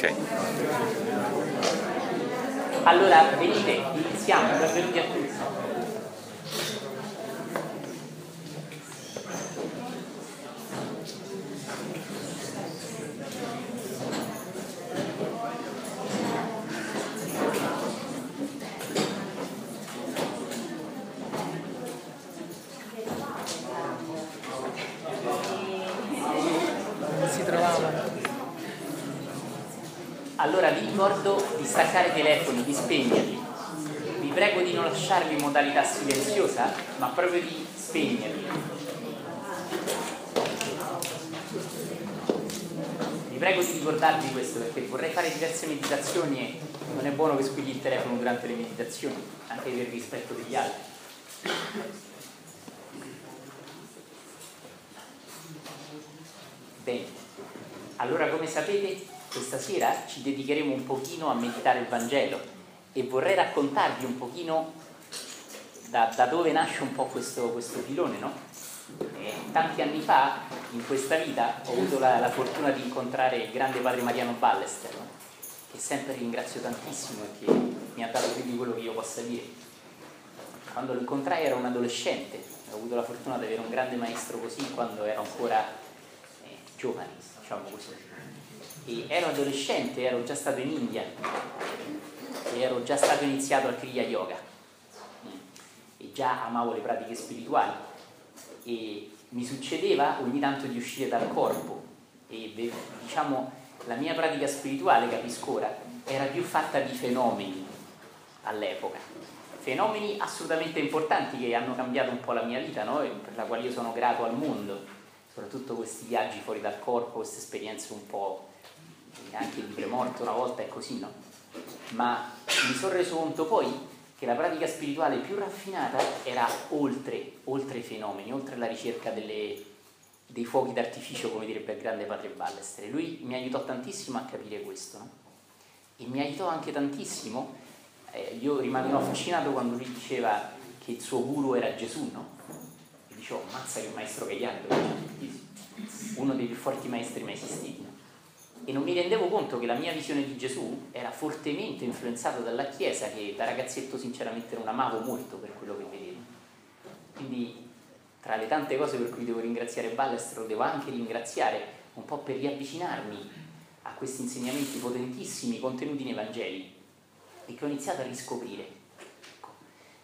Ok. Allora, venite, iniziamo, benvenuti a tutti. si trovavano. Allora vi ricordo di staccare i telefoni, di spegnerli. Vi prego di non lasciarli in modalità silenziosa, ma proprio di spegnerli. Vi prego di ricordarvi questo perché vorrei fare diverse meditazioni e non è buono che squilli il telefono durante le meditazioni, anche per rispetto degli altri. Bene, allora come sapete questa sera ci dedicheremo un pochino a meditare il Vangelo e vorrei raccontarvi un pochino da, da dove nasce un po' questo, questo filone, no? Eh, tanti anni fa, in questa vita, ho avuto la, la fortuna di incontrare il grande padre Mariano Ballester, no? che sempre ringrazio tantissimo e che mi ha dato più di quello che io possa dire. Quando lo incontrai ero un adolescente, ho avuto la fortuna di avere un grande maestro così quando ero ancora eh, giovane, diciamo così. E ero adolescente, ero già stato in India. E ero già stato iniziato al Kriya Yoga. E già amavo le pratiche spirituali. E mi succedeva ogni tanto di uscire dal corpo. E diciamo la mia pratica spirituale, capisco ora, era più fatta di fenomeni all'epoca. Fenomeni assolutamente importanti che hanno cambiato un po' la mia vita, no? per la quale io sono grato al mondo, soprattutto questi viaggi fuori dal corpo, queste esperienze un po' anche di premorte una volta e così, no? Ma mi sono reso conto poi che la pratica spirituale più raffinata era oltre, oltre i fenomeni, oltre la ricerca delle, dei fuochi d'artificio, come direbbe il grande padre Ballester. Lui mi aiutò tantissimo a capire questo, no? E mi aiutò anche tantissimo, eh, io rimango affascinato quando lui diceva che il suo guru era Gesù, no? E dicevo, mazza che maestro Gagliardo, uno dei più forti maestri mai esistiti, no? E non mi rendevo conto che la mia visione di Gesù era fortemente influenzata dalla Chiesa che da ragazzetto sinceramente non amavo molto per quello che vedevo. Quindi tra le tante cose per cui devo ringraziare Ballester lo devo anche ringraziare un po' per riavvicinarmi a questi insegnamenti potentissimi contenuti nei Vangeli e che ho iniziato a riscoprire. Ecco.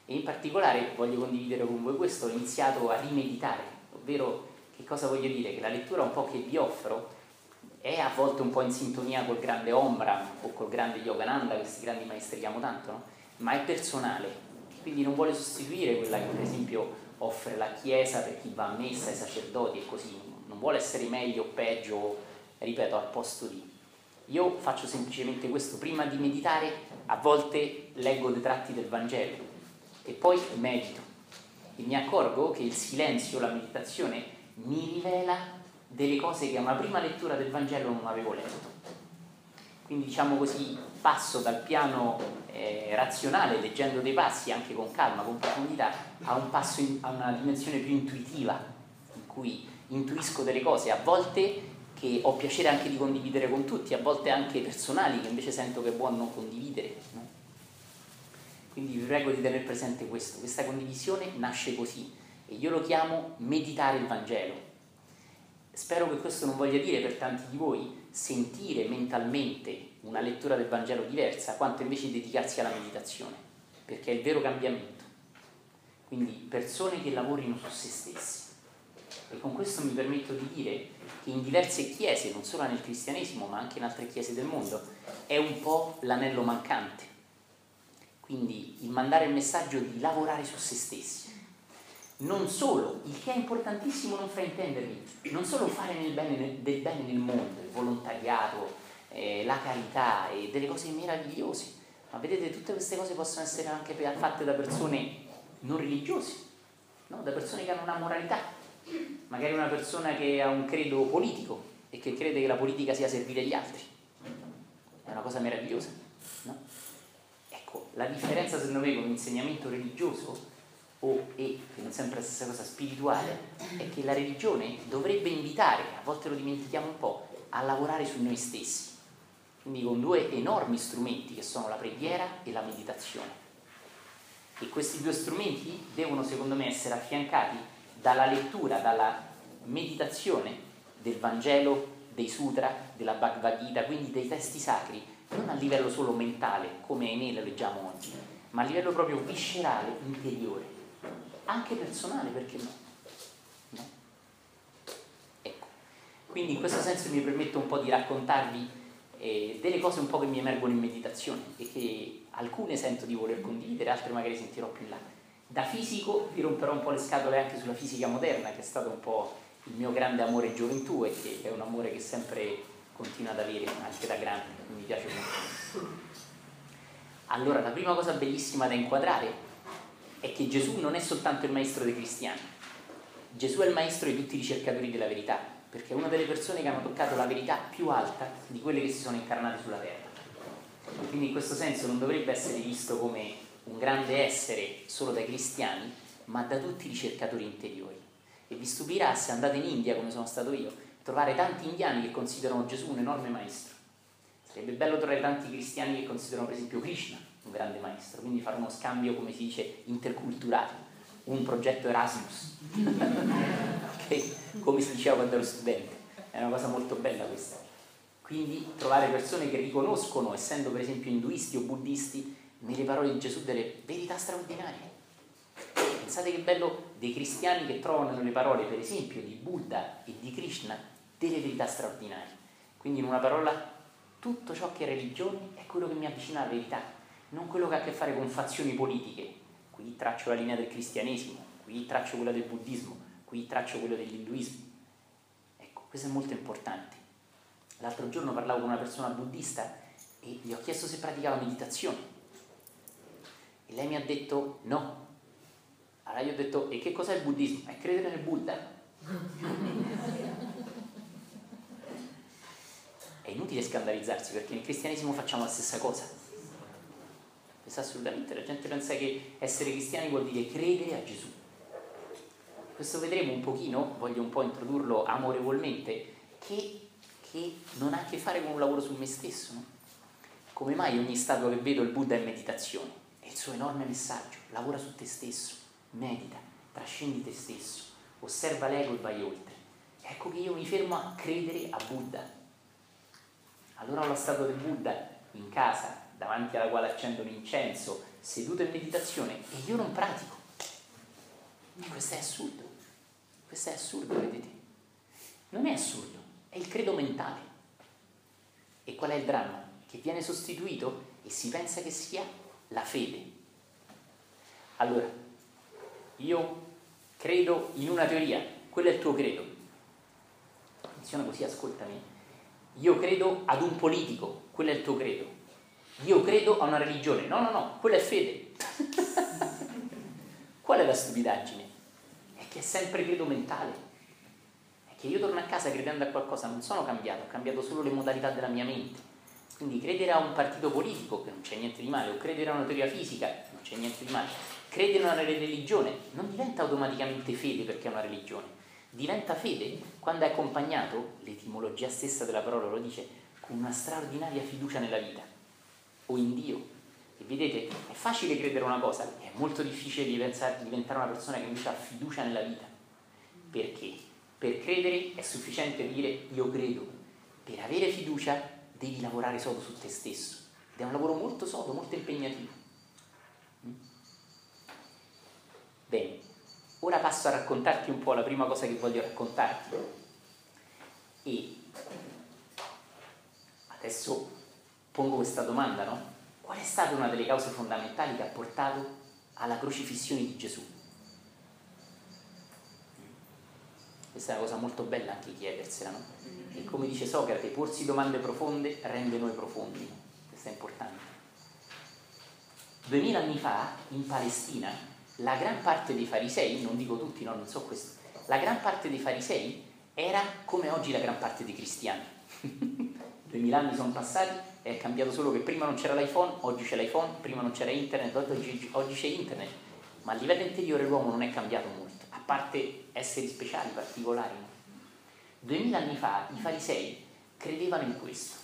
E in particolare voglio condividere con voi questo, ho iniziato a rimeditare, ovvero che cosa voglio dire? Che la lettura un po' che vi offro è a volte un po' in sintonia col grande Ombra o col grande Yogananda, questi grandi maestri che amo tanto, no? ma è personale, quindi non vuole sostituire quella che per esempio offre la Chiesa per chi va a messa, i sacerdoti e così, non vuole essere meglio o peggio, ripeto, al posto di. Io faccio semplicemente questo, prima di meditare a volte leggo dei tratti del Vangelo e poi medito e mi accorgo che il silenzio, la meditazione mi rivela delle cose che a una prima lettura del Vangelo non avevo letto. Quindi diciamo così, passo dal piano eh, razionale, leggendo dei passi anche con calma, con profondità, a, un passo in, a una dimensione più intuitiva, in cui intuisco delle cose, a volte che ho piacere anche di condividere con tutti, a volte anche personali, che invece sento che è buono non condividere. No? Quindi vi prego di tenere presente questo, questa condivisione nasce così e io lo chiamo meditare il Vangelo Spero che questo non voglia dire per tanti di voi sentire mentalmente una lettura del Vangelo diversa, quanto invece dedicarsi alla meditazione, perché è il vero cambiamento. Quindi persone che lavorino su se stessi. E con questo mi permetto di dire che in diverse chiese, non solo nel cristianesimo, ma anche in altre chiese del mondo, è un po' l'anello mancante. Quindi il mandare il messaggio di lavorare su se stessi non solo, il che è importantissimo non fraintendermi, non solo fare bene, del bene nel mondo, il volontariato, eh, la carità e delle cose meravigliose, ma vedete tutte queste cose possono essere anche fatte da persone non religiose, no? da persone che hanno una moralità, magari una persona che ha un credo politico e che crede che la politica sia servire gli altri, è una cosa meravigliosa. No? Ecco, la differenza secondo me con l'insegnamento religioso o e, non sempre la stessa cosa, spirituale, è che la religione dovrebbe invitare, a volte lo dimentichiamo un po', a lavorare su noi stessi. quindi con due enormi strumenti che sono la preghiera e la meditazione. E questi due strumenti devono secondo me essere affiancati dalla lettura, dalla meditazione del Vangelo, dei Sutra, della Bhagavad Gita, quindi dei testi sacri, non a livello solo mentale, come ahimè lo leggiamo oggi, ma a livello proprio viscerale, interiore, anche personale, perché no? no? Ecco, quindi in questo senso mi permetto un po' di raccontarvi eh, delle cose un po' che mi emergono in meditazione e che alcune sento di voler condividere, altre magari sentirò più in là. Da fisico vi romperò un po' le scatole anche sulla fisica moderna, che è stato un po' il mio grande amore gioventù e che è un amore che sempre continua ad avere anche da grande, mi piace molto. Allora, la prima cosa bellissima da inquadrare è che Gesù non è soltanto il maestro dei cristiani, Gesù è il maestro di tutti i ricercatori della verità, perché è una delle persone che hanno toccato la verità più alta di quelle che si sono incarnate sulla terra. Quindi in questo senso non dovrebbe essere visto come un grande essere solo dai cristiani, ma da tutti i ricercatori interiori. E vi stupirà se andate in India, come sono stato io, trovare tanti indiani che considerano Gesù un enorme maestro. Sarebbe bello trovare tanti cristiani che considerano per esempio Krishna un grande maestro, quindi fare uno scambio, come si dice, interculturale, un progetto Erasmus, okay? come si diceva quando ero studente, è una cosa molto bella questa. Quindi trovare persone che riconoscono, essendo per esempio induisti o buddisti, nelle parole di Gesù delle verità straordinarie. Pensate che bello dei cristiani che trovano nelle parole, per esempio, di Buddha e di Krishna, delle verità straordinarie. Quindi in una parola, tutto ciò che è religione è quello che mi avvicina alla verità, non quello che ha a che fare con fazioni politiche. Qui traccio la linea del cristianesimo, qui traccio quella del buddismo, qui traccio quella dell'induismo. Ecco, questo è molto importante. L'altro giorno parlavo con una persona buddista e gli ho chiesto se praticava meditazione. E lei mi ha detto no. Allora io ho detto, e che cos'è il buddismo? È credere nel Buddha. È inutile scandalizzarsi perché nel cristianesimo facciamo la stessa cosa. Questo assolutamente, la gente pensa che essere cristiani vuol dire credere a Gesù. Questo vedremo un pochino, voglio un po' introdurlo amorevolmente, che che non ha a che fare con un lavoro su me stesso. No? Come mai ogni statua che vedo il Buddha è meditazione? È il suo enorme messaggio, lavora su te stesso, medita, trascendi te stesso, osserva l'ego e vai oltre. Ecco che io mi fermo a credere a Buddha. Allora ho la statua del Buddha in casa, davanti alla quale accendo un incenso, seduto in meditazione e io non pratico. Questo è assurdo. Questo è assurdo, vedete? Non è assurdo è il credo mentale. E qual è il dramma? Che viene sostituito e si pensa che sia la fede. Allora, io credo in una teoria, quello è il tuo credo. Funziona così, ascoltami. Io credo ad un politico, quello è il tuo credo. Io credo a una religione. No, no, no, quella è fede. Qual è la stupidaggine? È che è sempre credo mentale che io torno a casa credendo a qualcosa non sono cambiato, ho cambiato solo le modalità della mia mente. Quindi credere a un partito politico, che non c'è niente di male, o credere a una teoria fisica, non c'è niente di male. Credere a una religione non diventa automaticamente fede perché è una religione. Diventa fede quando è accompagnato, l'etimologia stessa della parola lo dice, con una straordinaria fiducia nella vita o in Dio. E vedete, è facile credere una cosa, è molto difficile diventare una persona che invece ha fiducia nella vita. Perché? Per credere è sufficiente dire io credo. Per avere fiducia devi lavorare solo su te stesso. Ed è un lavoro molto sodo, molto impegnativo. Mm? Bene, ora passo a raccontarti un po' la prima cosa che voglio raccontarti. E adesso pongo questa domanda, no? Qual è stata una delle cause fondamentali che ha portato alla crocifissione di Gesù? Questa è una cosa molto bella anche chiedersela, no? E come dice Socrate, porsi domande profonde rende noi profondi. Questo è importante. Duemila anni fa, in Palestina, la gran parte dei farisei, non dico tutti, no, non so questo, la gran parte dei farisei era come oggi la gran parte dei cristiani. Duemila anni sono passati è cambiato solo che prima non c'era l'iPhone, oggi c'è l'iPhone, prima non c'era internet, oggi, oggi c'è internet, ma a livello interiore l'uomo non è cambiato molto parte esseri speciali, particolari. Duemila anni fa i farisei credevano in questo,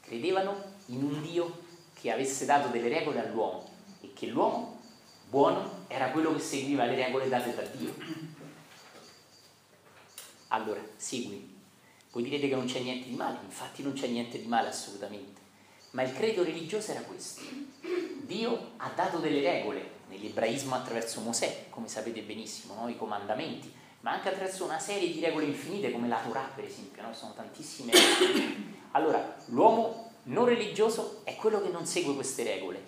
credevano in un Dio che avesse dato delle regole all'uomo e che l'uomo buono era quello che seguiva le regole date da Dio. Allora, segui. Voi direte che non c'è niente di male, infatti non c'è niente di male assolutamente. Ma il credo religioso era questo. Dio ha dato delle regole nell'ebraismo attraverso Mosè, come sapete benissimo, no? i comandamenti, ma anche attraverso una serie di regole infinite come la Torah per esempio, no? sono tantissime regole. Allora, l'uomo non religioso è quello che non segue queste regole,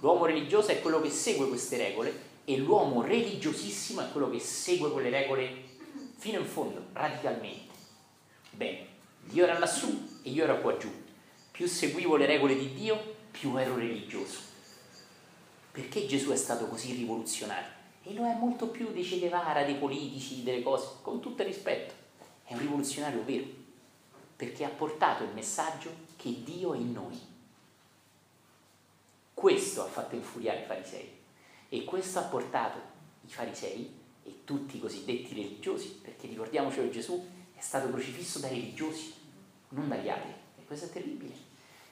l'uomo religioso è quello che segue queste regole e l'uomo religiosissimo è quello che segue quelle regole fino in fondo, radicalmente. Bene, Dio era lassù e io ero qua giù. Più seguivo le regole di Dio, più ero religioso. Perché Gesù è stato così rivoluzionario? E lo è molto più dei Che Guevara, dei politici, delle cose, con tutto il rispetto. È un rivoluzionario vero, perché ha portato il messaggio che Dio è in noi. Questo ha fatto infuriare i farisei e questo ha portato i farisei e tutti i cosiddetti religiosi, perché ricordiamoci che Gesù stato crocifisso dai religiosi, non dagli altri. E questo è terribile.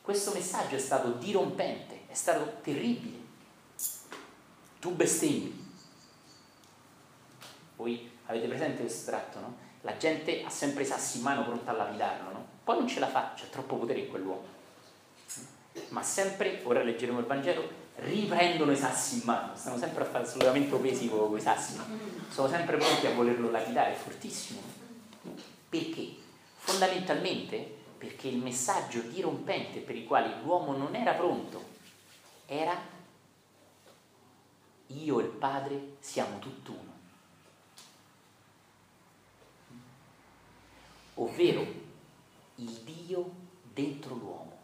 Questo messaggio è stato dirompente, è stato terribile. Tu bestemmi. Voi avete presente questo tratto, no? La gente ha sempre i sassi in mano pronta a lapidarlo, no? Poi non ce la fa, c'è troppo potere in quell'uomo. Ma sempre, ora leggeremo il Vangelo, riprendono i sassi in mano, stanno sempre a fare assolutamente pesi con i sassi, sono sempre pronti a volerlo lapidare, è fortissimo. Perché? Fondamentalmente perché il messaggio dirompente per il quale l'uomo non era pronto era io e il Padre siamo tutt'uno. Ovvero il Dio dentro l'uomo.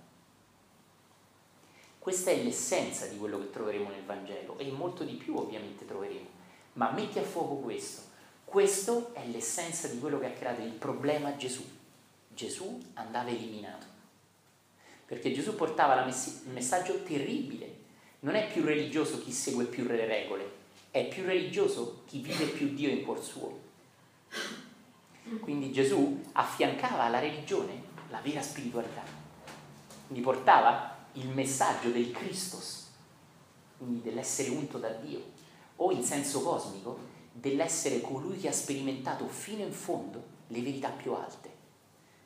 Questa è l'essenza di quello che troveremo nel Vangelo e molto di più ovviamente troveremo. Ma metti a fuoco questo. Questo è l'essenza di quello che ha creato il problema Gesù. Gesù andava eliminato. Perché Gesù portava mess- il messaggio terribile. Non è più religioso chi segue più le regole, è più religioso chi vive più Dio in cuor suo. Quindi Gesù affiancava alla religione la vera spiritualità. Quindi portava il messaggio del Christos, quindi dell'essere unto da Dio, o in senso cosmico dell'essere colui che ha sperimentato fino in fondo le verità più alte.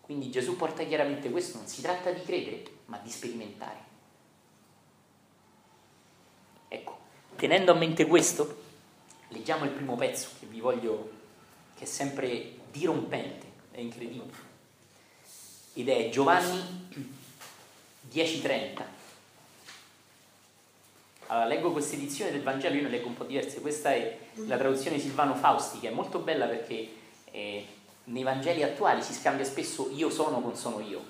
Quindi Gesù porta chiaramente questo, non si tratta di credere, ma di sperimentare. Ecco, tenendo a mente questo, leggiamo il primo pezzo che vi voglio, che è sempre dirompente, è incredibile, ed è Giovanni 10.30. Allora, leggo questa edizione del Vangelo, io ne leggo un po' diverse, questa è la traduzione Silvano Fausti, che è molto bella perché eh, nei Vangeli attuali si scambia spesso io sono con sono io.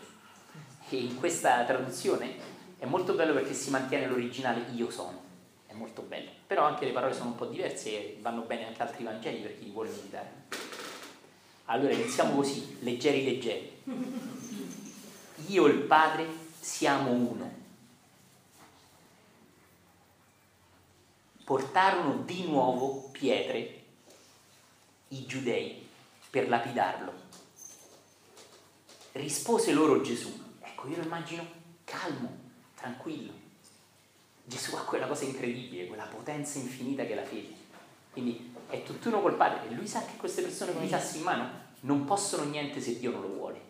E in questa traduzione è molto bello perché si mantiene l'originale io sono, è molto bello. Però anche le parole sono un po' diverse e vanno bene anche altri Vangeli per chi li vuole meditare. Allora iniziamo così, leggeri leggeri. Io il Padre siamo uno. Portarono di nuovo pietre i giudei per lapidarlo. Rispose loro Gesù, ecco io lo immagino calmo, tranquillo. Gesù ha quella cosa incredibile, quella potenza infinita che la fede. Quindi è tutt'uno col Padre e lui sa che queste persone con i sassi in mano non possono niente se Dio non lo vuole.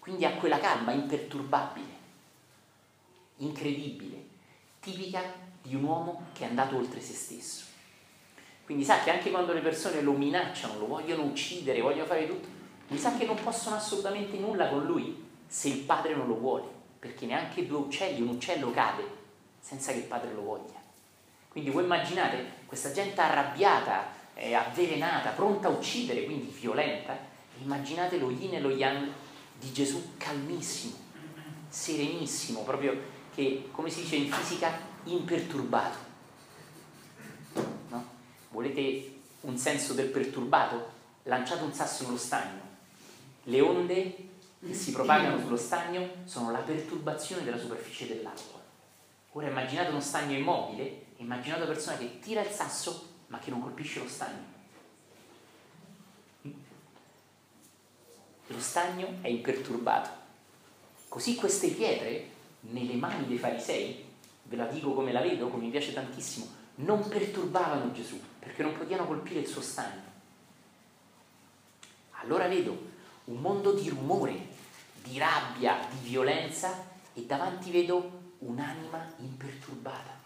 Quindi ha quella calma imperturbabile, incredibile, tipica di un uomo che è andato oltre se stesso. Quindi sa che anche quando le persone lo minacciano, lo vogliono uccidere, vogliono fare tutto, lui sa che non possono assolutamente nulla con lui se il padre non lo vuole, perché neanche due uccelli, un uccello cade senza che il padre lo voglia. Quindi voi immaginate questa gente arrabbiata, eh, avvelenata, pronta a uccidere, quindi violenta, immaginate lo yin e lo yang di Gesù calmissimo, serenissimo, proprio che, come si dice in fisica, imperturbato. No? Volete un senso del perturbato? Lanciate un sasso nello stagno. Le onde che si propagano sullo stagno sono la perturbazione della superficie dell'acqua. Ora immaginate uno stagno immobile immaginate una persona che tira il sasso ma che non colpisce lo stagno. Lo stagno è imperturbato. Così queste pietre nelle mani dei farisei, ve la dico come la vedo, come mi piace tantissimo, non perturbavano Gesù perché non potevano colpire il suo stagno. Allora vedo un mondo di rumore, di rabbia, di violenza e davanti vedo un'anima imperturbata.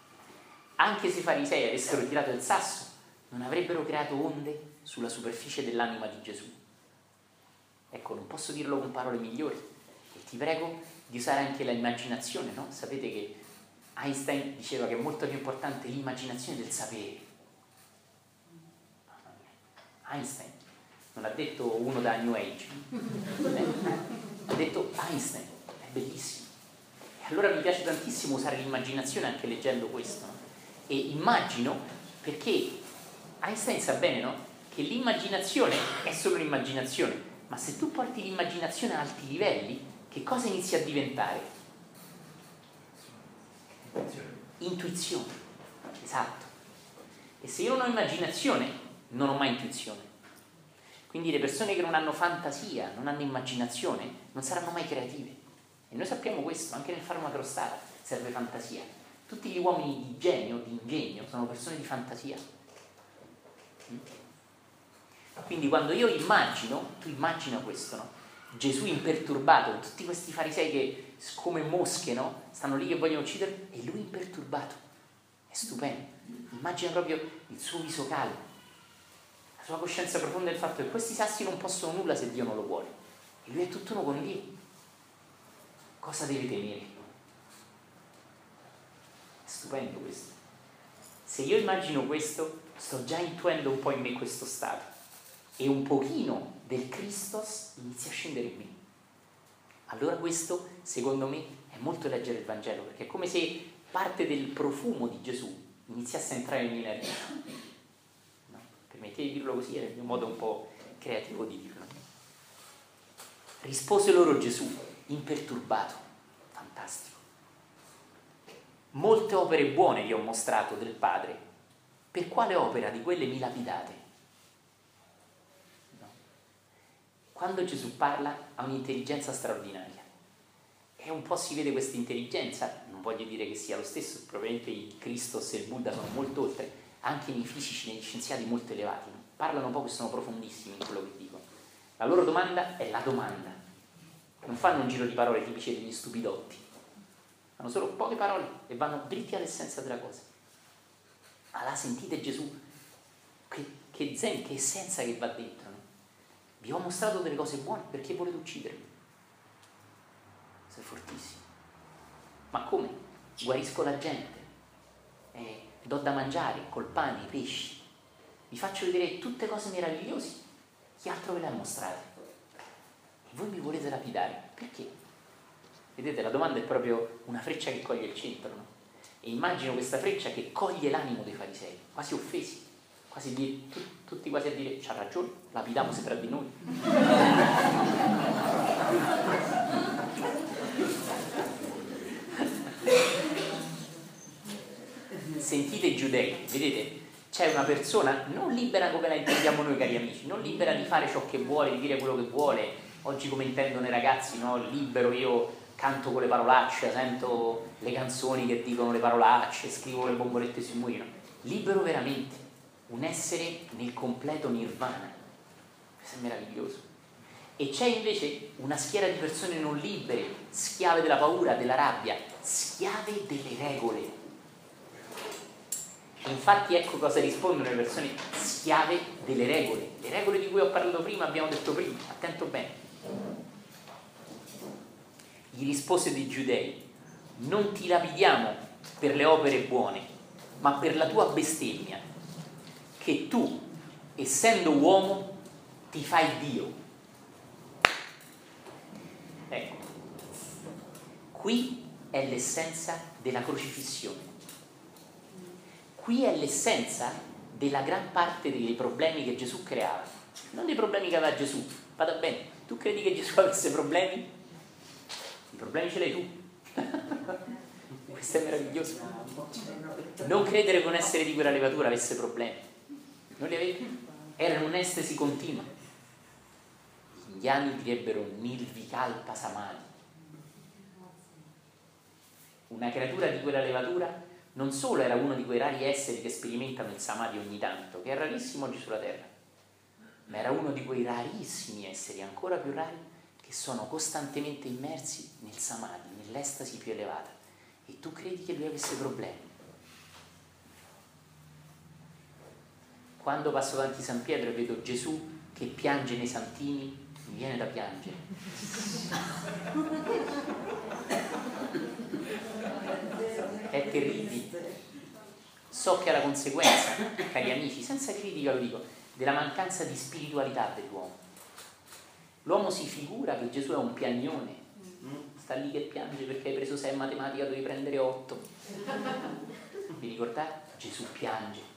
Anche se i farisei avessero tirato il sasso, non avrebbero creato onde sulla superficie dell'anima di Gesù. Ecco, non posso dirlo con parole migliori. E ti prego di usare anche l'immaginazione, no? Sapete che Einstein diceva che è molto più importante l'immaginazione del sapere. Einstein, non ha detto uno da New Age, eh? ha detto Einstein, è bellissimo. E allora mi piace tantissimo usare l'immaginazione anche leggendo questo. E immagino perché Einstein sa bene, no? che l'immaginazione è solo un'immaginazione, ma se tu porti l'immaginazione a alti livelli, che cosa inizia a diventare? Intuizione. Esatto. E se io non ho immaginazione, non ho mai intuizione. Quindi le persone che non hanno fantasia, non hanno immaginazione, non saranno mai creative. E noi sappiamo questo, anche nel fare una crostata serve fantasia. Tutti gli uomini di genio, di ingegno, sono persone di fantasia. Quindi quando io immagino, tu immagina questo, no? Gesù imperturbato, tutti questi farisei che come mosche, no? Stanno lì che vogliono uccidere e lui imperturbato. È stupendo. Immagina proprio il suo viso calmo, la sua coscienza profonda del fatto che questi sassi non possono nulla se Dio non lo vuole. E lui è tutt'uno con Dio. Cosa deve temere? È stupendo questo. Se io immagino questo, sto già intuendo un po' in me questo stato e un pochino del Christos inizia a scendere in me. Allora questo, secondo me, è molto leggere il Vangelo, perché è come se parte del profumo di Gesù iniziasse a entrare in me no? Permettete di dirlo così, è il mio modo un po' creativo di dirlo. Rispose loro Gesù, imperturbato, fantastico. Molte opere buone vi ho mostrato del Padre, per quale opera di quelle mi lapidate? Quando Gesù parla ha un'intelligenza straordinaria. E un po' si vede questa intelligenza, non voglio dire che sia lo stesso, probabilmente il Cristo e il Buddha sono molto oltre, anche nei fisici, negli scienziati molto elevati, no? parlano poco e sono profondissimi in quello che dicono. La loro domanda è la domanda, non fanno un giro di parole tipici degli stupidotti, fanno solo poche parole e vanno dritti all'essenza della cosa. Ma la sentite Gesù? Che, che zen, che essenza che va dentro vi ho mostrato delle cose buone, perché volete uccidermi? Sei fortissimo. Ma come? Guarisco la gente, eh, do da mangiare col pane, i pesci, vi faccio vedere tutte cose meravigliose. Chi altro ve le ha mostrate? E voi mi volete lapidare. Perché? Vedete, la domanda è proprio una freccia che coglie il centro, no? E immagino questa freccia che coglie l'animo dei farisei, quasi offesi quasi di, tutti quasi a dire c'ha ragione, lapidiamo tra di noi. Sentite i giudei, vedete? C'è una persona non libera come la intendiamo noi cari amici, non libera di fare ciò che vuole, di dire quello che vuole, oggi come intendono i ragazzi, no? libero io canto con le parolacce, sento le canzoni che dicono le parolacce, scrivo le bombolette sui muri, no? libero veramente un essere nel completo nirvana. Questo è meraviglioso. E c'è invece una schiera di persone non libere, schiave della paura, della rabbia, schiave delle regole. Infatti ecco cosa rispondono le persone schiave delle regole. Le regole di cui ho parlato prima, abbiamo detto prima, attento bene. Gli rispose dei giudei, non ti lapidiamo per le opere buone, ma per la tua bestemmia che tu, essendo uomo, ti fai Dio. Ecco, qui è l'essenza della crocifissione. Qui è l'essenza della gran parte dei problemi che Gesù creava. Non dei problemi che aveva Gesù. Vada bene, tu credi che Gesù avesse problemi? I problemi ce l'hai tu. Questo è meraviglioso. Non credere che un essere di quella levatura avesse problemi. Non li avevi? Era in un'estasi continua. Gli indiani direbbero Nilvikalpa Samadhi. una creatura di quella levatura, non solo era uno di quei rari esseri che sperimentano il samadhi ogni tanto, che è rarissimo oggi sulla Terra, ma era uno di quei rarissimi esseri, ancora più rari, che sono costantemente immersi nel samadhi, nell'estasi più elevata. E tu credi che lui avesse problemi? Quando passo davanti San Pietro e vedo Gesù che piange nei santini, mi viene da piangere. È terribile. So che è la conseguenza, cari amici, senza critica lo dico, della mancanza di spiritualità dell'uomo. L'uomo si figura che Gesù è un piagnone, sta lì che piange perché hai preso 6 in matematica, devi prendere 8. Vi ricordate? Gesù piange.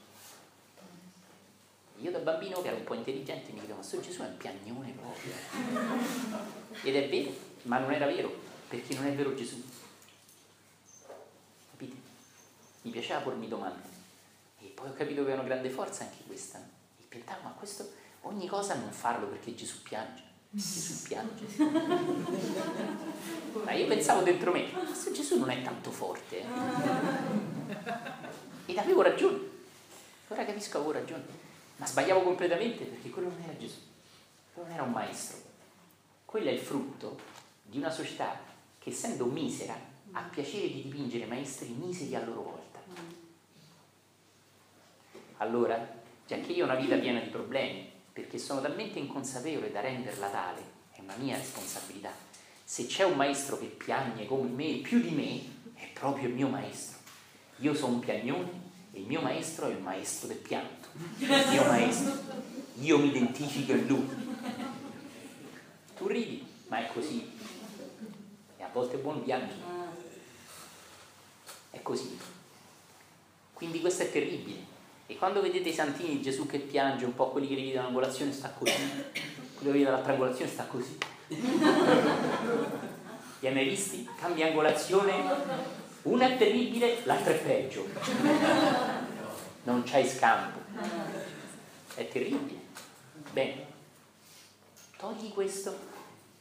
Io da bambino che ero un po' intelligente mi chiedevo, ma sto Gesù è un piagnone proprio. Ed è vero, ma non era vero, perché non è vero Gesù. Capite? Mi piaceva pormi domande. E poi ho capito che è una grande forza anche questa. E pensavo, ma questo, ogni cosa non farlo perché Gesù piange. Gesù piange. Ma io pensavo dentro me, questo Gesù non è tanto forte. Eh? Ed avevo ragione. Ora capisco, avevo ragione. Ma sbagliavo completamente perché quello non era Gesù. Quello non era un maestro. Quello è il frutto di una società che essendo misera ha piacere di dipingere maestri miseri a loro volta. Allora, già che io ho una vita piena di problemi, perché sono talmente inconsapevole da renderla tale, è una mia responsabilità. Se c'è un maestro che piagne come me, più di me, è proprio il mio maestro. Io sono un piagnone e il mio maestro è il maestro del pianto. Mio maestro. Io mi identifico in lui. Tu ridi, ma è così. E a volte è buono piangere. È così. Quindi questo è terribile. E quando vedete i santini Gesù che piange, un po' quelli che li vede all'angolazione sta così, quelli che vede dall'altra angolazione sta così. Li hai mai visti? Cambia angolazione, una è terribile, l'altra è peggio. Non c'hai scampo. È terribile. Bene, togli questo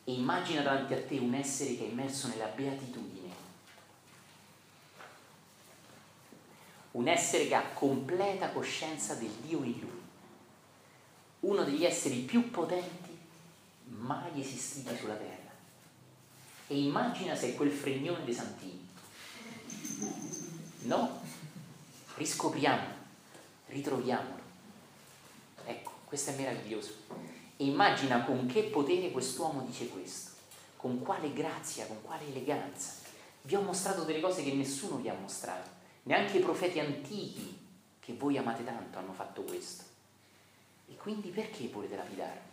e immagina davanti a te un essere che è immerso nella beatitudine un essere che ha completa coscienza del Dio in lui, uno degli esseri più potenti mai esistiti sulla terra. E immagina se è quel fregnone dei santini. No, riscopriamo, ritroviamolo. Ecco, questo è meraviglioso. E immagina con che potere quest'uomo dice questo, con quale grazia, con quale eleganza. Vi ho mostrato delle cose che nessuno vi ha mostrato Neanche i profeti antichi che voi amate tanto hanno fatto questo. E quindi perché volete lapidarmi?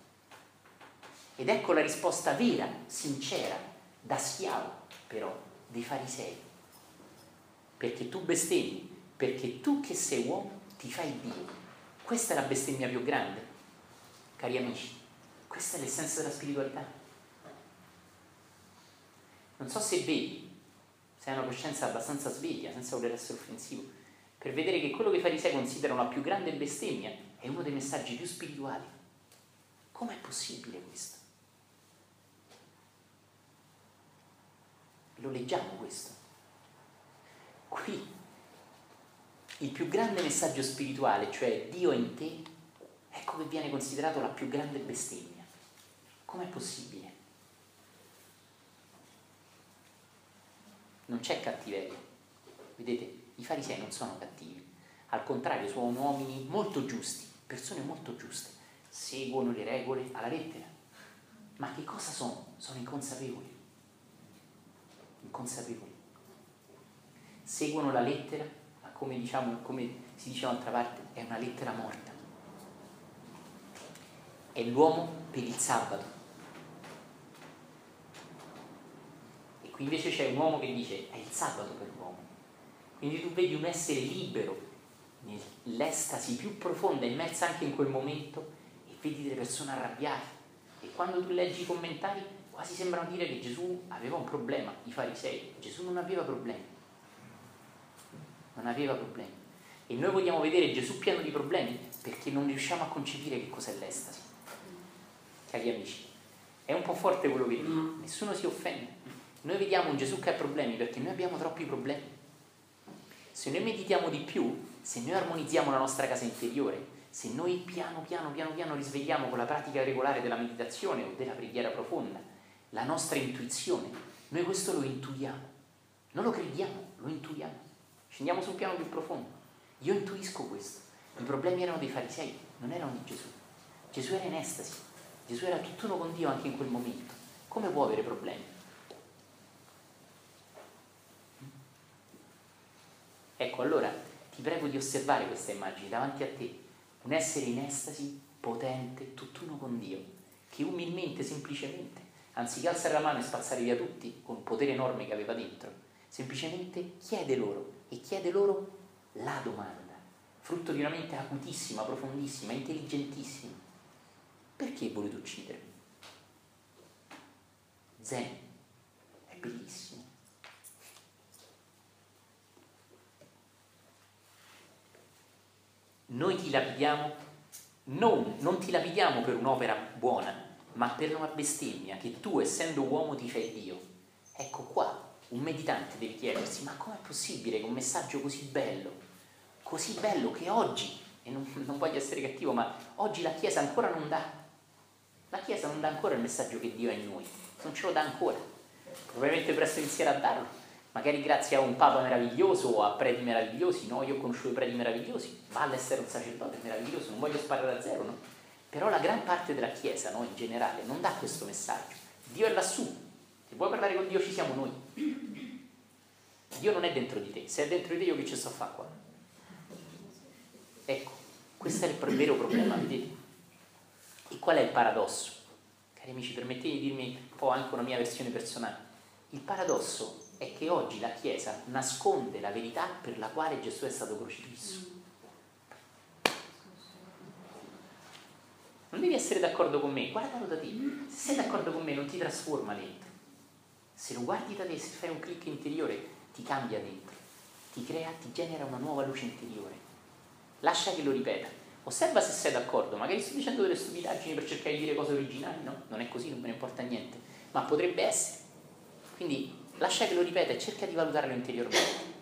Ed ecco la risposta vera, sincera, da schiavo però, dei farisei. Perché tu bestemmi, perché tu che sei uomo ti fai Dio. Questa è la bestemmia più grande, cari amici. Questa è l'essenza della spiritualità. Non so se vedi, se hai una coscienza abbastanza sveglia, senza voler essere offensivo, per vedere che quello che i farisei considerano la più grande bestemmia è uno dei messaggi più spirituali. Com'è possibile questo? Lo leggiamo questo. Qui il più grande messaggio spirituale, cioè Dio in te, ecco che viene considerato la più grande bestemmia. Com'è possibile? non c'è cattiveria. Vedete, i farisei non sono cattivi, al contrario sono uomini molto giusti, persone molto giuste, seguono le regole alla lettera. Ma che cosa sono? Sono inconsapevoli. Inconsapevoli. Seguono la lettera, come, diciamo, come si dice un'altra parte, è una lettera morta. È l'uomo per il sabato Qui invece c'è un uomo che dice è il sabato per l'uomo. Quindi tu vedi un essere libero nell'estasi più profonda, immersa anche in quel momento, e vedi delle persone arrabbiate. E quando tu leggi i commentari quasi sembrano dire che Gesù aveva un problema, i farisei. Gesù non aveva problemi. Non aveva problemi. E noi vogliamo vedere Gesù pieno di problemi perché non riusciamo a concepire che cos'è l'estasi. Cari amici, è un po' forte quello che dico, nessuno si offende Noi vediamo un Gesù che ha problemi perché noi abbiamo troppi problemi. Se noi meditiamo di più, se noi armonizziamo la nostra casa interiore, se noi piano piano piano piano risvegliamo con la pratica regolare della meditazione o della preghiera profonda la nostra intuizione, noi questo lo intuiamo, non lo crediamo, lo intuiamo. Scendiamo sul piano più profondo. Io intuisco questo. I problemi erano dei farisei, non erano di Gesù. Gesù era in estasi, Gesù era tutt'uno con Dio anche in quel momento. Come può avere problemi? Ecco, allora ti prego di osservare questa immagine davanti a te, un essere in estasi potente, tutt'uno con Dio, che umilmente, semplicemente, anziché alzare la mano e spazzare via tutti con il potere enorme che aveva dentro, semplicemente chiede loro e chiede loro la domanda, frutto di una mente acutissima, profondissima, intelligentissima. Perché volete uccidermi? Zen, è bellissimo. Noi ti lapidiamo, non, non ti lapidiamo per un'opera buona, ma per una bestemmia che tu, essendo uomo, ti fai Dio. Ecco qua, un meditante deve chiedersi, ma com'è possibile che un messaggio così bello, così bello che oggi, e non, non voglio essere cattivo, ma oggi la Chiesa ancora non dà, la Chiesa non dà ancora il messaggio che Dio è in noi, non ce lo dà ancora, probabilmente presto inizierà a darlo, magari grazie a un papa meraviglioso o a preti meravigliosi, no? Io ho conosciuto i preti meravigliosi, vale essere un sacerdote meraviglioso, non voglio sparare da zero, no? Però la gran parte della Chiesa, no, in generale, non dà questo messaggio. Dio è lassù. Se vuoi parlare con Dio ci siamo noi. Dio non è dentro di te. Se è dentro di te io che ci sto a fare qua? Ecco, questo è il vero problema, vedete? E qual è il paradosso? Cari amici, permettete di dirmi un po' anche una mia versione personale. Il paradosso è che oggi la Chiesa nasconde la verità per la quale Gesù è stato crocifisso. Non devi essere d'accordo con me, guardalo da te. Se sei d'accordo con me non ti trasforma dentro. Se lo guardi da te, se fai un clic interiore, ti cambia dentro. Ti crea, ti genera una nuova luce interiore. Lascia che lo ripeta. Osserva se sei d'accordo, magari sto dicendo delle stupidaggini per cercare di dire cose originali, no? Non è così, non me ne importa niente. Ma potrebbe essere. Quindi lascia che lo ripeta e cerca di valutarlo interiormente.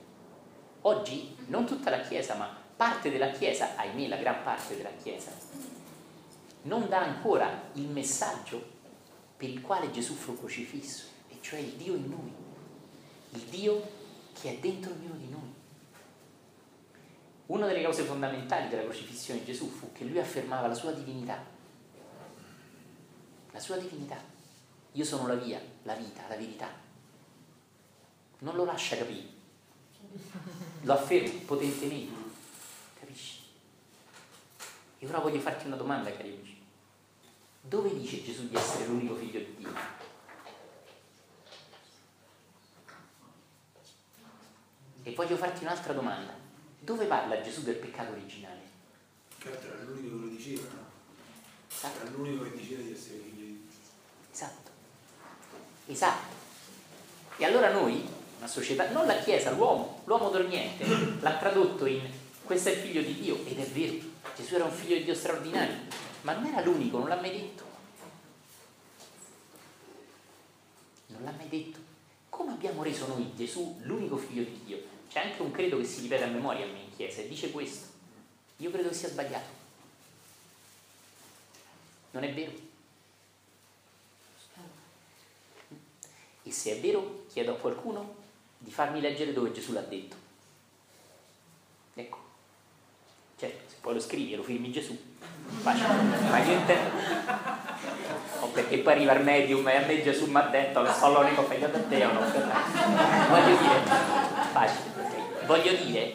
Oggi non tutta la Chiesa, ma parte della Chiesa, ahimè la gran parte della Chiesa, non dà ancora il messaggio per il quale Gesù fu crocifisso, cioè il Dio in noi, il Dio che è dentro ognuno di noi. Una delle cause fondamentali della crocifissione di Gesù fu che lui affermava la sua divinità, la sua divinità. Io sono la via, la vita, la verità. Non lo lascia capire, lo afferma potentemente, capisci? E ora voglio farti una domanda, cari amici. Dove dice Gesù di essere l'unico figlio di Dio? E voglio farti un'altra domanda. Dove parla Gesù del peccato originale? Certo, era l'unico che lo diceva, no? Esatto. Era l'unico che diceva di essere figlio di Dio. Esatto. Esatto. E allora noi, una società, non la Chiesa, l'uomo, l'uomo dormiente, l'ha tradotto in questo è il figlio di Dio, ed è vero, Gesù era un figlio di Dio straordinario, ma non era l'unico, non l'ha mai detto. Non l'ha mai detto. Come abbiamo reso noi Gesù l'unico figlio di Dio? C'è anche un credo che si ripete a memoria a me in chiesa e dice questo. Io credo che sia sbagliato. Non è vero? E se è vero, chiedo a qualcuno di farmi leggere dove Gesù l'ha detto. Ecco. Certo, se poi lo scrivi e lo firmi Gesù, facile, ma niente. O perché poi arriva il medium e a me Gesù mi ha detto che sono l'unico figlio di Dio, no? Voglio dire, facile, voglio dire,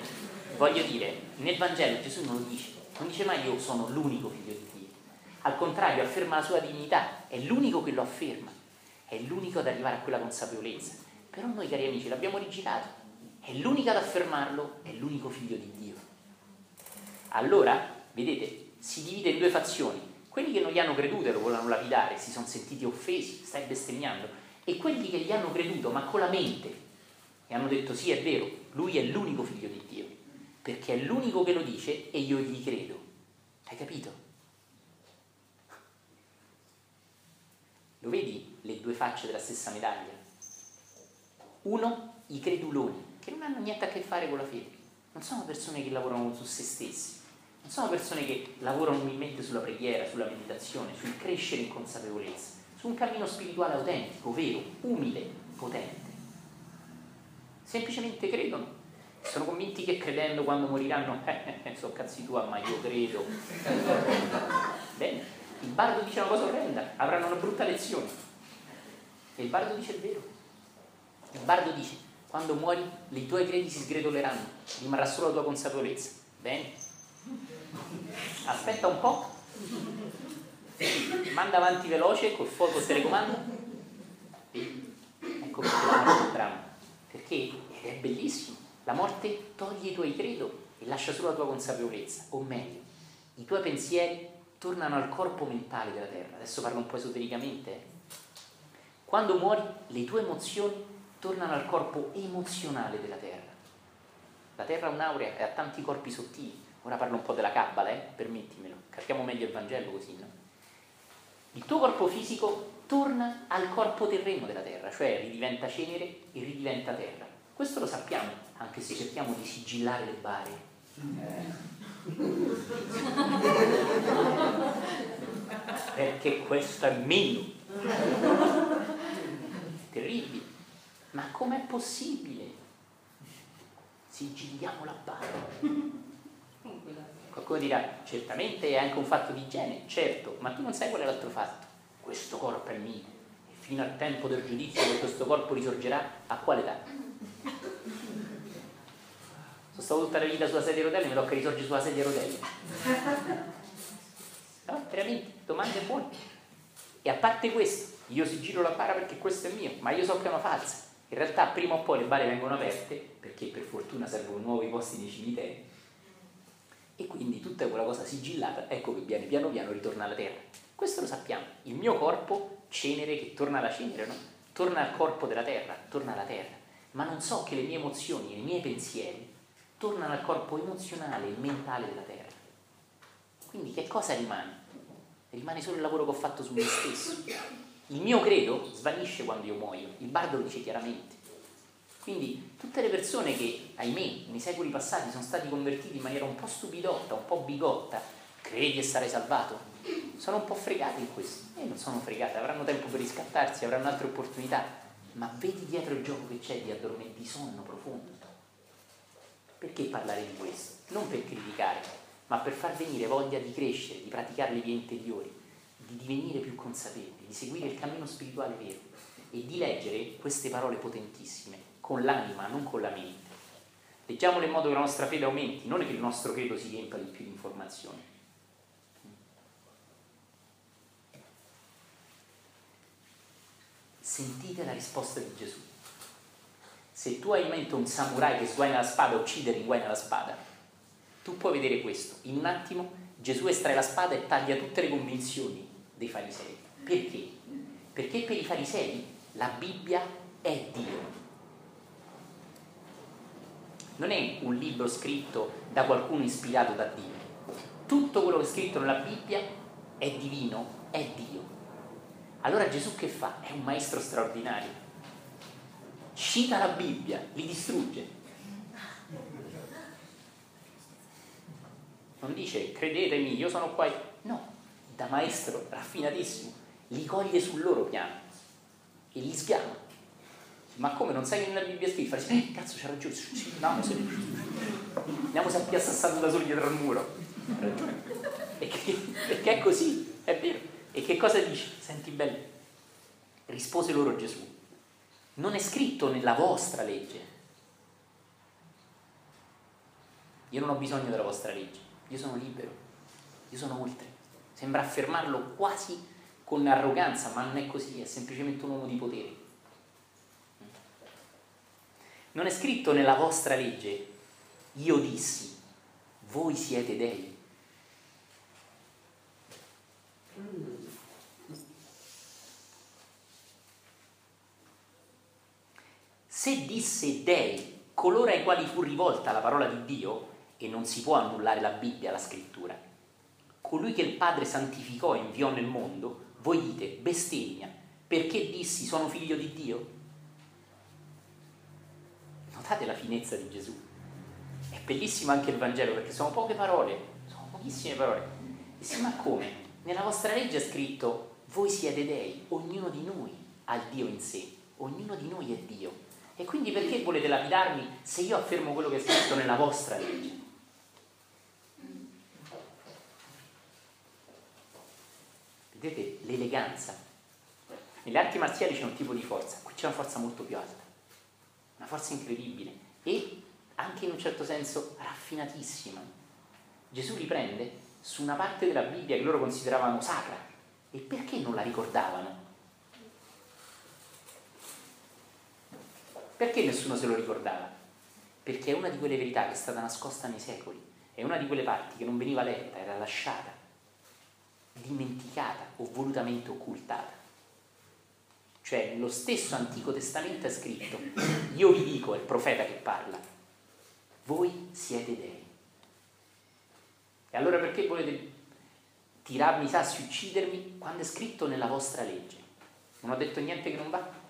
voglio dire, nel Vangelo Gesù non lo dice, non dice mai io sono l'unico figlio di Dio. Al contrario, afferma la sua divinità, è l'unico che lo afferma, è l'unico ad arrivare a quella consapevolezza. Però noi, cari amici, l'abbiamo rigirato, è l'unico ad affermarlo, è l'unico figlio di Dio. Allora, vedete, si divide in due fazioni. Quelli che non gli hanno creduto e lo volevano lapidare, si sono sentiti offesi, stai bestemmiando, e quelli che gli hanno creduto, ma con la mente, e hanno detto sì, è vero, lui è l'unico figlio di Dio, perché è l'unico che lo dice e io gli credo. Hai capito? Lo vedi le due facce della stessa medaglia? Uno, i creduloni, che non hanno niente a che fare con la fede. Non sono persone che lavorano su se stessi, non sono persone che lavorano umilmente sulla preghiera, sulla meditazione, sul crescere in consapevolezza, su un cammino spirituale autentico, vero, umile, potente. Semplicemente credono. Sono convinti che credendo quando moriranno, eh, eh, sono cazzi tua, ma io credo. Bene, il bardo dice una cosa orrenda, avranno una brutta lezione. E il bardo dice il vero. Il bardo dice, quando muori, i tuoi credi si sgretoleranno, rimarrà solo la tua consapevolezza. Bene? Aspetta un po'. Manda avanti veloce col fuoco telecomando. Ecco perché la un dramma. Perché è bellissimo. La morte toglie i tuoi credo e lascia solo la tua consapevolezza. O meglio, i tuoi pensieri tornano al corpo mentale della terra. Adesso parlo un po' esotericamente. Eh. Quando muori, le tue emozioni tornano al corpo emozionale della terra. La terra è un'aurea e ha tanti corpi sottili Ora parlo un po' della Kabbala, eh? permettimelo, capiamo meglio il Vangelo così, no? Il tuo corpo fisico torna al corpo terreno della terra, cioè ridiventa cenere e ridiventa terra. Questo lo sappiamo, anche se cerchiamo di sigillare le bare. Perché questo è mio. Terribile. Ma com'è possibile? Sigilliamo la bara. Qualcuno dirà, certamente è anche un fatto di igiene, certo, ma tu non sai qual è l'altro fatto. Questo corpo è mio e fino al tempo del giudizio che questo corpo risorgerà, a quale età? Sono stato tutta la vita sulla sedia a rotelle, mi tocca risorgere sulla sedia a rotelle. No, veramente, domande buone. E a parte questo, io si giro la bara perché questo è mio, ma io so che è una falsa. In realtà prima o poi le bare vengono aperte, perché per fortuna servono nuovi posti nei cimiteri, e quindi tutta quella cosa sigillata, ecco che viene piano piano ritorna alla terra. Questo lo sappiamo, il mio corpo, cenere che torna alla cenere, no? torna al corpo della terra, torna alla terra, ma non so che le mie emozioni, i miei pensieri tornano al corpo emozionale e mentale della terra. Quindi che cosa rimane? Rimane solo il lavoro che ho fatto su me stesso. Il mio credo svanisce quando io muoio, il bardo lo dice chiaramente. Quindi tutte le persone che, ahimè, nei secoli passati sono stati convertiti in maniera un po' stupidotta, un po' bigotta, credi e sarai salvato, sono un po' fregati in questo. E non sono fregati, avranno tempo per riscattarsi, avranno altre opportunità, ma vedi dietro il gioco che c'è di addormenti, di sonno profondo. Perché parlare di questo? Non per criticare, ma per far venire voglia di crescere, di praticare le vie interiori, di divenire più consapevoli, di seguire il cammino spirituale vero e di leggere queste parole potentissime con l'anima, non con la mente. Leggiamolo in modo che la nostra fede aumenti, non che il nostro credo si riempia di più di informazioni. Sentite la risposta di Gesù. Se tu hai in mente un samurai che sguaina la spada uccide e riguaina la spada, tu puoi vedere questo. In un attimo Gesù estrae la spada e taglia tutte le convinzioni dei farisei. Perché? Perché per i farisei la Bibbia è Dio non è un libro scritto da qualcuno ispirato da Dio. Tutto quello che è scritto nella Bibbia è divino, è Dio. Allora Gesù che fa? È un maestro straordinario. Cita la Bibbia, li distrugge. Non dice credetemi, io sono qua. No, da maestro raffinatissimo, li coglie sul loro piano e li sgama ma come non sai che nella Bibbia è scritto? Fai, eh, cazzo ragione, sì, andiamo, se... andiamo a piassare da soli dietro al muro. Perché, perché è così, è vero. E che cosa dice? Senti bello, rispose loro Gesù, non è scritto nella vostra legge. Io non ho bisogno della vostra legge, io sono libero, io sono oltre. Sembra affermarlo quasi con arroganza, ma non è così, è semplicemente un uomo di potere. Non è scritto nella vostra legge, io dissi, voi siete dei. Se disse dei, coloro ai quali fu rivolta la parola di Dio, e non si può annullare la Bibbia, la scrittura, colui che il Padre santificò e inviò nel mondo, voi dite bestemmia, perché dissi sono figlio di Dio? notate la finezza di Gesù. È bellissimo anche il Vangelo perché sono poche parole, sono pochissime parole. E si ma come? Nella vostra legge è scritto voi siete dei, ognuno di noi ha il Dio in sé, ognuno di noi è Dio. E quindi perché volete lapidarmi se io affermo quello che è scritto nella vostra legge? Vedete l'eleganza. Nelle arti marziali c'è un tipo di forza, qui c'è una forza molto più alta, una forza incredibile e anche in un certo senso raffinatissima. Gesù riprende su una parte della Bibbia che loro consideravano sacra e perché non la ricordavano? Perché nessuno se lo ricordava? Perché è una di quelle verità che è stata nascosta nei secoli, è una di quelle parti che non veniva letta, era lasciata dimenticata o volutamente occultata. Cioè lo stesso Antico Testamento è scritto, io vi dico, è il profeta che parla, voi siete dei. E allora perché volete tirarmi i sassi, uccidermi, quando è scritto nella vostra legge? Non ho detto niente che non va?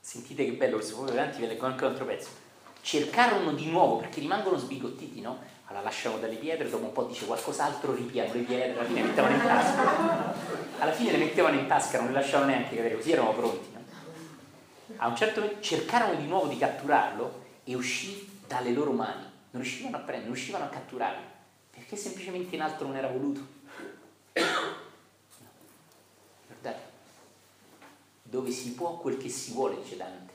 Sentite che bello questo fuoco avanti, vi leggo anche un altro pezzo. Cercarono di nuovo, perché rimangono sbigottiti, no? Allora lasciamo dalle pietre, dopo un po' dice qualcos'altro, ripiano le pietre, alla fine le mettevano in tasca. Alla fine le mettevano in tasca, non le lasciavano neanche cadere, così erano pronti. A un certo punto cercarono di nuovo di catturarlo e uscì dalle loro mani. Non riuscivano a prendere, non riuscivano a catturarlo, perché semplicemente in alto non era voluto. Guardate, dove si può quel che si vuole, dice Dante,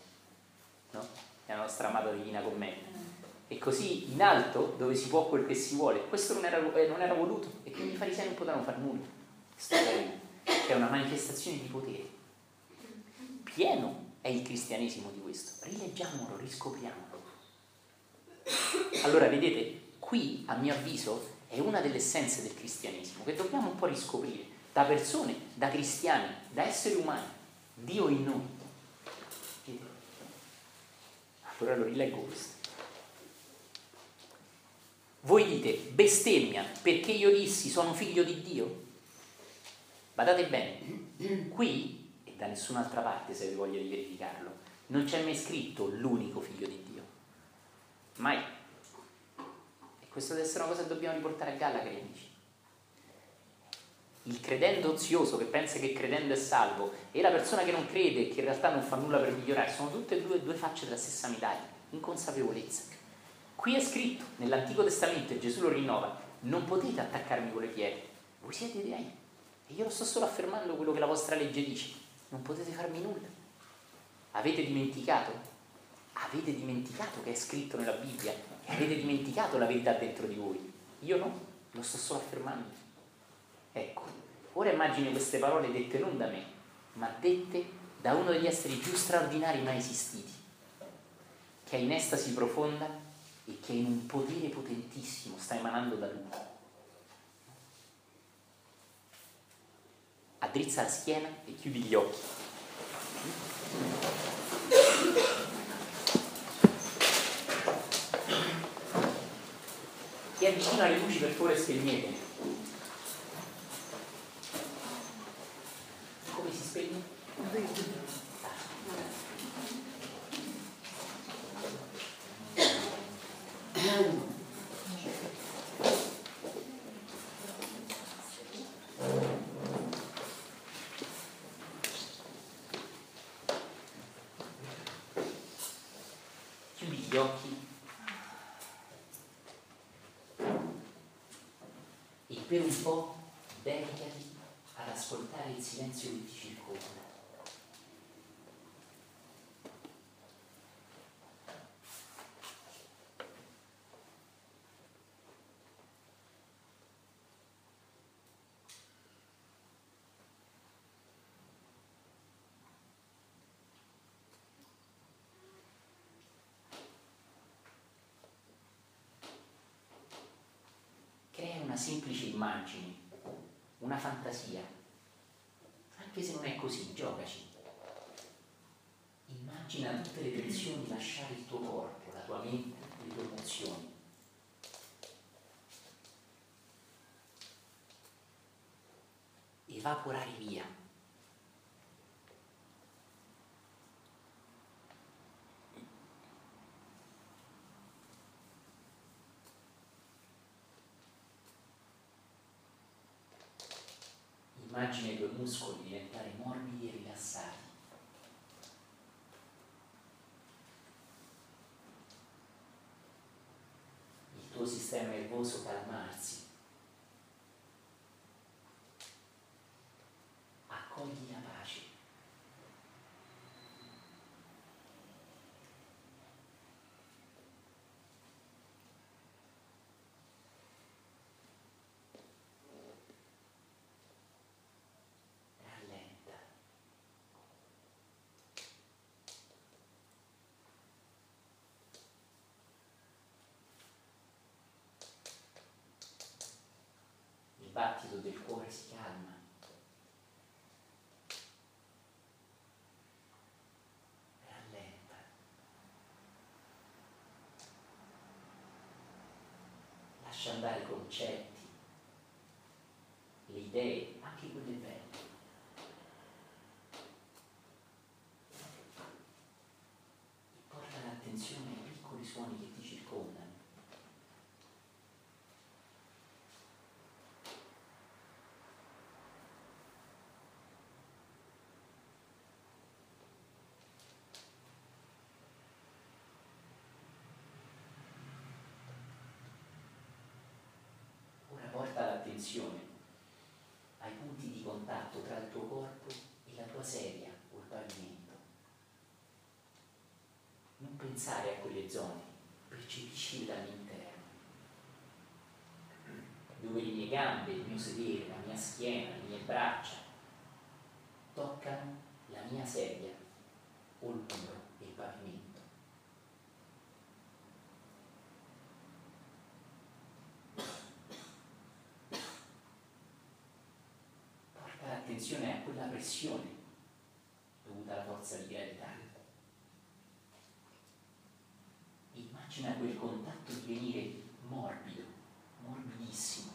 no? È la nostra amata Divina Commedia. E così in alto, dove si può quel che si vuole, questo non era, eh, non era voluto e quindi i farisei non potevano fare nulla. Questo è una manifestazione di potere. Pieno è il cristianesimo di questo. Rileggiamolo, riscopriamolo. Allora, vedete, qui, a mio avviso, è una delle essenze del cristianesimo che dobbiamo un po' riscoprire da persone, da cristiani, da esseri umani Dio in noi. Allora lo rileggo questo. Voi dite bestemmia perché io dissi sono figlio di Dio? Badate bene, qui da nessun'altra parte se vi voglio verificarlo, non c'è mai scritto l'unico figlio di Dio. Mai. E questo deve essere una cosa che dobbiamo riportare a galla, cari amici il credente ozioso che pensa che credendo è salvo e la persona che non crede e che in realtà non fa nulla per migliorare, sono tutte e due due facce della stessa medaglia, inconsapevolezza. Qui è scritto, nell'Antico Testamento, e Gesù lo rinnova, non potete attaccarmi con le pietre, voi siete dei. E io lo sto solo affermando quello che la vostra legge dice, non potete farmi nulla. Avete dimenticato? Avete dimenticato che è scritto nella Bibbia e avete dimenticato la verità dentro di voi. Io no, lo sto solo affermando. Ecco, ora immagini queste parole dette non da me, ma dette da uno degli esseri più straordinari mai esistiti, che è in estasi profonda e che in un potere potentissimo sta emanando da lui. Addrizza la schiena e chiudi gli occhi. Chi è vicino alle luci per favore spegnete. Una semplice immagine, una fantasia, anche se non è così, giocaci. Immagina tutte le tensioni lasciare il tuo corpo, la tua mente, le tue emozioni. evaporare via. Immagina i tuoi muscoli diventare morbidi e rilassati. Il tuo sistema nervoso calmarsi. Accogli la pace. Rallenta. Il battito del cuore si calma. Rallenta. Lascia andare i concetti, le idee, anche quelle belle. E porta l'attenzione ai piccoli suoni che ti circondano. Ora porta l'attenzione ai punti di contatto tra il tuo corpo e la tua sedia o il pavimento. Non pensare a quelle zone, percepiscile dall'interno. Dove le mie gambe, il mio sedere, la mia schiena, le mie braccia toccano la mia sedia o il muro e il pavimento. porta l'attenzione a quella pressione dovuta alla forza di gravità. Immagina quel contatto divenire morbido, morbidissimo.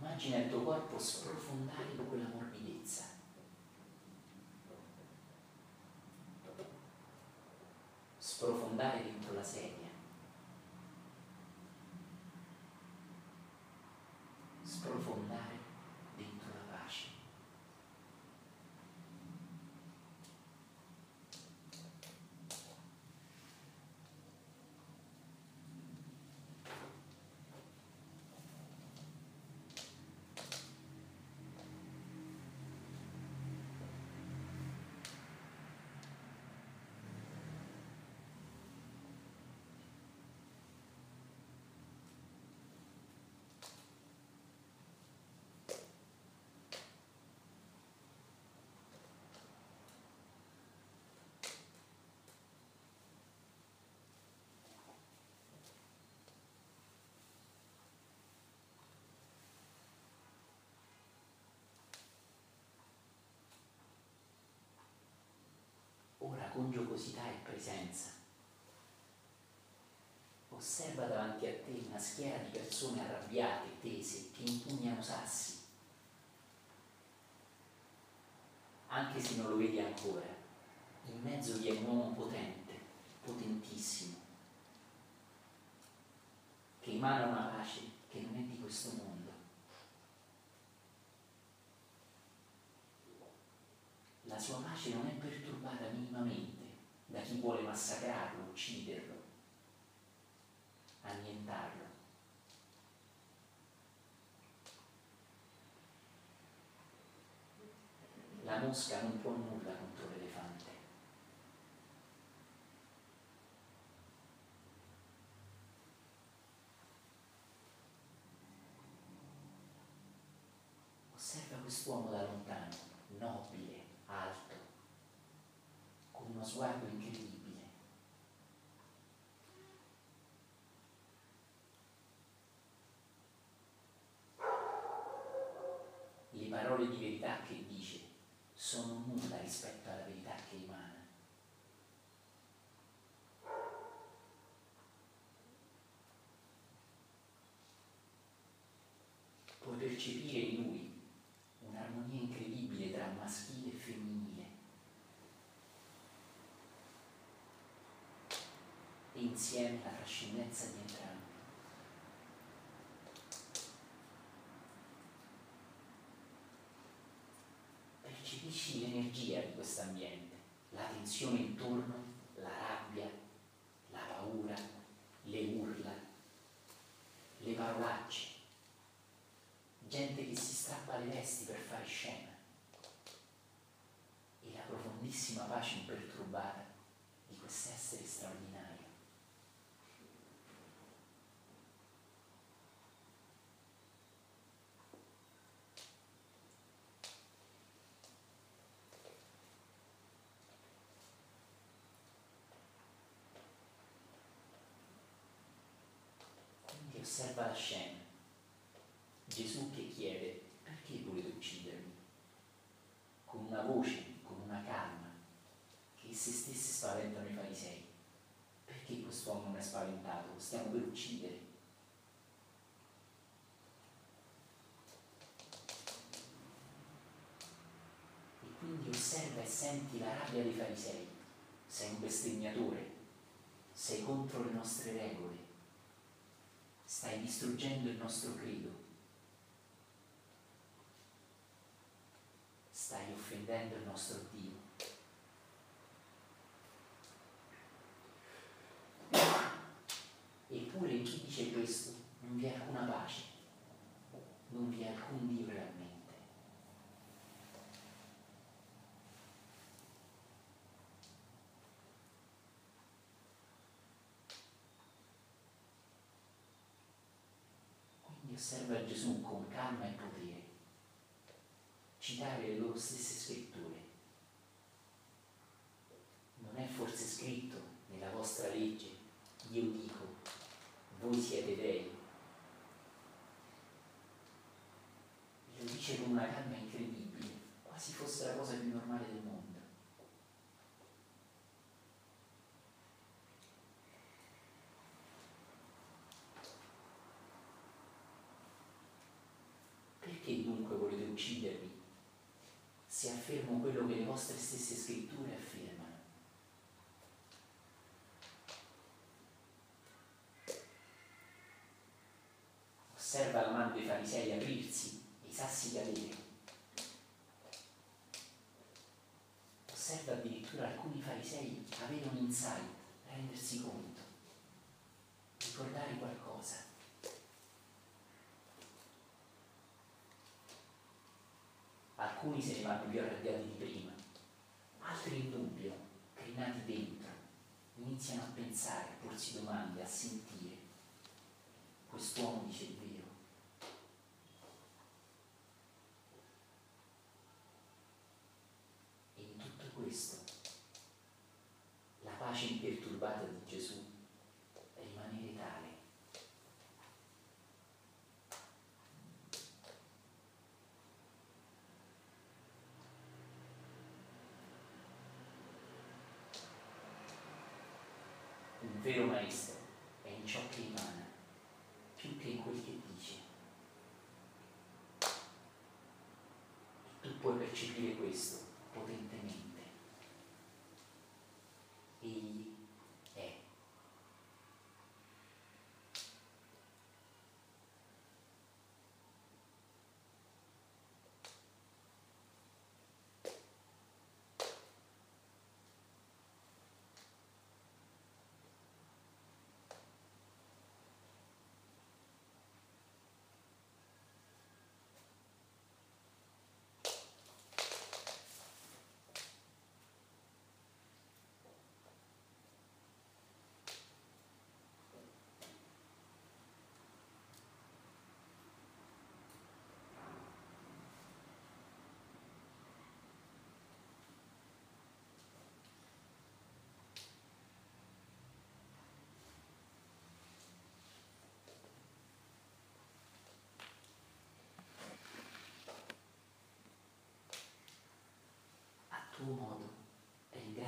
Immagina il tuo corpo sprofondare in quella morbidezza. Sprofondare dentro la sedia. Sprofondare dentro la pace. Ora con giocosità e presenza. Osserva davanti a te una schiera di persone arrabbiate, tese, che impugnano sassi. Anche se non lo vedi ancora, in mezzo vi è un uomo potente, potentissimo, che emana una pace che non è di questo mondo. La sua pace non è perturbata minimamente da chi vuole massacrarlo, ucciderlo, annientarlo. La mosca non può nulla contro l'elefante. Osserva quest'uomo da lontano, nobile, uno sguardo incredibile. Le parole di verità che dice sono nulla rispetto alla verità che emana. Puoi percepire in lui un'armonia un'armonia incredibile tra maschile e femminile. E insieme la trascendenza di entrambi. Percepisci l'energia di questo ambiente, la tensione intorno, la rabbia, la paura, le urla, le parolacce gente che si strappa le vesti per fare scena e la profondissima pace imperturbata di quest'essere straordinario. Quindi osserva la scena Gesù che chiede perché volete uccidermi? Con una voce, con una calma, che se stessi spaventano i farisei. Perché quest'uomo non è spaventato? Stiamo per uccidere. E quindi osserva e senti la rabbia dei farisei. Sei un bestemmiatore, sei contro le nostre regole, stai distruggendo il nostro credo. stai offendendo il nostro Dio. Eppure in chi dice questo non vi è alcuna pace, non vi è alcun Dio realmente. Quindi osserva Gesù con calma e potere citare le loro stesse scritture. Non è forse scritto nella vostra legge, io dico, voi siete dei. Lo dice con una calma incredibile, quasi fosse la cosa più normale del mondo. Perché dunque volete uccidermi se affermo vostre stesse scritture affermano. Osserva la mano dei farisei aprirsi e i sassi cadere. Osserva addirittura alcuni farisei avere un insight, rendersi conto, ricordare qualcosa. alcuni se ne vanno più arrabbiati di prima, altri in dubbio, crinati dentro, iniziano a pensare, a porsi domande, a sentire. Quest'uomo dice il vero. E in tutto questo, la pace imperturbata di Gesù rimanere tale vero maestro è in ciò che emana, più che in quel che dice. Tu puoi percepire questo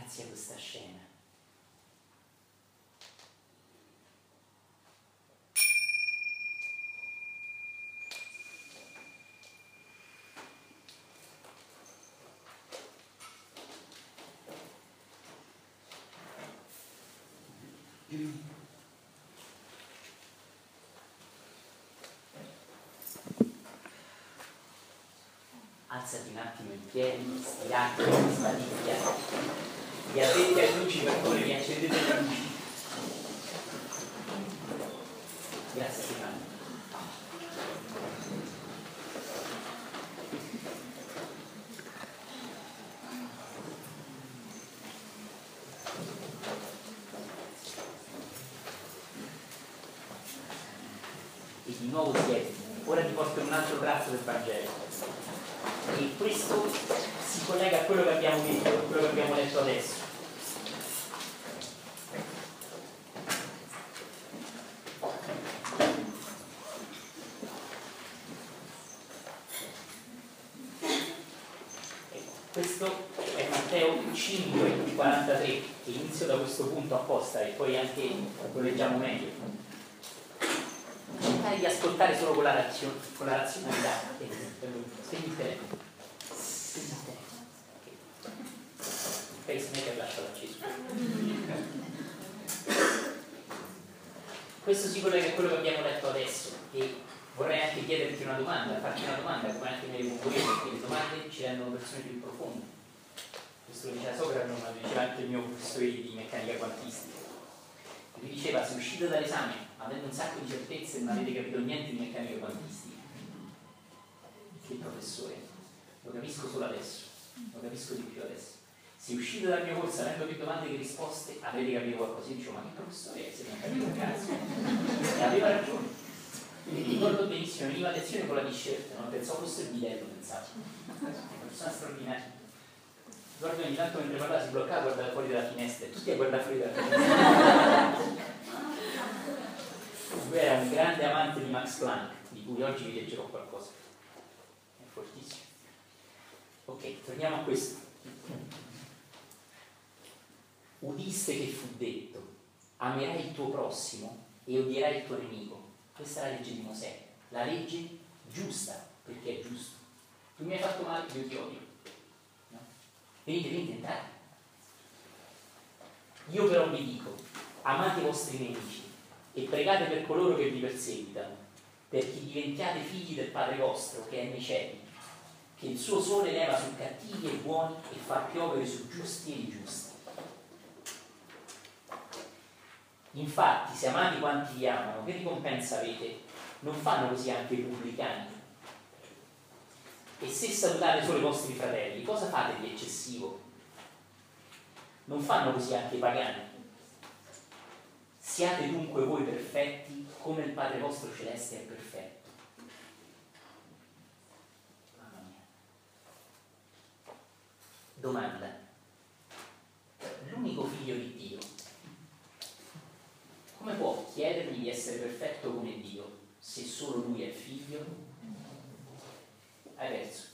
grazie a questa scena. Alzati un attimo in piedi, stirati, sbadiglia. Gli addetti a luci, per mi accendete le luci. Grazie Stefano. E di nuovo siedi. Ora ti porto in un altro tratto del Vangelo. E questo si collega a quello che abbiamo detto, a quello che abbiamo letto adesso. Questo è Matteo 5, 43, che inizio da questo punto apposta e poi anche lo leggiamo meglio. Cercare di ascoltare solo con la, razio- con la razionalità. Spegni. Pacemaker lascialo acceso. Questo si collega a quello che abbiamo letto adesso e vorrei anche chiederti una domanda, farti una domanda come anche nelle concorrenze, perché le domande ci rendono persone più profonde. Questo lo diceva Socrate, ma lo diceva anche il mio professore di meccanica quantistica. Lui diceva, se uscite dall'esame avendo un sacco di certezze e non avete capito niente di meccanica quantistica, che professore, lo capisco solo adesso, lo capisco di più adesso. Se uscite dal mio corso avendo più domande che risposte, avete capito qualcosa. Io dicevo, ma che professore è se non capito un cazzo? E aveva ragione. Quindi ricordo benissimo, veniva a lezione con la t-shirt, non pensavo fosse il bidello, pensavo. Una persona straordinaria. Ricordo ogni tanto mentre parlava si bloccava a guardare fuori dalla finestra e tutti a guardare fuori dalla finestra. Lui era un grande amante di Max Planck, di cui oggi vi leggerò qualcosa. È fortissimo. Ok, torniamo a questo. Udiste che fu detto, amerai il tuo prossimo e odierai il tuo nemico. Questa è la legge di Mosè, la legge giusta, perché è giusto. Tu mi hai fatto male, io ti odio. No? Venite, venite, entrate. Io però vi dico, amate i vostri nemici e pregate per coloro che vi perseguitano, perché diventiate figli del Padre vostro che è nei cieli, che il suo sole leva su cattivi e buoni e fa piovere su giusti e ingiusti. Infatti, se amate quanti vi amano, che ricompensa avete? Non fanno così anche i pubblicani? E se salutate solo i vostri fratelli, cosa fate di eccessivo? Non fanno così anche i pagani? Siate dunque voi perfetti come il Padre vostro celeste è perfetto. Mamma mia. Domanda. L'unico figlio di Dio, come può chiedergli di essere perfetto come Dio se solo lui è figlio? Hai perso.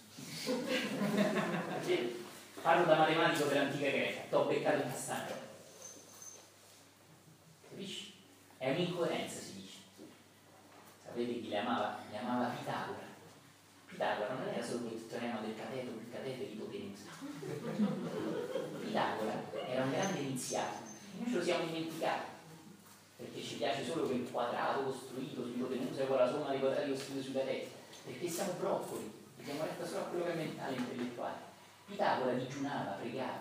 Parlo da matematico dell'antica Grecia, ti ho beccato in castagno. Capisci? È un'incoerenza, si dice. Sapete chi le amava? Le amava Pitagora. Pitagora non era solo il teorema del cateto, il cateto di ipotenusa. Pitagora era un grande iniziato. Noi ce lo siamo dimenticati. Perché ci piace solo quel quadrato costruito sull'ipotenusa con la somma dei quadrati costruiti sui cateti. Perché siamo broccoli. Abbiamo letto solo a quello che è mentale e intellettuale. Pitagora digiunava, pregava,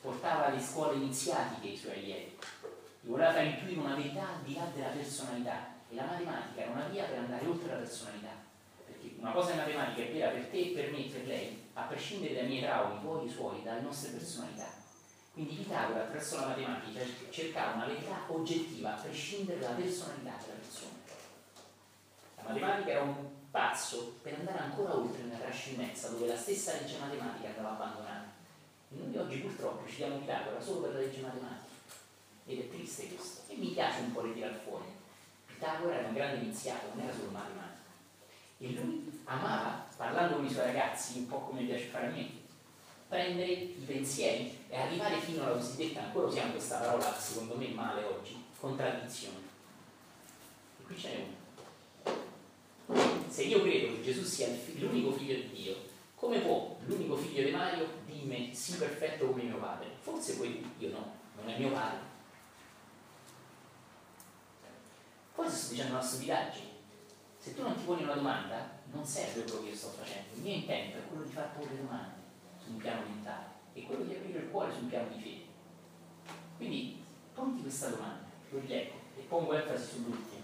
portava alle scuole iniziatiche i suoi allievi, voleva far intuire una verità al di là della personalità e la matematica era una via per andare oltre la personalità, perché una cosa in matematica è vera per te per me e per lei, a prescindere dai miei traumi, tuoi e suoi, dalle nostre personalità. Quindi Pitagora attraverso la matematica cercava una verità oggettiva a prescindere dalla personalità della persona. La matematica era un pazzo per andare ancora oltre nella trascinenza dove la stessa legge matematica andava abbandonata. E noi oggi purtroppo ci diamo Pitagora solo per la legge matematica. Ed è triste questo. E mi piace un po' ritirare fuori. Pitagora era un grande iniziato, non era solo matematica. E lui amava, parlando con i suoi ragazzi, un po' come piace fare a me, prendere i pensieri e arrivare fino alla cosiddetta, ancora usiamo questa parola secondo me male oggi, contraddizione. E qui ce n'è una se io credo che Gesù sia l'unico figlio di Dio, come può l'unico figlio di Mario dirmi sì perfetto come mio padre? Forse poi io no, non è mio padre. Forse sto dicendo una stupidaggine. Se tu non ti poni una domanda, non serve quello che io sto facendo. Il mio intento è quello di far porre domande su un piano mentale e quello di aprire il cuore su un piano di fede. Quindi ponti questa domanda, lo rileggo e pongo enfasi sull'ultimo.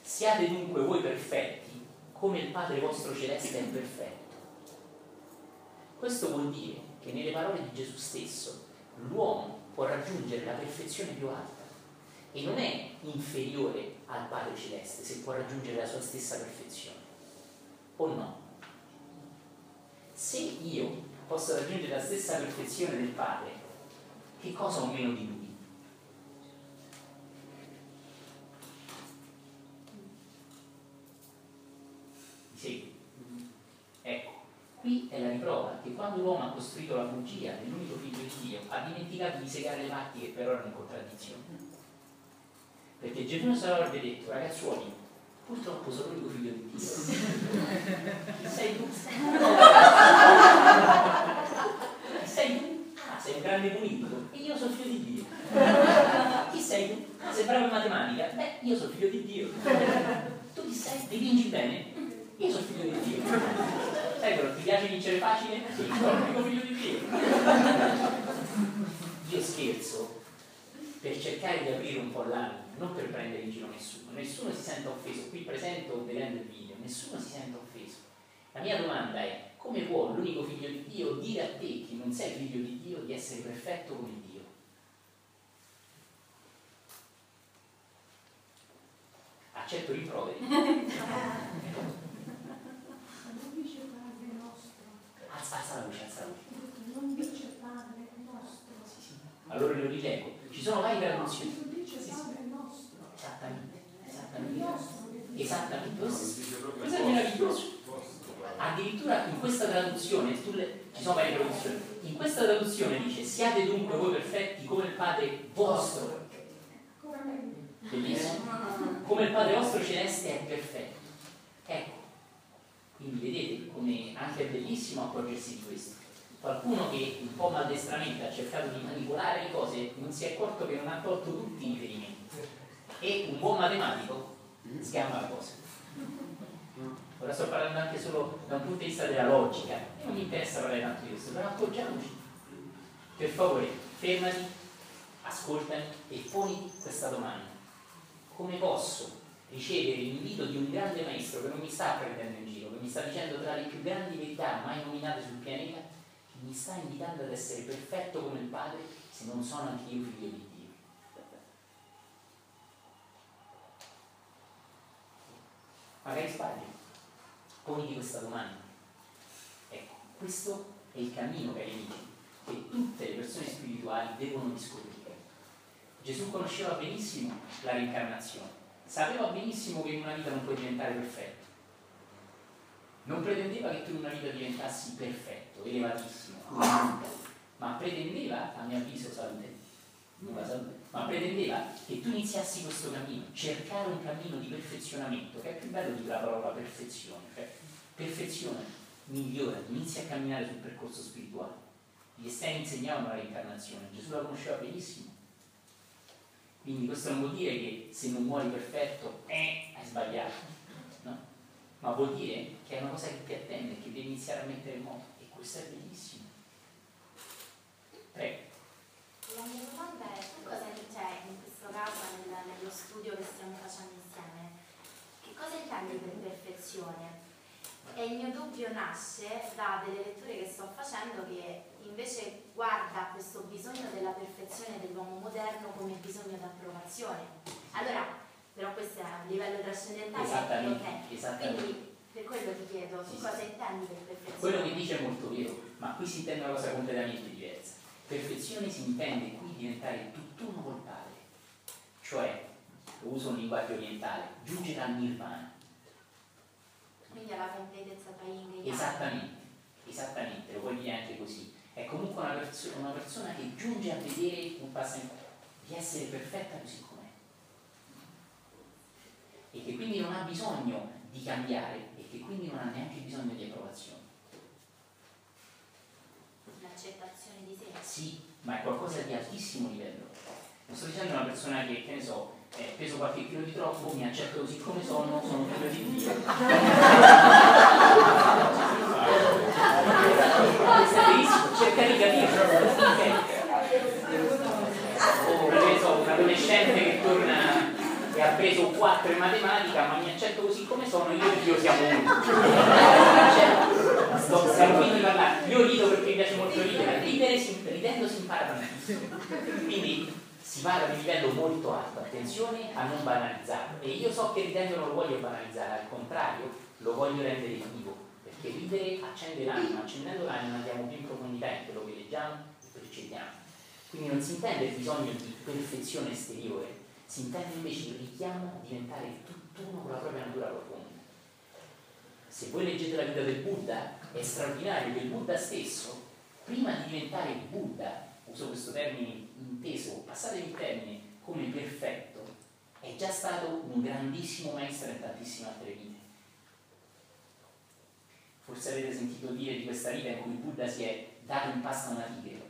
Siate dunque voi perfetti come il Padre vostro celeste è perfetto. Questo vuol dire che nelle parole di Gesù stesso l'uomo può raggiungere la perfezione più alta e non è inferiore al Padre Celeste se può raggiungere la sua stessa perfezione. O no? Se io posso raggiungere la stessa perfezione del Padre, che cosa ho meno di Lui? Segui? Ecco, qui è la riprova che quando l'uomo ha costruito la bugia dell'unico figlio di Dio, ha dimenticato di segare le parti che però erano in contraddizione. Perché Gesù non avrebbe detto, ragazzuoli, purtroppo sono l'unico figlio di Dio. Sei tu? Chi sei tu? Ah, sei un grande politico e io sono figlio di Dio. Chi sei tu? Ah, sei bravo in matematica? Beh, io sono figlio di Dio. Tu chi sei? Dipingi bene? Io sono figlio di Dio. Sai però, ti piace vincere facile? Sì, sono l'unico figlio di Dio. Io scherzo per cercare di aprire un po' l'anima, non per prendere in giro nessuno. Nessuno si sente offeso, qui presente o vedendo il video, nessuno si sente offeso. La mia domanda è, come può l'unico figlio di Dio dire a te che non sei figlio di Dio di essere perfetto come Dio? Accetto rimproveri. Alza, alza la voce, alza la voce. Non dice Padre nostro. Allora lo rileggo. Ci sono varie traduzioni. Non dice Padre nostro. Dice. Esattamente. Non Questo è meraviglioso. Addirittura in questa traduzione, le- ci sono varie traduzioni, in questa traduzione dice siate dunque voi perfetti come il Padre vostro, bellissimo, come il Padre vostro celeste è perfetto. Ecco, quindi vedete come anche è bellissimo accorgersi di questo. Qualcuno che un po' maldestramente ha cercato di manipolare le cose non si è accorto che non ha tolto tutti i riferimenti. E un buon matematico sgama la cosa. Ora sto parlando anche solo da un punto di vista della logica, e non mi interessa parlare tanto di questo, però accorgiamoci. Per favore, fermati, ascoltami e poni questa domanda. Come posso ricevere l'invito di un grande maestro che non mi sta prendendo in giro, che mi sta dicendo tra le più grandi verità mai nominate sul pianeta, che mi sta invitando ad essere perfetto come il Padre, se non sono anche io figlio di Dio? Magari sbaglio. Poniti questa domanda. Ecco, questo è il cammino, cari amici, che tutte le persone spirituali devono discoprire. Gesù conosceva benissimo la reincarnazione, sapeva benissimo che in una vita non puoi diventare perfetto. Non pretendeva che tu in una vita diventassi perfetto, elevatissimo, ma pretendeva, a mio avviso, salute, la salute, ma pretendeva che tu iniziassi questo cammino, cercare un cammino di perfezionamento, che è più bello di la parola perfezione, cioè perfezione, migliora, inizi a camminare sul percorso spirituale. Gli esterni insegnavano la reincarnazione, Gesù la conosceva benissimo. Quindi questo non vuol dire che se non muori perfetto, eh, hai sbagliato, no? Ma vuol dire che è una cosa che ti attende, che devi iniziare a mettere in moto, e questo è bellissimo. Prego. La mia domanda è tu cosa c'è in questo caso nel- nello studio che stiamo facendo insieme? Che cosa intendi per perfezione? E il mio dubbio nasce da delle letture che sto facendo che invece guarda questo bisogno della perfezione dell'uomo moderno come bisogno d'approvazione. Allora, però questo è a livello trascendentale, Esattamente, ok? esattamente. Quindi per quello ti chiedo, sì. cosa intendi per perfezione? Quello che dice è molto vero, ma qui si intende una cosa completamente diversa. Perfezione si intende qui diventare tutt'uno col Padre, cioè, uso un linguaggio orientale, giungere al nirvana. Quindi alla completezza yang. Esattamente, esattamente, lo puoi dire anche così. È comunque una, perso- una persona che giunge a vedere un passo in di essere perfetta così com'è. E che quindi non ha bisogno di cambiare e che quindi non ha neanche bisogno di approvazione. L'accettazione di sé. Sì, ma è qualcosa di altissimo livello. Non sto dicendo una persona che, che ne so, eh, peso qualche chilo di troppo, mi accetto così come sono, sono figlio di Dio. cerca di capire. O che so, un adolescente che torna e ha preso un 4 in matematica, ma mi accetto così come sono, io e Dio siamo uno. Cioè, sto tranquillo di parlare. Io rido perché mi piace molto ridere, ridere ridendo si impara tantissimo. Quindi si parla di livello molto alto, attenzione a non banalizzarlo. E io so che ridendo non lo voglio banalizzare, al contrario, lo voglio rendere vivo, perché ridere accende l'anima, accendendo l'anima andiamo più in profondità in quello che leggiamo e percepiamo. Quindi non si intende il bisogno di perfezione esteriore, si intende invece il richiamo a diventare tutt'uno con la propria natura profonda. Se voi leggete la vita del Buddha, è straordinario che il Buddha stesso, prima di diventare Buddha, uso questo termine inteso, passatemi il termine, come perfetto, è già stato un grandissimo maestro in tantissime altre vite. Forse avete sentito dire di questa vita in cui il Buddha si è dato in pasta una tigre.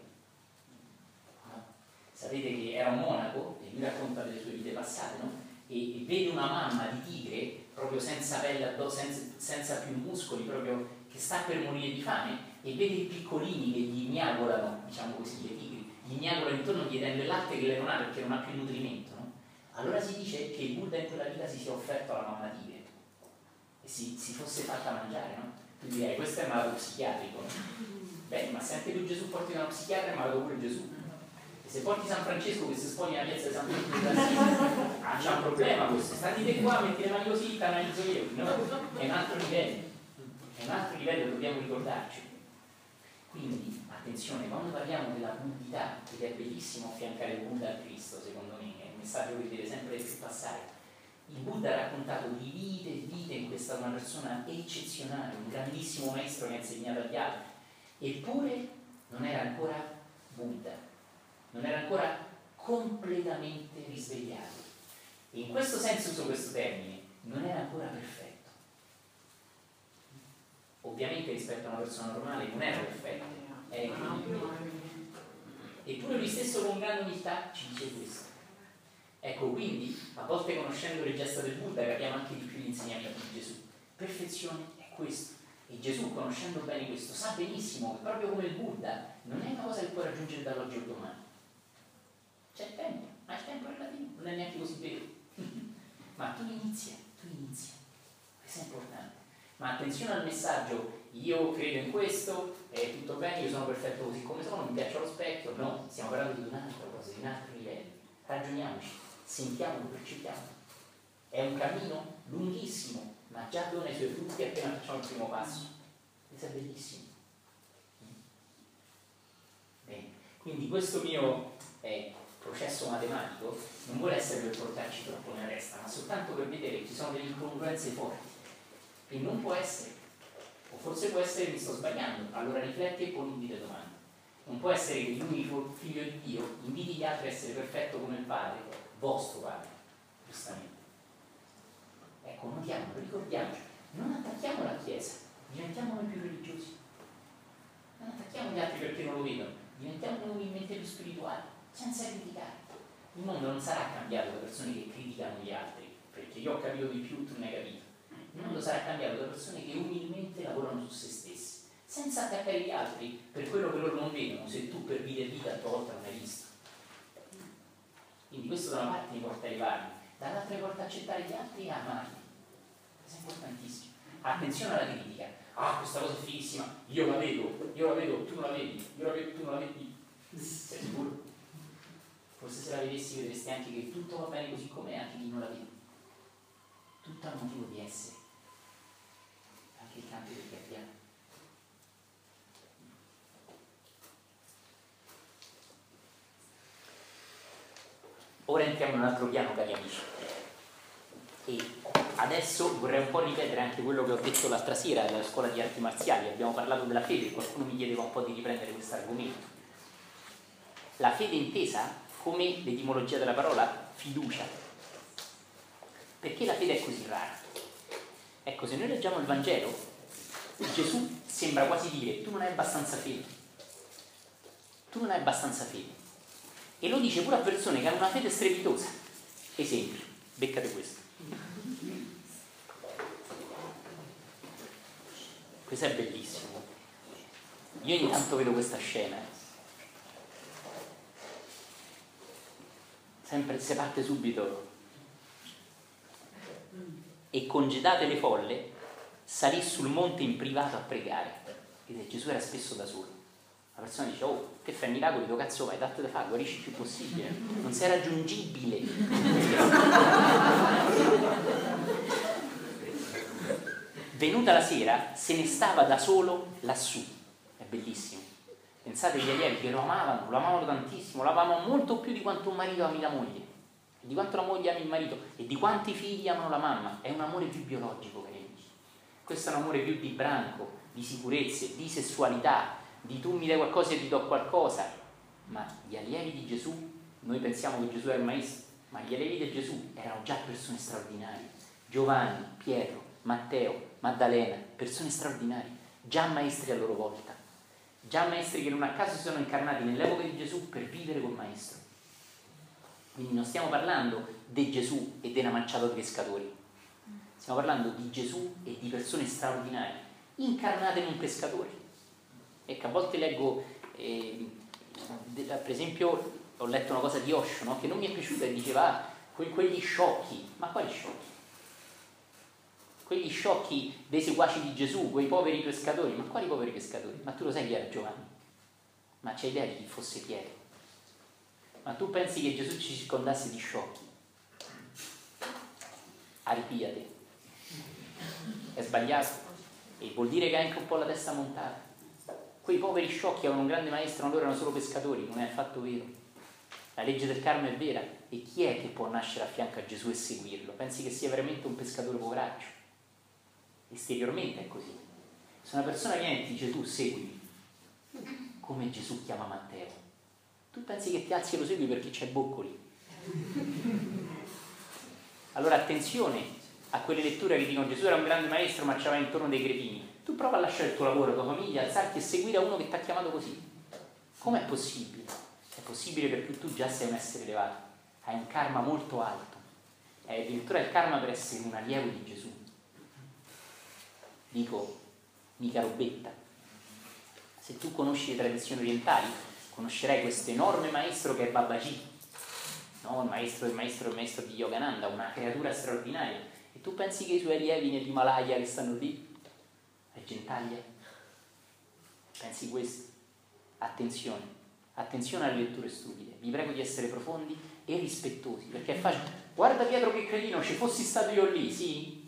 No? Sapete che era un monaco, e lui racconta delle sue vite passate, no? e, e, vede una mamma di tigre, proprio senza pelle addosso, senza, senza più muscoli, proprio che sta per morire di fame, e vede i piccolini che gli miagolano, diciamo così, le tigri, gli miagolano intorno chiedendo il latte che lei non ha perché non ha più nutrimento. No? Allora si dice che il Buddha in quella vita si sia offerto alla mamma tigre e si, si fosse fatta mangiare, no? Quindi direi, questo è malato psichiatrico. Beh, ma se anche tu Gesù porti da uno psichiatra è malato pure Gesù. Se porti San Francesco che si spoglia la piazza di San Francesco ah, c'è un problema questo. Statite qua, metti le mani così, ti analizzo io. No, è un altro livello. È un altro livello, dobbiamo ricordarci. Quindi, attenzione, quando parliamo della buddità, ed è bellissimo affiancare il Buddha al Cristo, secondo me, è un messaggio che deve sempre più passare il Buddha ha raccontato di vite e vite in questa una persona eccezionale, un grandissimo maestro che ha insegnato agli altri, eppure non era ancora Buddha, non era ancora completamente risvegliato. E in questo senso uso questo termine, non era ancora perfetto. Ovviamente rispetto a una persona normale non era perfetto, era incredibile. Eppure lui stesso con grande umiltà ci dice questo. Ecco, quindi a volte conoscendo le gesta del Buddha capiamo anche di più gli insegnamenti di Gesù. Perfezione è questo. E Gesù, conoscendo bene questo, sa benissimo che proprio come il Buddha non è una cosa che puoi raggiungere dall'oggi al domani. C'è tempo, ma il tempo è relativo, non è neanche così vero. ma tu inizia, tu inizia. Questo è importante. Ma attenzione al messaggio, io credo in questo, è tutto bene, io sono perfetto così come sono, mi piace lo specchio. No, stiamo parlando di un'altra cosa, di un altro livello. Ragioniamoci sentiamo, percepiamo. È un cammino lunghissimo, ma già dona i suoi frutti appena facciamo il primo passo. Questo è bellissimo. Bene. Quindi questo mio eh, processo matematico non vuole essere per portarci troppo nella testa, ma soltanto per vedere che ci sono delle incongruenze forti. E non può essere, o forse può essere mi sto sbagliando, allora rifletti e poni delle domande. Non può essere che l'unico figlio di Dio inviti gli altri a essere perfetto come il Padre, vostro Padre, giustamente. Ecco, notiamolo, ricordiamoci, non attacchiamo la Chiesa, diventiamo noi più religiosi. Non attacchiamo gli altri perché non lo vedono, diventiamo noi umilmente più spirituali, senza criticare. Il mondo non sarà cambiato da persone che criticano gli altri, perché io ho capito di più, tu non hai capito. Il mondo sarà cambiato da persone che umilmente lavorano su se stessi, senza attaccare gli altri per quello che loro non vedono, se tu per vita e vita a tua volta non hai visto. Quindi questo da una parte mi porta a aiutarmi, dall'altra mi porta a accettare gli altri e amarli. Questo è importantissimo. Attenzione alla critica. Ah, questa cosa è fighissima, io la vedo, io la vedo, tu non la vedi, io la vedo, tu non la vedi. Sei sicuro? Forse se la vedessi vedresti anche che tutto va bene così com'è, anche chi non la vede. Tutto ha motivo di essere. Anche il canto del gabbiano. Ora entriamo in un altro piano, cari amici. E adesso vorrei un po' ripetere anche quello che ho detto l'altra sera alla scuola di arti marziali. Abbiamo parlato della fede, qualcuno mi chiedeva un po' di riprendere questo argomento. La fede intesa come l'etimologia della parola fiducia. Perché la fede è così rara? Ecco, se noi leggiamo il Vangelo, Gesù sembra quasi dire tu non hai abbastanza fede. Tu non hai abbastanza fede. E lo dice pure a persone che hanno una fede strepitosa. Esempio, beccate questo. Questo è bellissimo. Io ogni tanto vedo questa scena. Sempre se parte subito. E congedate le folle, salì sul monte in privato a pregare. Vedete, Gesù era spesso da solo. La persona dice, oh, che fai miracoli, dove cazzo vai? Datte da fare, guarisci il più possibile. Non sei raggiungibile. Venuta la sera, se ne stava da solo lassù. È bellissimo. Pensate agli allievi che lo amavano, lo amavano tantissimo, lo amavano molto più di quanto un marito ami la moglie, di quanto la moglie ami il marito e di quanti figli amano la mamma. È un amore più biologico, cari amici. Questo è un amore più di branco, di sicurezze, di sessualità, di tu mi dai qualcosa e ti do qualcosa. Ma gli allievi di Gesù, noi pensiamo che Gesù era il maestro, ma gli allievi di Gesù erano già persone straordinarie. Giovanni, Pietro, Matteo, Maddalena, persone straordinarie, già maestri a loro volta, già maestri che non a caso si sono incarnati nell'epoca di Gesù per vivere col maestro. Quindi non stiamo parlando di Gesù e della manciata di pescatori, stiamo parlando di Gesù e di persone straordinarie, incarnate in un pescatore. Ecco, a volte leggo, eh, per esempio, ho letto una cosa di Osho no? che non mi è piaciuta e diceva ah, quegli sciocchi, ma quali sciocchi? Quegli sciocchi dei seguaci di Gesù, quei poveri pescatori, ma quali poveri pescatori? Ma tu lo sai chi era Giovanni? Ma c'hai idea di chi fosse Pietro? Ma tu pensi che Gesù ci circondasse di sciocchi? Arpiate. È sbagliato. E vuol dire che hai anche un po' la testa montata. Quei poveri sciocchi avevano un grande maestro, ma loro erano solo pescatori, non è affatto vero. La legge del karma è vera. E chi è che può nascere a fianco a Gesù e seguirlo? Pensi che sia veramente un pescatore poveraccio? Esteriormente è così. Se una persona viene e ti dice tu seguimi, come Gesù chiama Matteo, tu pensi che ti alzi e lo segui perché c'è boccoli. Allora attenzione a quelle letture che dicono Gesù era un grande maestro ma c'aveva intorno dei cretini. Tu prova a lasciare il tuo lavoro, la tua famiglia, alzarti e seguire uno che ti ha chiamato così. Com'è possibile? È possibile perché tu già sei un essere elevato, hai un karma molto alto, hai addirittura il karma per essere un allievo di Gesù dico mica robetta. Se tu conosci le tradizioni orientali, conoscerai questo enorme maestro che è Babaji, no? il maestro del maestro del maestro di Yogananda, una creatura straordinaria. E tu pensi che i suoi allievi nell'Himalaya che stanno lì, è gentaglia? Pensi questo? Attenzione, attenzione alle letture stupide. Vi prego di essere profondi e rispettosi, perché è facile. Guarda Pietro che cretino, ci fossi stato io lì, sì?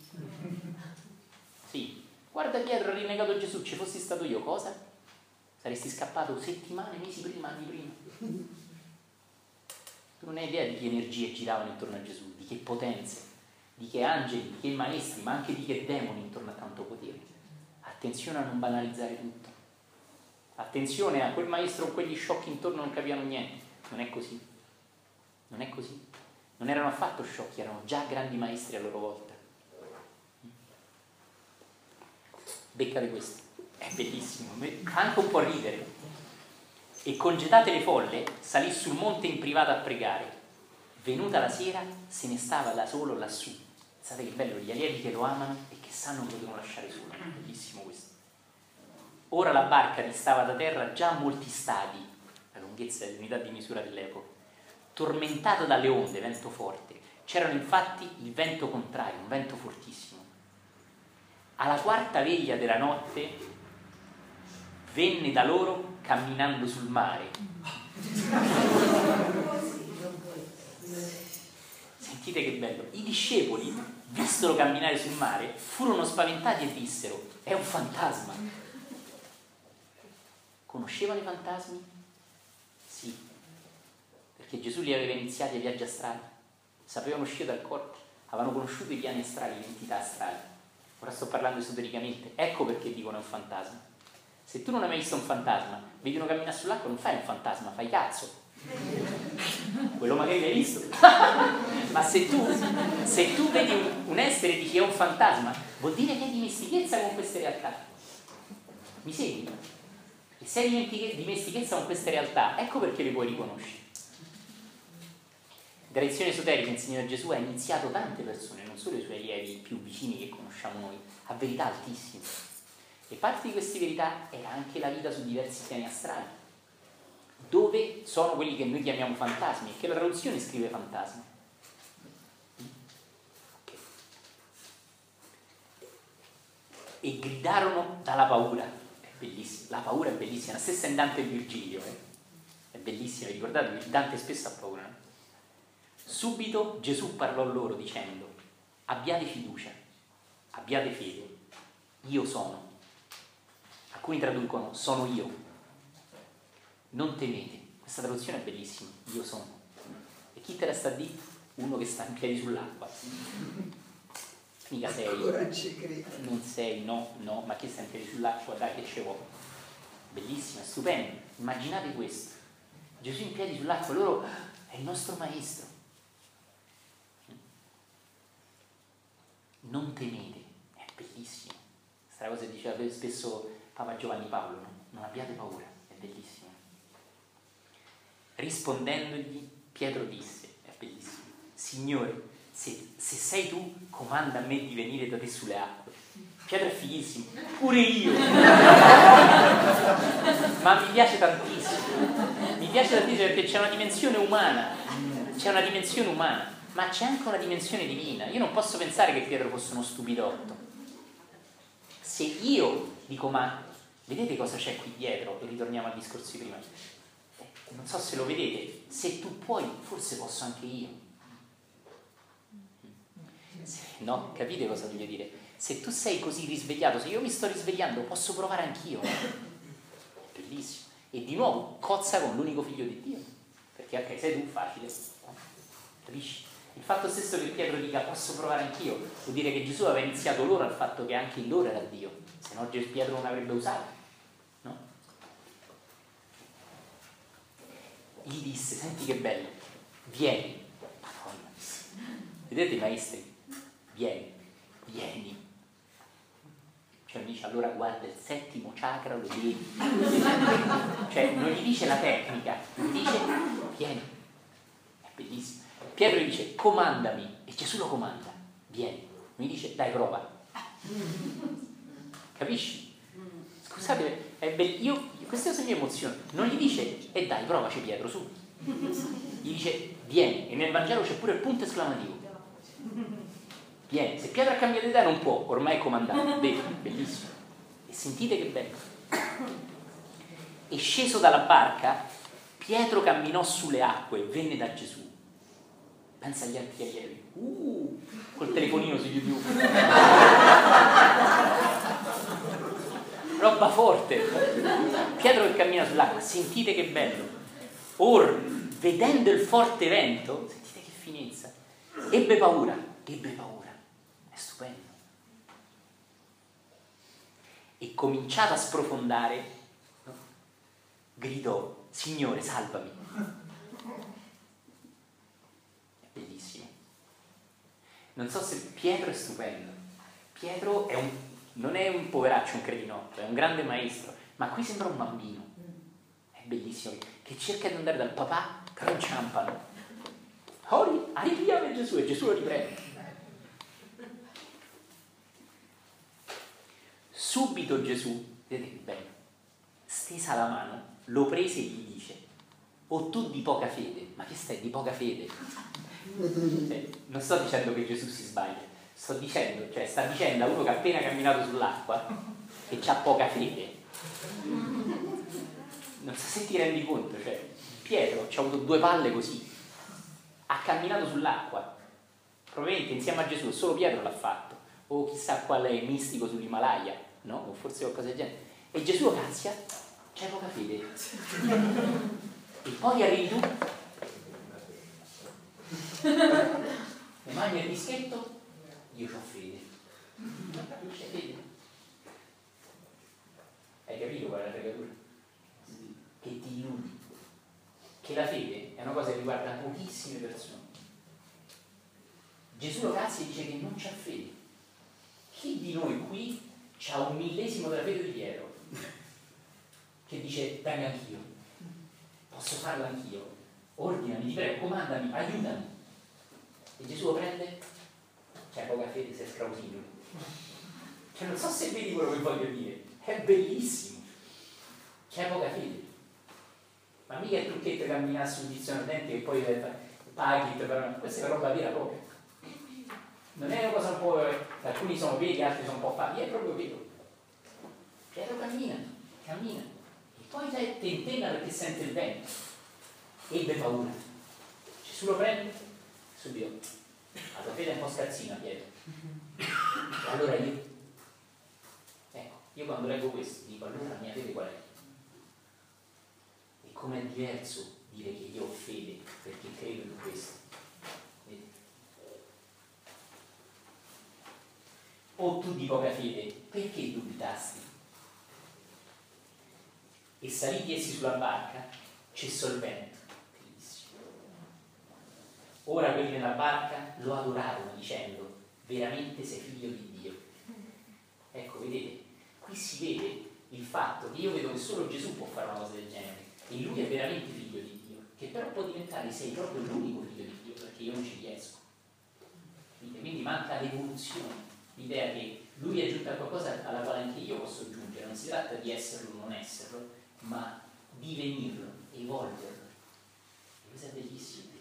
Guarda Pietro ha rinnegato Gesù, ci fossi stato io, cosa? Saresti scappato settimane, mesi prima, anni prima. Tu non hai idea di che energie giravano intorno a Gesù, di che potenze, di che angeli, di che maestri, ma anche di che demoni intorno a tanto potere. Attenzione a non banalizzare tutto. Attenzione a quel maestro o quegli sciocchi intorno non capivano niente. Non è così. Non è così. Non erano affatto sciocchi, erano già grandi maestri a loro volta. Beccate questo, è bellissimo, fa anche un po' ridere. E congedate le folle, salì sul monte in privato a pregare. Venuta la sera, se ne stava da solo lassù. Sapete che bello, gli allievi che lo amano e che sanno che lo devono lasciare solo. Bellissimo questo. Ora la barca distava da terra già a molti stadi, la lunghezza e l'unità di misura dell'epoca, tormentata dalle onde, vento forte. C'erano infatti il vento contrario, un vento fortissimo alla quarta veglia della notte venne da loro camminando sul mare. Sentite che bello. I discepoli, vistolo camminare sul mare, furono spaventati e dissero, è un fantasma. Conoscevano i fantasmi? Sì, perché Gesù li aveva iniziati ai viaggi astrali, sapevano uscire dal corpo, avevano conosciuto i piani astrali, le entità astrali ora sto parlando esotericamente, ecco perché dicono è un fantasma. Se tu non hai mai visto un fantasma, vedi uno camminare sull'acqua, non fai un fantasma, fai cazzo. Quello magari l'hai visto. Ma se tu, se tu vedi un, un essere e dici è un fantasma, vuol dire che hai dimestichezza con queste realtà. Mi segui? E se hai dimestichezza con queste realtà, ecco perché le puoi riconoscere. Tradizione esoterica insegnata da Gesù ha iniziato tante persone, non solo i suoi allievi più vicini che conosciamo noi, a verità altissime. E parte di queste verità era anche la vita su diversi piani astrali, dove sono quelli che noi chiamiamo fantasmi, che la traduzione scrive fantasmi. E gridarono dalla paura. È bellissimo, la paura è bellissima, la stessa in Dante e Virgilio, eh? è bellissima, ricordatevi, Dante spesso ha paura. No? Subito Gesù parlò loro dicendo, abbiate fiducia, abbiate fede, io sono. Alcuni traducono, sono io. Non temete, questa traduzione è bellissima, io sono. E chi te la sta di? Uno che sta in piedi sull'acqua. Mica sei. Non sei, no, no, ma chi sta in piedi sull'acqua? Dai che ce vuoi. Bellissima, stupendo. Immaginate questo. Gesù in piedi sull'acqua, loro è il nostro maestro. Non temete, è bellissimo. Questa cosa diceva spesso Papa Giovanni Paolo, no? non abbiate paura, è bellissimo. Rispondendogli, Pietro disse, è bellissimo, Signore, se, se sei tu, comanda a me di venire da te sulle acque. Pietro è fighissimo, pure io. Ma mi piace tantissimo. Mi piace tantissimo perché c'è una dimensione umana. C'è una dimensione umana, ma c'è anche una dimensione divina. Io non posso pensare che Pietro fosse uno stupidotto. Se io dico, ma vedete cosa c'è qui dietro? E ritorniamo al discorso di prima. Non so se lo vedete, se tu puoi, forse posso anche io. No? Capite cosa voglio dire? Se tu sei così risvegliato, se io mi sto risvegliando, posso provare anch'io. È bellissimo. E di nuovo cozza con l'unico figlio di Dio. Perché ok, sei tu facile. Capisci? Il fatto stesso che Pietro dica posso provare anch'io, vuol dire che Gesù aveva iniziato loro al fatto che anche in loro era Dio, se no Pietro non avrebbe usato. No? Gli disse, senti che bello, vieni. Madonna. Vedete i maestri? Vieni, vieni. Cioè dice allora guarda il settimo chakra, lo vedi. cioè non gli dice la tecnica, gli dice vieni. È bellissimo. Pietro gli dice comandami e Gesù lo comanda, vieni. Mi dice dai prova. Capisci? Scusate, è be- io, questa cosa mi emoziona. Non gli dice e dai provaci Pietro su. Gli dice vieni e nel Vangelo c'è pure il punto esclamativo. Vieni, se Pietro ha cambiato idea non può, ormai è comandato. Vedi, bellissimo. E sentite che bello. E sceso dalla barca, Pietro camminò sulle acque e venne da Gesù. Pensa agli altri allievi. Uh, col telefonino su YouTube. Roba forte. Pietro che cammina sull'acqua. Sentite che bello. Or, vedendo il forte vento, sentite che finezza, ebbe paura, ebbe paura. È stupendo. E cominciato a sprofondare, gridò, Signore, salvami. È bellissimo. Non so se Pietro è stupendo. Pietro è un, non è un poveraccio, un cretinotto, è un grande maestro, ma qui sembra un bambino. È bellissimo, che cerca di andare dal papà, però inciampano. Ori, arriviamo Gesù e Gesù lo riprende. Subito Gesù, vedete che bello, stesa la mano, lo prese e gli dice, o tu di poca fede, ma che stai di poca fede? Non sto dicendo che Gesù si sbaglia, sto dicendo, cioè sta dicendo a uno che ha appena camminato sull'acqua che ha poca fede. Non so se ti rendi conto, cioè, Pietro ci ha avuto due palle così, ha camminato sull'acqua, probabilmente insieme a Gesù, solo Pietro l'ha fatto, o chissà quale mistico sull'Himalaya, no? O forse qualcosa del genere. E Gesù cazia, c'è poca fede. E poi arrivi tu, le mani nel dischetto, io ho fede. C'è fede. Hai capito qual è la fregatura? Che ti illudi. Che la fede è una cosa che riguarda pochissime persone. Gesù lo e dice che non c'ha fede. Chi di noi qui ha un millesimo della fede di Pietro? Che dice, dammi anch'io, posso farlo anch'io, ordinami, ti prego, comandami, aiutami. E Gesù lo prende, c'è poca fede, sei strausino. Cioè non so se vedi quello che voglio dire, è bellissimo. C'è poca fede. Ma mica il trucchetto camminare sul dizionario denti e poi paghi, però questa è roba vera proprio. Non è una cosa un po'. alcuni sono veri, altri sono un po' fatti, è proprio vero. Pietro cammina, cammina. E poi tentenna perché sente il vento. Ebbe paura. Gesù lo prende, subito. La tua fede è un po' scazzina, Pietro. E allora io, ecco, io quando leggo questo dico allora la mia fede qual è? E com'è diverso dire che io ho fede perché credo in questo. O tu di poca fede, perché dubitasti? E saliti essi sulla barca, vento. Bellissimo. Ora quelli nella barca lo adorarono dicendo, veramente sei figlio di Dio. Ecco, vedete, qui si vede il fatto che io vedo che solo Gesù può fare una cosa del genere e lui è veramente figlio di Dio, che però può diventare sei proprio l'unico figlio di Dio perché io non ci riesco. Quindi manca l'evoluzione, l'idea che lui è giunto a qualcosa alla quale anche io posso giungere, non si tratta di esserlo o non esserlo, ma divenirlo, evolverlo. E questo è bellissimo.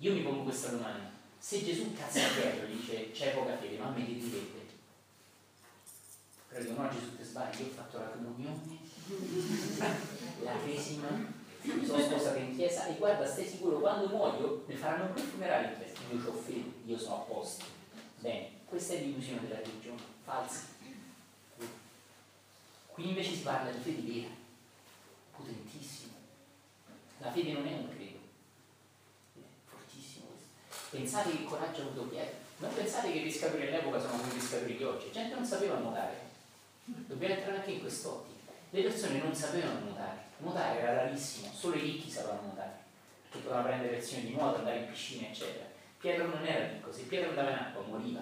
Io mi pongo questa domanda. Se Gesù cazza Pietro e dice c'è poca fede, ma a me che direbbe? Però dico no Gesù ti sbagli, io ho fatto la comunione, la cresima, sono sposata in chiesa e guarda, stai sicuro, quando muoio mi faranno un funerale in chiesa, io ho fede, io sono a posto. Bene, questa è l'illusione della religione, falsa. Qui invece si parla di fede vera, potentissima. La fede non è un credo, è fortissimo questo. Pensate che coraggio ha avuto Pietro, non pensate che i pescatori all'epoca sono come i pescatori di oggi, la gente non sapeva nuotare. Dobbiamo entrare anche in quest'ottica. Le persone non sapevano nuotare, nuotare era rarissimo, solo i ricchi sapevano nuotare, perché potevano prendere lezioni di nuoto, andare in piscina, eccetera. Pietro non era ricco, se Pietro andava in acqua moriva.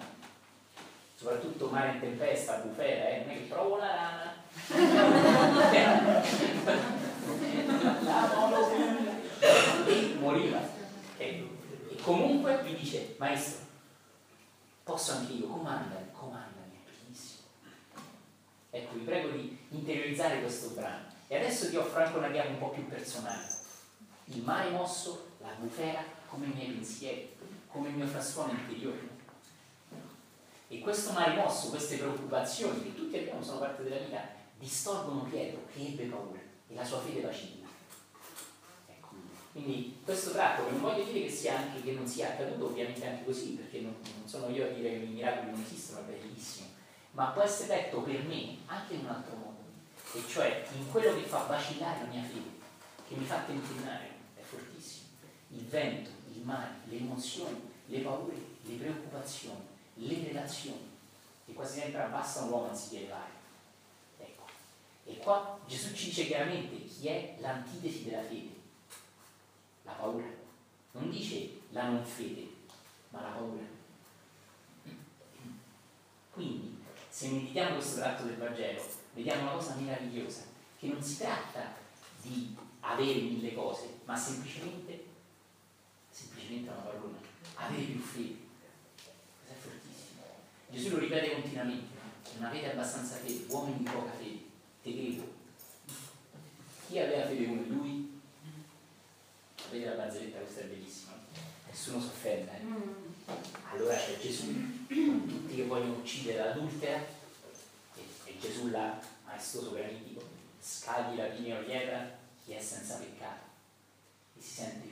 Soprattutto mare in tempesta, bufera, eh? non è che trovo la rana. la. E moriva. E comunque mi dice, maestro, posso anche io, comandami, comandami, è bellissimo. Ecco, vi prego di interiorizzare questo brano. E adesso ti offro anche una chiave un po' più personale. Il mare mosso, la bufera, come i miei pensieri, come il mio frastuono interiore. E questo mare mosso, queste preoccupazioni che tutti abbiamo, sono parte della vita, distolgono Pietro che ebbe paura e la sua fede vacilla. Quindi questo tratto non voglio dire che, sia anche, che non sia accaduto ovviamente anche così, perché non, non sono io a dire che i miracoli non esistono, è bellissimo, ma può essere letto per me anche in un altro modo, e cioè in quello che fa vacillare la mia fede, che mi fa tentennare, è fortissimo. Il vento, il mare, le emozioni, le paure, le preoccupazioni, le relazioni, che quasi sempre abbassano l'uomo anziché elevare. Ecco. E qua Gesù ci dice chiaramente chi è l'antitesi della fede. La paura. Non dice la non fede, ma la paura. Quindi, se meditiamo questo tratto del Vangelo, vediamo una cosa meravigliosa, che non si tratta di avere mille cose, ma semplicemente, semplicemente una parola, avere più fede. Questo è fortissimo. Gesù lo ripete continuamente, non avete abbastanza fede, uomini di poca fede, te credo. Chi aveva fede come lui? Vedi la barzelletta, questa è bellissima. Nessuno si offende. Eh? Allora c'è Gesù, tutti che vogliono uccidere l'adultera, e, e Gesù là, maestoso paralitico, scagli la pinea pietra, chi è senza peccato. E si sente,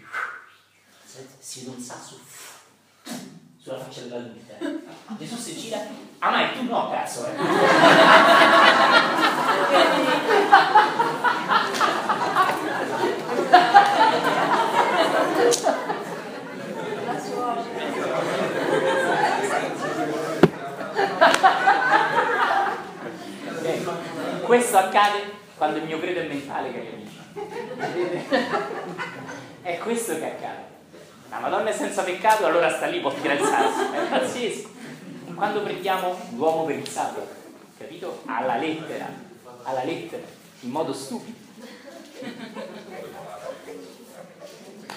si un sasso sulla faccia dell'adultera. Gesù si gira, ah ma tu no, cazzo, eh. Ecco, questo accade quando il mio credo è mentale, cari amici. È questo che accade. La Madonna è senza peccato, allora sta lì, può fidanzarsi. È pazzesco. Quando prendiamo l'uomo per il sabato, capito? Alla lettera, alla lettera, in modo stupido.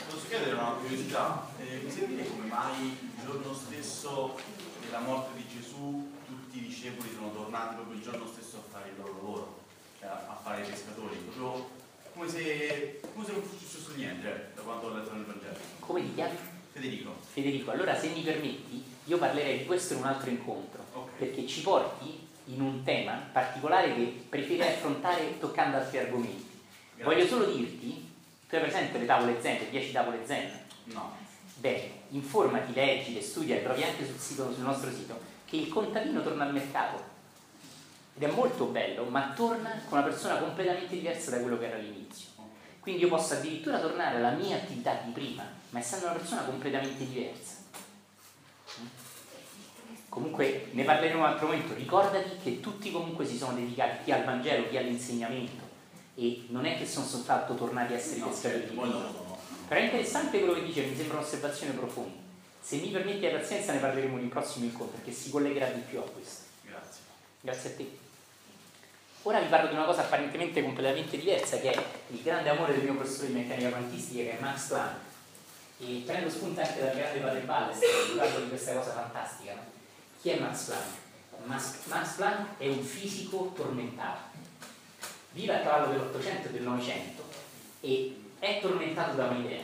Posso chiedere una curiosità? Eh, mi dire come mai il giorno stesso della morte di Gesù tutti i discepoli sono tornati proprio il giorno stesso fare il loro lavoro, cioè a, fare i pescatori, proprio come se, come se non fosse successo niente eh, da quando ho letto nel Vangelo. Come ti chiami? Federico, Federico, allora se mi permetti, io parlerei di questo in un altro incontro, ok. perché ci porti in un tema particolare che preferirei affrontare toccando altri argomenti. Grazie. Voglio solo dirti, tu hai presente le tavole zen, le 10 tavole zen? No, Bene, informati, leggi, le studia, le trovi anche sul, sito, sul nostro sito, che il contadino torna al mercato. Ed è molto bello, ma torna con una persona completamente diversa da quello che era all'inizio. Quindi io posso addirittura tornare alla mia attività di prima, ma essendo una persona completamente diversa. Comunque ne parleremo in un altro momento. Ricordati che tutti comunque si sono dedicati chi al Vangelo, chi all'insegnamento. E non è che sono soltanto tornati a essere no, pescatori certo, di vino. Però è interessante quello che dice, mi sembra un'osservazione profonda. Se mi permetti la pazienza ne parleremo in un prossimo incontro, perché si collegherà di più a questo. Grazie. Grazie a te. Ora vi parlo di una cosa apparentemente completamente diversa, che è il grande amore del mio professore di meccanica quantistica, che è Max Planck. E prendo spunto anche dal grande padre Balles, parlo di questa cosa fantastica. Chi è Max Planck? Max, Max Planck è un fisico tormentato. Vive a cavallo dell'Ottocento e del Novecento e è tormentato da un'idea.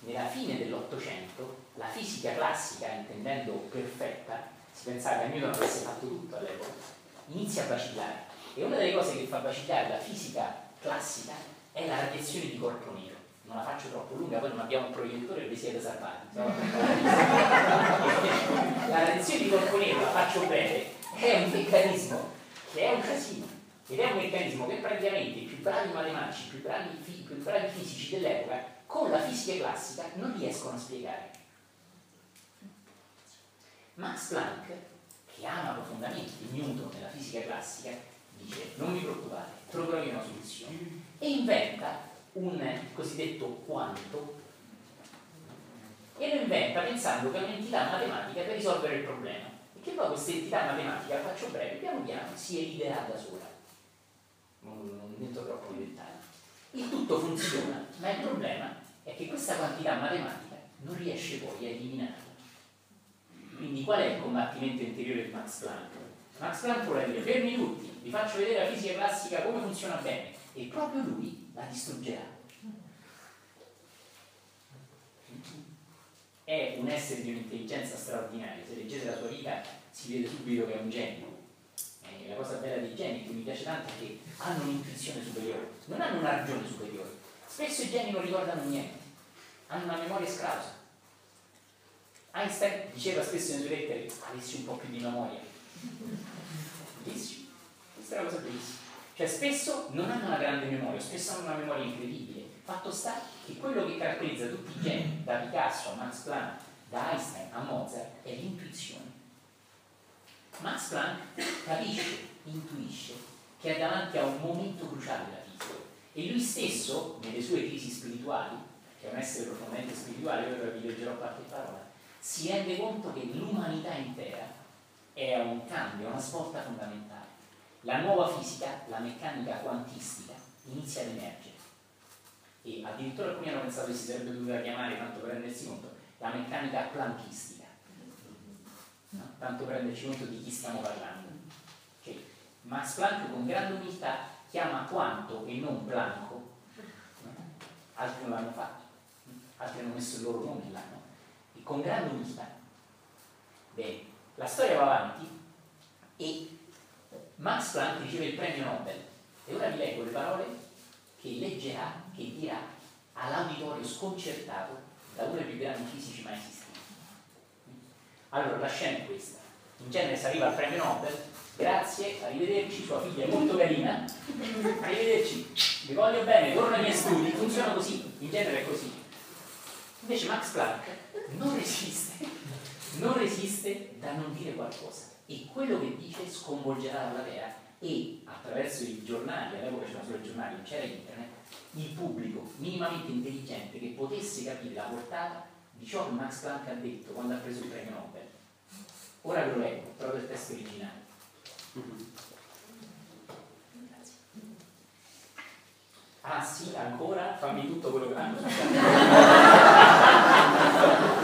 Nella fine dell'Ottocento la fisica classica, intendendo perfetta, si pensava che Newton avesse fatto tutto all'epoca, inizia a vacillare. E una delle cose che fa vacillare la fisica classica è la radiazione di corpo nero. Non la faccio troppo lunga, poi non abbiamo un proiettore e vi siete salvati. La radiazione di corpo nero, la faccio breve, è un meccanismo che è un casino. Ed è un meccanismo che praticamente i più bravi matematici, i più bravi, i più bravi fisici dell'epoca, con la fisica classica non riescono a spiegare. Max Planck, che ama profondamente Newton nella fisica classica, dice non vi preoccupate, troverò io una soluzione. E inventa un cosiddetto quanto e lo inventa pensando che è un'entità matematica per risolvere il problema. E che poi questa entità matematica, faccio breve, piano piano si eliderà da sola. Non, non entro troppo nei dettagli. Il tutto funziona, ma il problema è che questa quantità matematica non riesce poi a eliminarla. Quindi qual è il combattimento interiore di Max Planck? Max Planck vuole dire fermi tutti, vi faccio vedere la fisica classica come funziona bene e proprio lui la distruggerà. È un essere di un'intelligenza straordinaria, se leggete la sua vita si vede subito che è un genio. Eh, la cosa bella dei geni che mi piace tanto è che hanno un'intuizione superiore, non hanno una ragione superiore. Spesso i geni non ricordano niente, hanno una memoria scrausa. Einstein diceva spesso nelle sue lettere, avessi un po' più di memoria. Bellissimo. Questa è una cosa bellissima. Cioè spesso non hanno una grande memoria, spesso hanno una memoria incredibile. Fatto sta che quello che caratterizza tutti i geni, da Picasso a Max Planck, da Einstein a Mozart, è l'intuizione. Max Planck capisce, intuisce che è davanti a un momento cruciale della fisica e lui stesso, nelle sue crisi spirituali, che è un essere profondamente spirituale, ora vi leggerò qualche parola, si rende conto che l'umanità intera è un cambio, una svolta fondamentale. La nuova fisica, la meccanica quantistica, inizia ad emergere. E addirittura alcuni hanno pensato che si sarebbe dovuta chiamare, tanto per rendersi conto, la meccanica planchistica. No? Tanto per renderci conto di chi stiamo parlando. Che Max Planck con grande umiltà chiama quanto e non Planco. Altri non l'hanno fatto, altri hanno messo il loro nome là, no? E con grande umiltà. Bene, la storia va avanti e Max Planck riceve il premio Nobel. E ora vi leggo le parole che leggerà, che dirà all'auditorio sconcertato da uno dei più grandi fisici mai esistiti. Allora, la scena è questa. In genere si arriva al premio Nobel, grazie, arrivederci, sua figlia è molto carina, arrivederci, vi voglio bene, torno ai miei studi, funziona così, in genere è così. Invece Max Planck non resiste, non resiste da non dire qualcosa e quello che dice sconvolgerà la platea e attraverso i giornali, all'epoca c'erano solo i giornali, non c'era internet, il pubblico minimamente intelligente che potesse capire la portata di ciò che Max Planck ha detto quando ha preso il premio Nobel. Ora ve lo leggo, proprio il testo originale. Grazie. Ah sì, ancora? Fammi tutto quello che l'hanno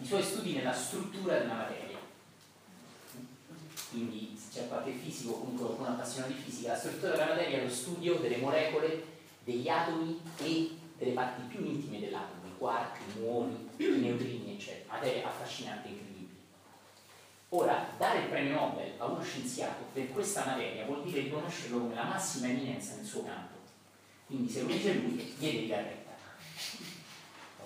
i suoi studi nella struttura della materia. Quindi se c'è qualche fisico, comunque qualcuno appassionato di fisica, la struttura della materia è lo studio delle molecole, degli atomi e delle parti più intime dell'atomo, i quark, i muoni, i neutrini, eccetera. Materia affascinante e incredibile. Ora, dare il premio Nobel a uno scienziato per questa materia vuol dire riconoscerlo come la massima eminenza nel suo campo. Quindi se lo dice lui, gli devi dare retta.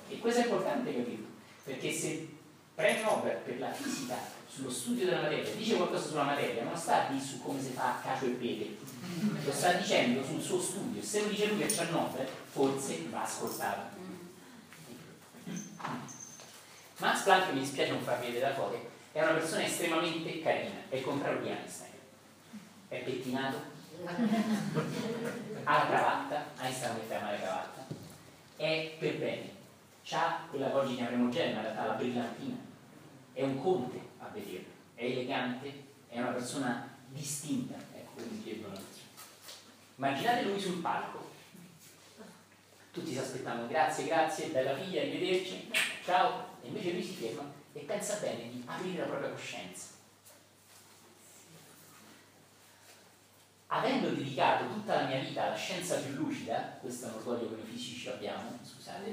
E questo è importante capire, perché se premio Nobel per la fisica sullo studio della materia dice qualcosa sulla materia, non sta di su come si fa cacio e pepe, lo sta dicendo sul suo studio. Se lo dice lui che c'è Nobel, forse va ascoltato. Max Planck mi dispiace non farvi vedere la foto, è una persona estremamente carina, è il contrario di Einstein. È pettinato, ha la cravatta, Einstein metteva la cravatta, è per bene, ha quella chiameremo gemme, in realtà la brillantina, è un conte a vederlo, è elegante, è una persona distinta, ecco, come dicevo Immaginate lui sul palco, tutti si aspettavano grazie, grazie, bella figlia, arrivederci, ciao, e invece lui si ferma e pensa bene di aprire la propria coscienza. Avendo dedicato tutta la mia vita alla scienza più lucida, questo è un orgoglio che noi fisici abbiamo, scusate,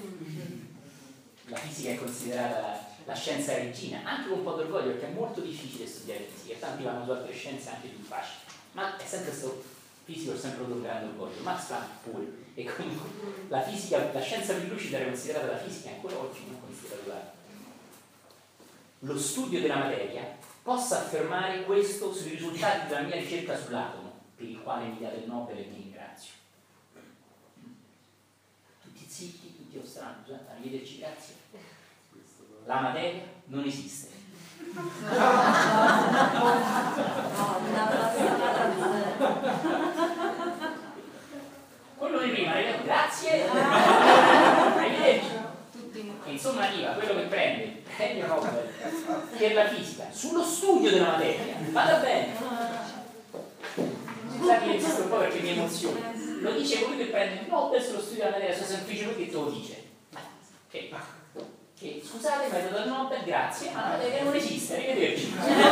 la fisica è considerata la, la scienza regina, anche con un po' d'orgoglio perché è molto difficile studiare fisica, tanti vanno su altre scienze anche più facili, ma è sempre stato fisico, è sempre avuto un grande orgoglio, Max Planck pure, e comunque la fisica, la scienza più lucida era considerata la fisica, ancora oggi non considerata la lo studio della materia possa affermare questo sui risultati della mia ricerca sull'atomo, per il quale mi date il Nobel e vi ringrazio. Tutti zitti, tutti ostranti, arrivederci, grazie. La materia non esiste. Quello di prima, grazie, arrivederci. Insomma arriva quello che prende il premio Nobel per la fisica sullo studio della materia, vada bene. Scusate, insisto un po' perché mi emoziona. Lo dice colui che prende il Nobel sullo studio della materia, sono semplice lui che te lo dice. Che, che scusate, mi hai dato il Nobel, grazie, ma la materia non esiste, arrivederci. Vedi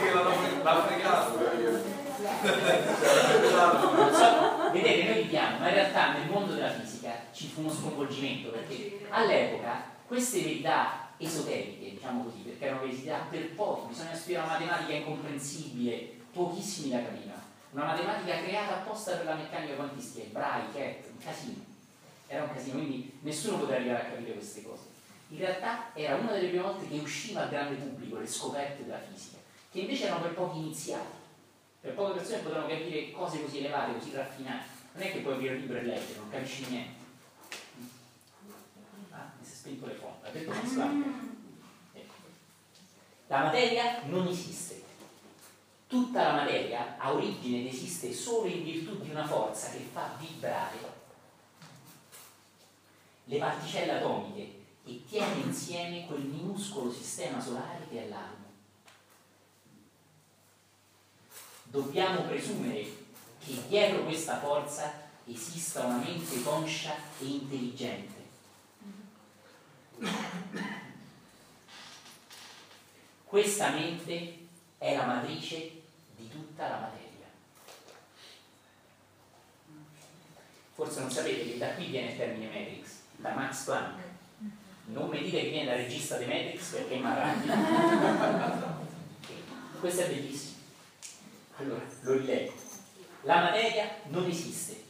che l'ha fregato. so, vedete, noi viviamo, ma in realtà nel mondo della fisica ci fu uno sconvolgimento perché all'epoca queste verità esoteriche, diciamo così, perché erano verità per pochi, bisogna studiare una matematica incomprensibile, pochissimi la capivano. Una matematica creata apposta per la meccanica quantistica, ebrei, Ket, un casino. Era un casino, quindi nessuno poteva arrivare a capire queste cose. In realtà era una delle prime volte che usciva al grande pubblico le scoperte della fisica, che invece erano per pochi iniziati. Per poche persone potevano capire cose così elevate, così raffinate. Non è che puoi aprire il libro e leggere, non capisci niente. Ah, mi si è spento le fonti, ha detto Max Planck. Ecco. La materia non esiste. Tutta la materia ha origine ed esiste solo in virtù di una forza che fa vibrare le particelle atomiche e tiene insieme quel minuscolo sistema solare che è l'atomo. Dobbiamo presumere che dietro questa forza esista una mente conscia e intelligente. Questa mente è la matrice di tutta la materia. Forse non sapete che da qui viene il termine Matrix, da Max Planck. Non mi dite che viene dal regista di Matrix perché mi arrabbio. Questo è bellissimo. Allora, lo rileggo. La materia non esiste.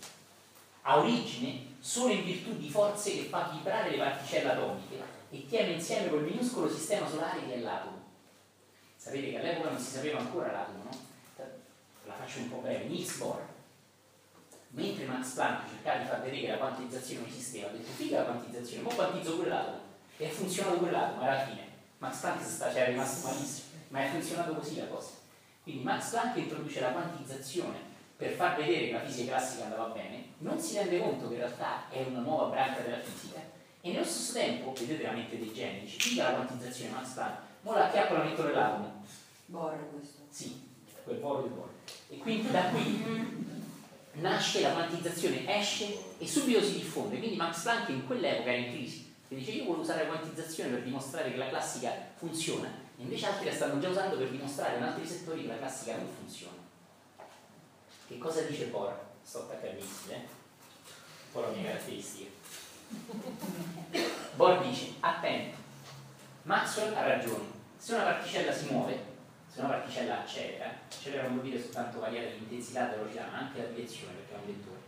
Ha origine solo in virtù di forze che fa vibrare le particelle atomiche e tiene insieme quel minuscolo sistema solare che è l'atomo. Sapete che all'epoca non si sapeva ancora l'atomo, no? La faccio un po' breve. Niels Bohr, mentre Max Planck cercava di far vedere che la quantizzazione non esisteva, ha detto figa la quantizzazione, ma quantizzo l'atomo. E ha funzionato pure l'atomo, alla fine. Max Planck c'era rimasto malissimo, ma è funzionato così la cosa. Quindi Max Planck introduce la quantizzazione per far vedere che la fisica classica andava bene, non si rende conto che in realtà è una nuova branca della fisica e nello stesso tempo, vedete la mente dei geni, figa la quantizzazione Max Planck, ora la chiappa la metto nell'atomo. Bohr questo. Sì, quel polo del polo. E quindi da qui nasce la quantizzazione, esce e subito si diffonde. Quindi Max Planck in quell'epoca era in crisi, che dice io voglio usare la quantizzazione per dimostrare che la classica funziona, e invece altri la stanno già usando per dimostrare in altri settori che la classica non funziona. Che cosa dice Bohr? Sto attaccatissimo, eh? Un po' la mia caratteristica. Bohr dice, attento, Maxwell ha ragione, se una particella si muove, se una particella accelera, accelera non vuol dire soltanto variare l'intensità della velocità, ma anche la direzione perché è un vettore.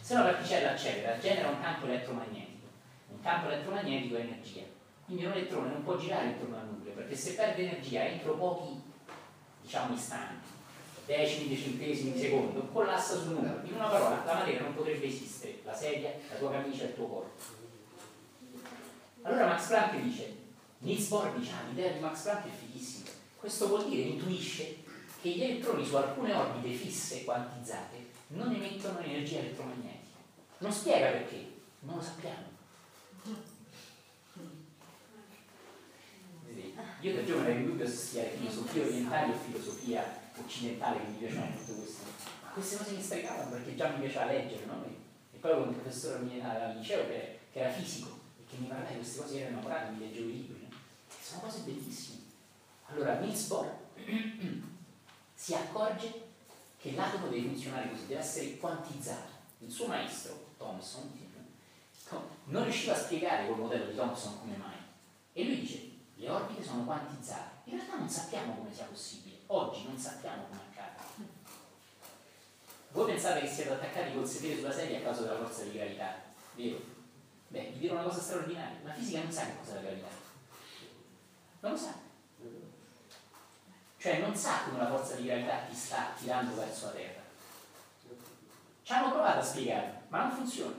Se una particella accelera, genera un campo elettromagnetico. Un campo elettromagnetico è energia. Quindi un elettrone non può girare intorno al nucleo, perché se perde energia entro pochi, diciamo, istanti, decimi, decentesimi di secondo, collassa sul nucleo. In una parola, la materia non potrebbe esistere, la sedia, la tua camicia, il tuo corpo. Allora Max Planck dice, Niels Bohr dice, ah, l'idea di Max Planck è fighissima. Questo vuol dire, intuisce, che gli elettroni su alcune orbite fisse quantizzate non emettono energia elettromagnetica. Non spiega perché, non lo sappiamo. Io da giovane ero in dubbio se studiare filosofia orientale o filosofia occidentale, che mi piaceva molto questo. Ma queste cose mi stregavano perché già mi piaceva leggere, no? E poi avevo un professore al liceo che, era fisico e che mi parlava di queste cose, ero innamorato, mi leggevo i libri. No? Sono cose bellissime. Allora Niels Bohr si accorge che l'atomo deve funzionare così, deve essere quantizzato. Il suo maestro, Thomson, non riusciva a spiegare col modello di Thomson come mai. E lui dice, le orbite sono quantizzate. In realtà non sappiamo come sia possibile. Oggi non sappiamo come accade. Voi pensate che siete attaccati col sedere sulla sedia a causa della forza di gravità, vero? Beh, vi dirò una cosa straordinaria. La fisica non sa che cos'è la gravità. Non lo sa. Cioè non sa come la forza di gravità ti sta tirando verso la Terra. Ci hanno provato a spiegarlo, ma non funziona.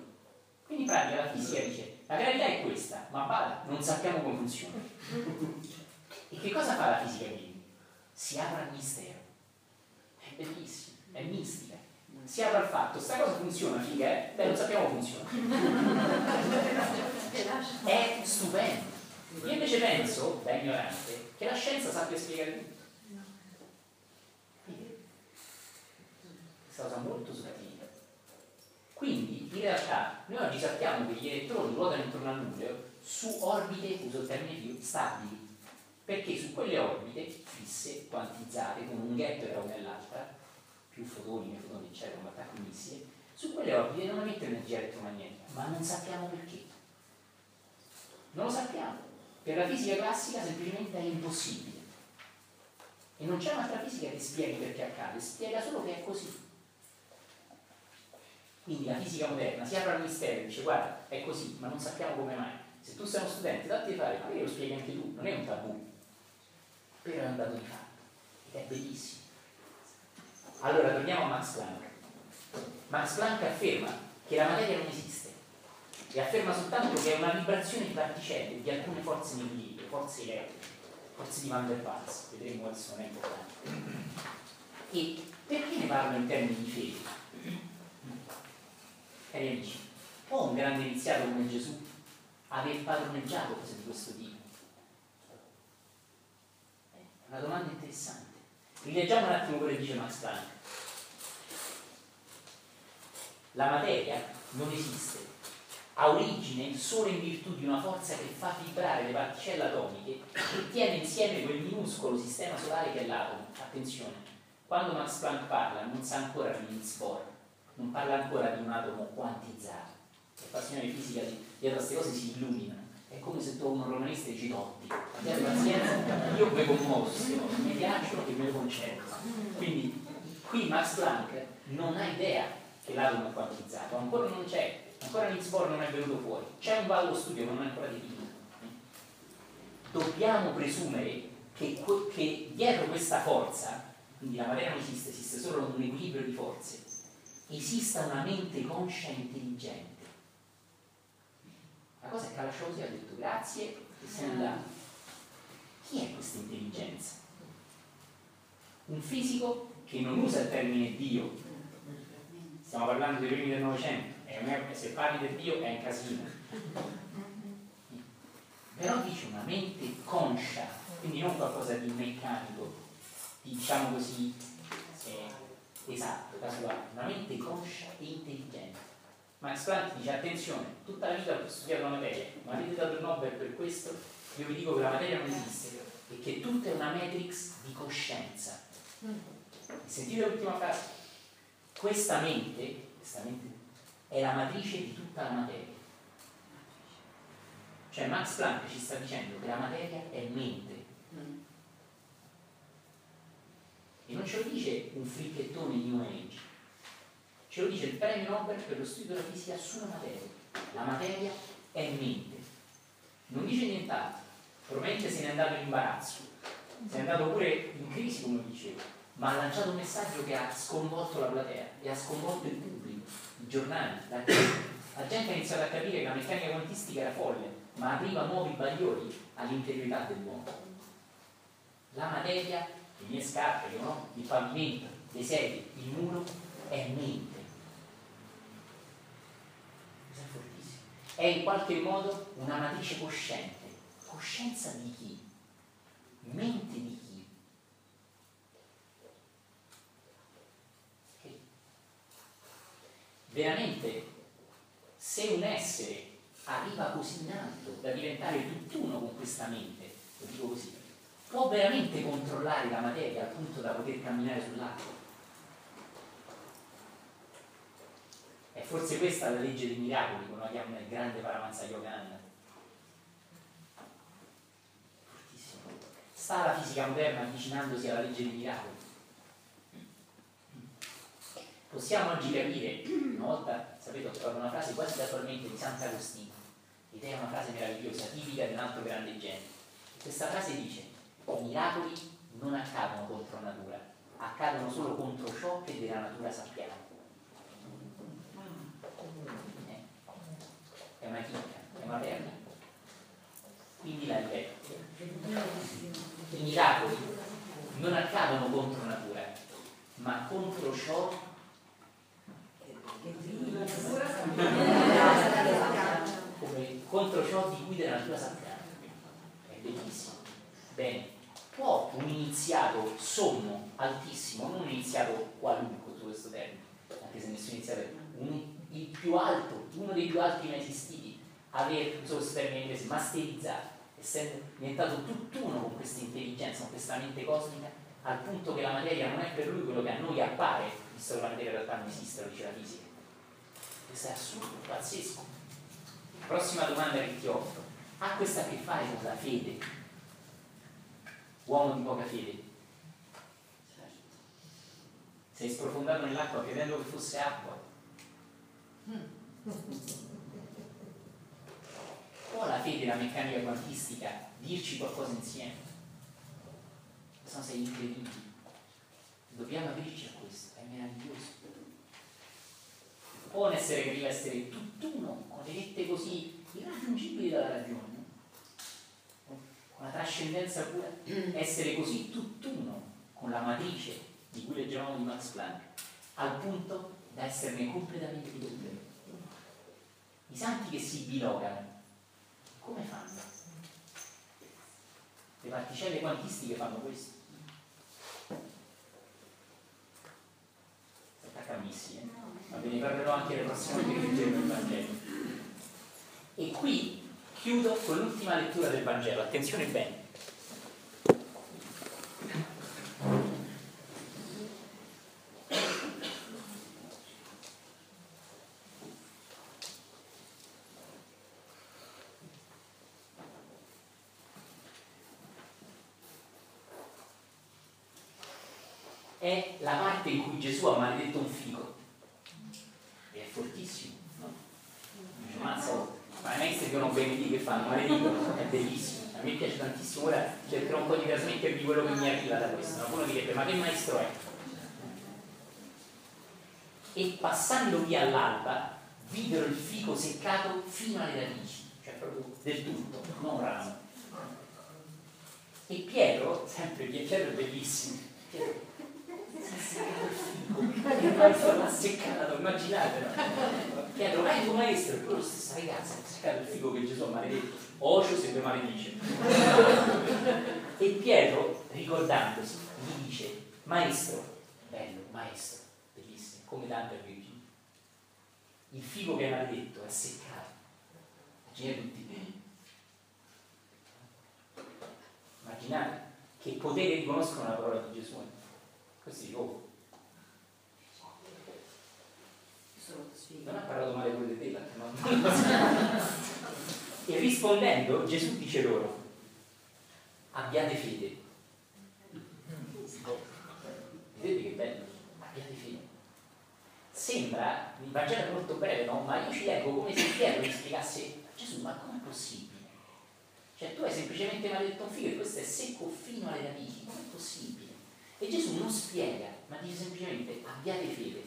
Quindi in pratica la fisica dice la gravità è questa, ma bada, non sappiamo come funziona. E che cosa fa la fisica quindi? Si apre al mistero. È bellissimo, è mistica. Si apre al fatto, sta cosa funziona, figa, eh? Beh, non sappiamo come funziona. È stupendo. Io invece penso, da ignorante, che la scienza sappia spiegare tutto. Cosa molto sottile. Quindi in realtà noi oggi sappiamo che gli elettroni ruotano intorno al nucleo su orbite, uso il termine più, stabili, perché su quelle orbite fisse, quantizzate, con un gap tra una e l'altra, più fotoni, meno fotoni, eccetera, un attacco missile, su quelle orbite non emette energia elettromagnetica, ma non sappiamo perché. Non lo sappiamo. Per la fisica classica semplicemente è impossibile. E non c'è un'altra fisica che spieghi perché accade, spiega solo che è così. Quindi la fisica moderna si apre al mistero e dice guarda, è così, ma non sappiamo come mai. Se tu sei uno studente, datti di fare, magari lo spieghi anche tu, non è un tabù, però è un dato di fatto, ed è bellissimo. Allora torniamo a Max Planck. Max Planck afferma che la materia non esiste e afferma soltanto che è una vibrazione di particelle di alcune forze in equilibrio, forze elettriche, forze di Van der Waals, vedremo quali sono importanti. E perché ne parlo in termini di fede? Cari può un grande iniziato come Gesù aver padroneggiato cose di questo tipo? È una domanda interessante. Rileggiamo un attimo quello che dice Max Planck. La materia non esiste, ha origine solo in virtù di una forza che fa vibrare le particelle atomiche e tiene insieme quel minuscolo sistema solare che è l'atomo. Attenzione, quando Max Planck parla non sa ancora Niels Bohr, non parla ancora di un atomo quantizzato. Le passioni fisica dietro a queste cose si illuminano. È come se tu un romanista dici Totti, abbiate pazienza, io mi commuovo, mi piacciono e me lo concedo. Quindi qui Max Planck non ha idea che l'atomo è quantizzato, ancora non c'è, ancora Niels Bohr non è venuto fuori, c'è un vallo studio ma non è ancora definito. Dobbiamo presumere che, che dietro questa forza, quindi la materia non esiste, esiste solo un equilibrio di forze, esista una mente conscia e intelligente. La cosa è che Kalasciossi ha detto grazie e se n'è andato. Chi è questa intelligenza? Un fisico che non usa il termine Dio, stiamo parlando dei primi del Novecento, se parli del Dio è un casino. Però dice una mente conscia, quindi non qualcosa di meccanico, di, diciamo così, esatto, casuale, una mente conscia e intelligente. Max Planck dice attenzione, tutta la vita ho studiato la materia, ma avete dato il Nobel per questo, io vi dico che la materia non esiste e che tutta è una matrix di coscienza. Sentite l'ultima frase. Questa mente, questa mente è la matrice di tutta la materia. Cioè Max Planck ci sta dicendo che la materia è mente. E non ce lo dice un fricchettone New Age, ce lo dice il premio Nobel per lo studio della fisica sulla materia. La materia è mente. Non dice nient'altro. Probabilmente se n'è andato in imbarazzo, se n'è andato pure in crisi, come dicevo, ma ha lanciato un messaggio che ha sconvolto la platea e ha sconvolto il pubblico, i giornali, la gente. La gente ha iniziato a capire che la meccanica quantistica era folle, ma apriva nuovi bagliori all'interiorità dell'uomo. La materia, le mie scarpe, no? il pavimento, le sedie, il muro, è mente. È fortissimo. È in qualche modo una matrice cosciente. Coscienza di chi? Mente di chi? Ok? Veramente, se un essere arriva così in alto da diventare tutt'uno con questa mente, lo dico così, può veramente controllare la materia al punto da poter camminare sull'acqua? È forse questa la legge dei miracoli, come la chiamano il grande Paramahansa Yogananda. Fortissimo. Sta la fisica moderna avvicinandosi alla legge dei miracoli. Possiamo oggi capire, una volta, sapete, ho trovato una frase quasi casualmente di Sant'Agostino, ed è una frase meravigliosa, tipica di un altro grande genio. Questa frase dice, i miracoli non accadono contro natura, accadono solo contro ciò che della natura sappiamo. Eh? È una chicca, è una perla. Quindi la ripeto. I miracoli non accadono contro natura, ma contro ciò come contro ciò di cui della natura sappiamo. È bellissimo. Bene, può un iniziato sommo, altissimo, non un iniziato qualunque su questo termine, anche se nessun iniziato è un, il più alto, uno dei più alti mai esistiti, aver, uso questo termine inglese, masterizzato, essendo diventato tutt'uno con questa intelligenza, con questa mente cosmica, al punto che la materia non è per lui quello che a noi appare, visto che la materia in realtà non esiste, lo dice la fisica. Questo è assurdo, pazzesco. Prossima domanda che ti offro. Ha questo a che fare con la fede? Uomo di poca fede. Sei sprofondato nell'acqua credendo che fosse acqua. Può la fede e la meccanica quantistica dirci qualcosa insieme? Se no sei incredibili. Dobbiamo aprirci a questo, è meraviglioso. Può un essere che a essere tutt'uno, con le vette così irraggiungibili dalla ragione, la trascendenza pura, essere così tutt'uno con la matrice di cui leggevamo di Max Planck, al punto da esserne completamente liberi. I santi che si bilogano, come fanno? Le particelle quantistiche fanno questo. Siete calmissimi, eh? ma ve ne parlerò anche le prossime che leggeremo il Vangelo. E qui chiudo con l'ultima lettura del Vangelo, attenzione bene. È la parte in cui Gesù ha maledetto un figo. E è fortissimo, no? Dice, mazza, ma i maestri che non benedì che fanno, maledicono, è bellissimo. A me piace tantissimo, ora cercherò un po' di trasmettervi quello che mi arriva da questo. Qualcuno direbbe, ma che maestro è? E passando via all'alba, videro il fico seccato fino alle radici, cioè proprio del tutto, non un ramo. E Pietro, sempre Pietro è bellissimo, Pietro, si è fico, il maestro l'ha seccato, immaginate, no? Pietro, è tuo maestro, e poi lo stesso ragazzo ha seccato il figo che Gesù ha maledetto, Ocio se lo maledice. e Pietro, ricordandosi, gli dice, maestro, bello, maestro, bellissimo, come Dante a Virgilio. Il figo che è maledetto è seccato. Immaginate tutti. Immaginate che potere riconoscono la parola di Gesù. Così, oh. Non ha parlato male pure di te, ma... E rispondendo, Gesù dice loro, abbiate fede. Vedete che bello? Abbiate fede. Sembra, il Vangelo molto breve, no? Ma io ci leggo come se Pietro mi spiegasse, Gesù, ma com'è possibile? Cioè tu hai semplicemente maledetto un figlio e questo è secco fino alle radici, com'è possibile? E Gesù non spiega, ma dice semplicemente abbiate fede.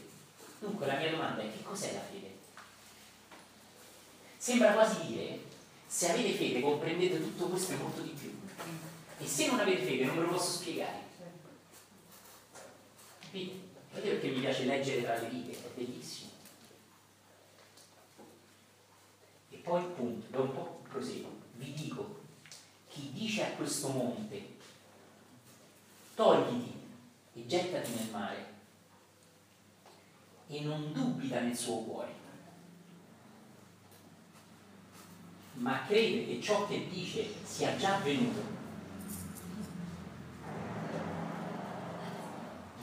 Dunque la mia domanda è che cos'è la fede? Sembra quasi dire, se avete fede comprendete tutto questo e molto di più. E se non avete fede non ve lo posso spiegare. Capite? Vedete perché mi piace leggere tra le righe, è bellissimo. E poi, punto, da un po' proseguo, vi dico, chi dice a questo monte, togliti e gettati nel mare, e non dubita nel suo cuore, ma crede che ciò che dice sia già avvenuto,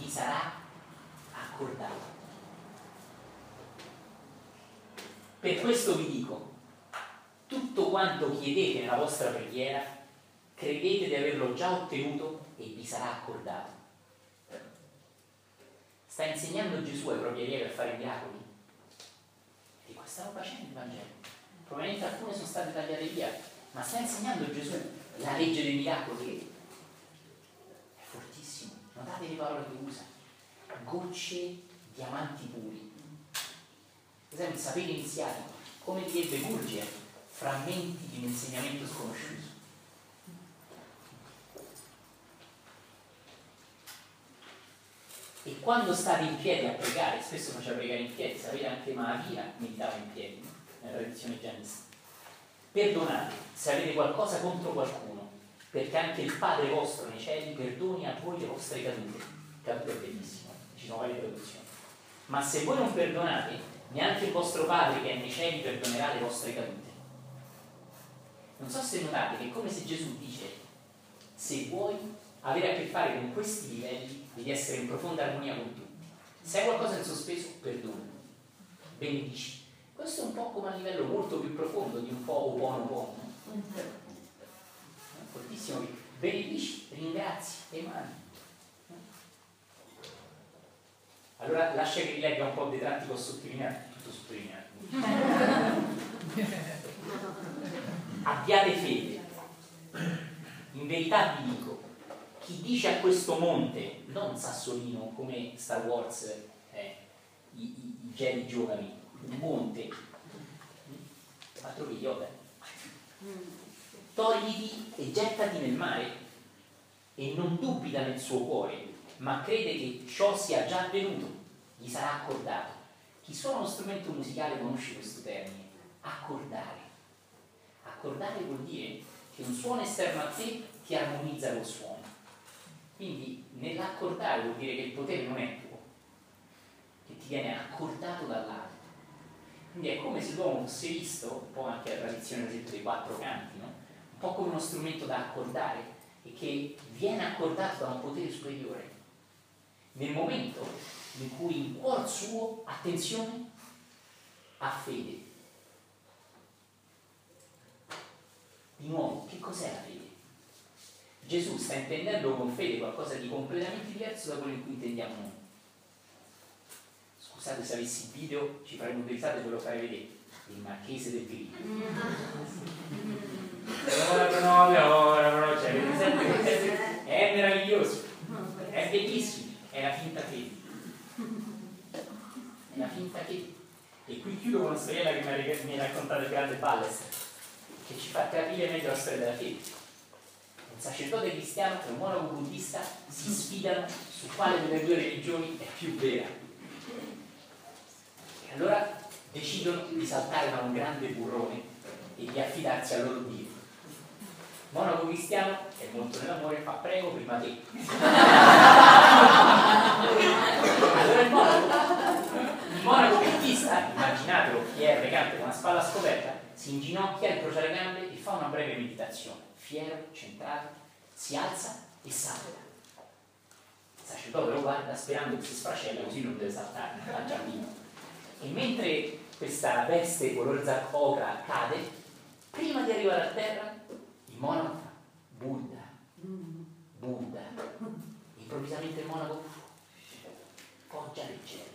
gli sarà accordato. Per questo vi dico, tutto quanto chiedete nella vostra preghiera, credete di averlo già ottenuto e vi sarà accordato. Sta insegnando Gesù ai propri allievi a fare miracoli? E qua stanno facendo il Vangelo. Probabilmente alcune sono state tagliate via, ma sta insegnando Gesù la legge dei miracoli. Notate le parole che usa. Gocce diamanti puri. Per esempio, il sapere iniziati, come direbbe Gurgia, frammenti di un insegnamento sconosciuto. E quando state in piedi a pregare, spesso faceva pregare in piedi, sapete anche Mahavira meditava in piedi, nella tradizione gianista. Perdonate se avete qualcosa contro qualcuno, perché anche il Padre vostro nei cieli perdoni a voi le vostre cadute. È bellissimo, ci sono varie traduzioni. Ma se voi non perdonate, neanche il vostro Padre che è nei cieli perdonerà le vostre cadute. Non so se notate che è come se Gesù dice, se vuoi avere a che fare con questi livelli, devi essere in profonda armonia con tutti. Se hai qualcosa in sospeso, perdona, benedici. Questo è un po' come a livello molto più profondo di un po' buono buono. Fortissimo, benedici, ringrazi, emani. Allora lascia che rilegga un po' dei tratti che ho sottolineato, tutto sottolineato. Abbiate fede. In verità vi dico, chi dice a questo monte, non Sassolino come Star Wars, eh, i, i, i Jedi giovani, un monte, ma trovi Yoda, togliti e gettati nel mare e non dubita nel suo cuore, ma crede che ciò sia già avvenuto, gli sarà accordato. Chi suona uno strumento musicale conosce questo termine, accordare. Accordare vuol dire che un suono esterno a te ti armonizza col suono. Quindi nell'accordare vuol dire che il potere non è tuo, che ti viene accordato dall'alto. Quindi è come se l'uomo fosse visto, un po' anche la tradizione dei quattro canti? Un po' come uno strumento da accordare e che viene accordato da un potere superiore. Nel momento in cui in cuor suo, attenzione, ha fede. Di nuovo, che cos'è la fede? Gesù sta intendendo con fede qualcosa di completamente diverso da quello in cui intendiamo noi. Scusate se avessi il video, ci faremmo risate e ve lo farei vedere. Il marchese del Grillo. Cioè, è meraviglioso, è bellissimo, è la finta fede. È la finta fede. E qui chiudo con una storiella che mi ha raccontato il grande Balles, che ci fa capire meglio la storia della fede un sacerdote cristiano e un monaco buddista si sfidano su quale delle due religioni è più vera. E allora decidono di saltare da un grande burrone e di affidarsi al loro Dio monaco cristiano è molto nell'amore fa prego prima te. allora il monaco, il monaco pittista, immaginatelo chi è elegante con la spalla scoperta, si inginocchia, incrocia le gambe e fa una breve meditazione. Fiero, centrato, si alza e salta. Il sacerdote lo guarda sperando che si sfracella così non deve saltare al giardino. E mentre questa veste color zaccoca cade, prima di arrivare a terra il monaco Buddha, Buddha. Improvvisamente il monaco poggia leggero.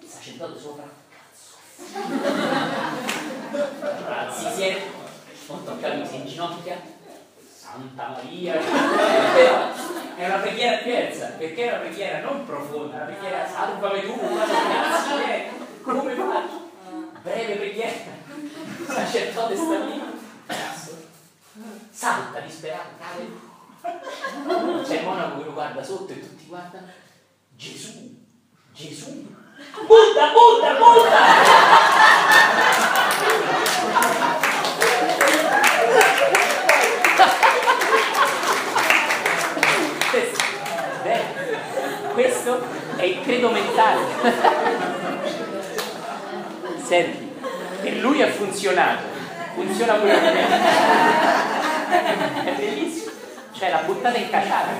Il sacerdote sopra, cazzo. Allora si siede, non tocca si inginocchia, Santa Maria. È una preghiera diversa, perché è una preghiera non profonda, è una preghiera salvami tu, grazie, come faccio? Breve preghiera, il sacerdote sta lì, cazzo, salta disperato, cade. C'è il monaco che lo guarda sotto e tutti guardano. Gesù, Gesù, Buddha, Buddha! Beh, questo è il credo mentale. Senti, per lui ha funzionato, funziona pure per me. È bellissimo. Cioè l'ha buttata in cacciata.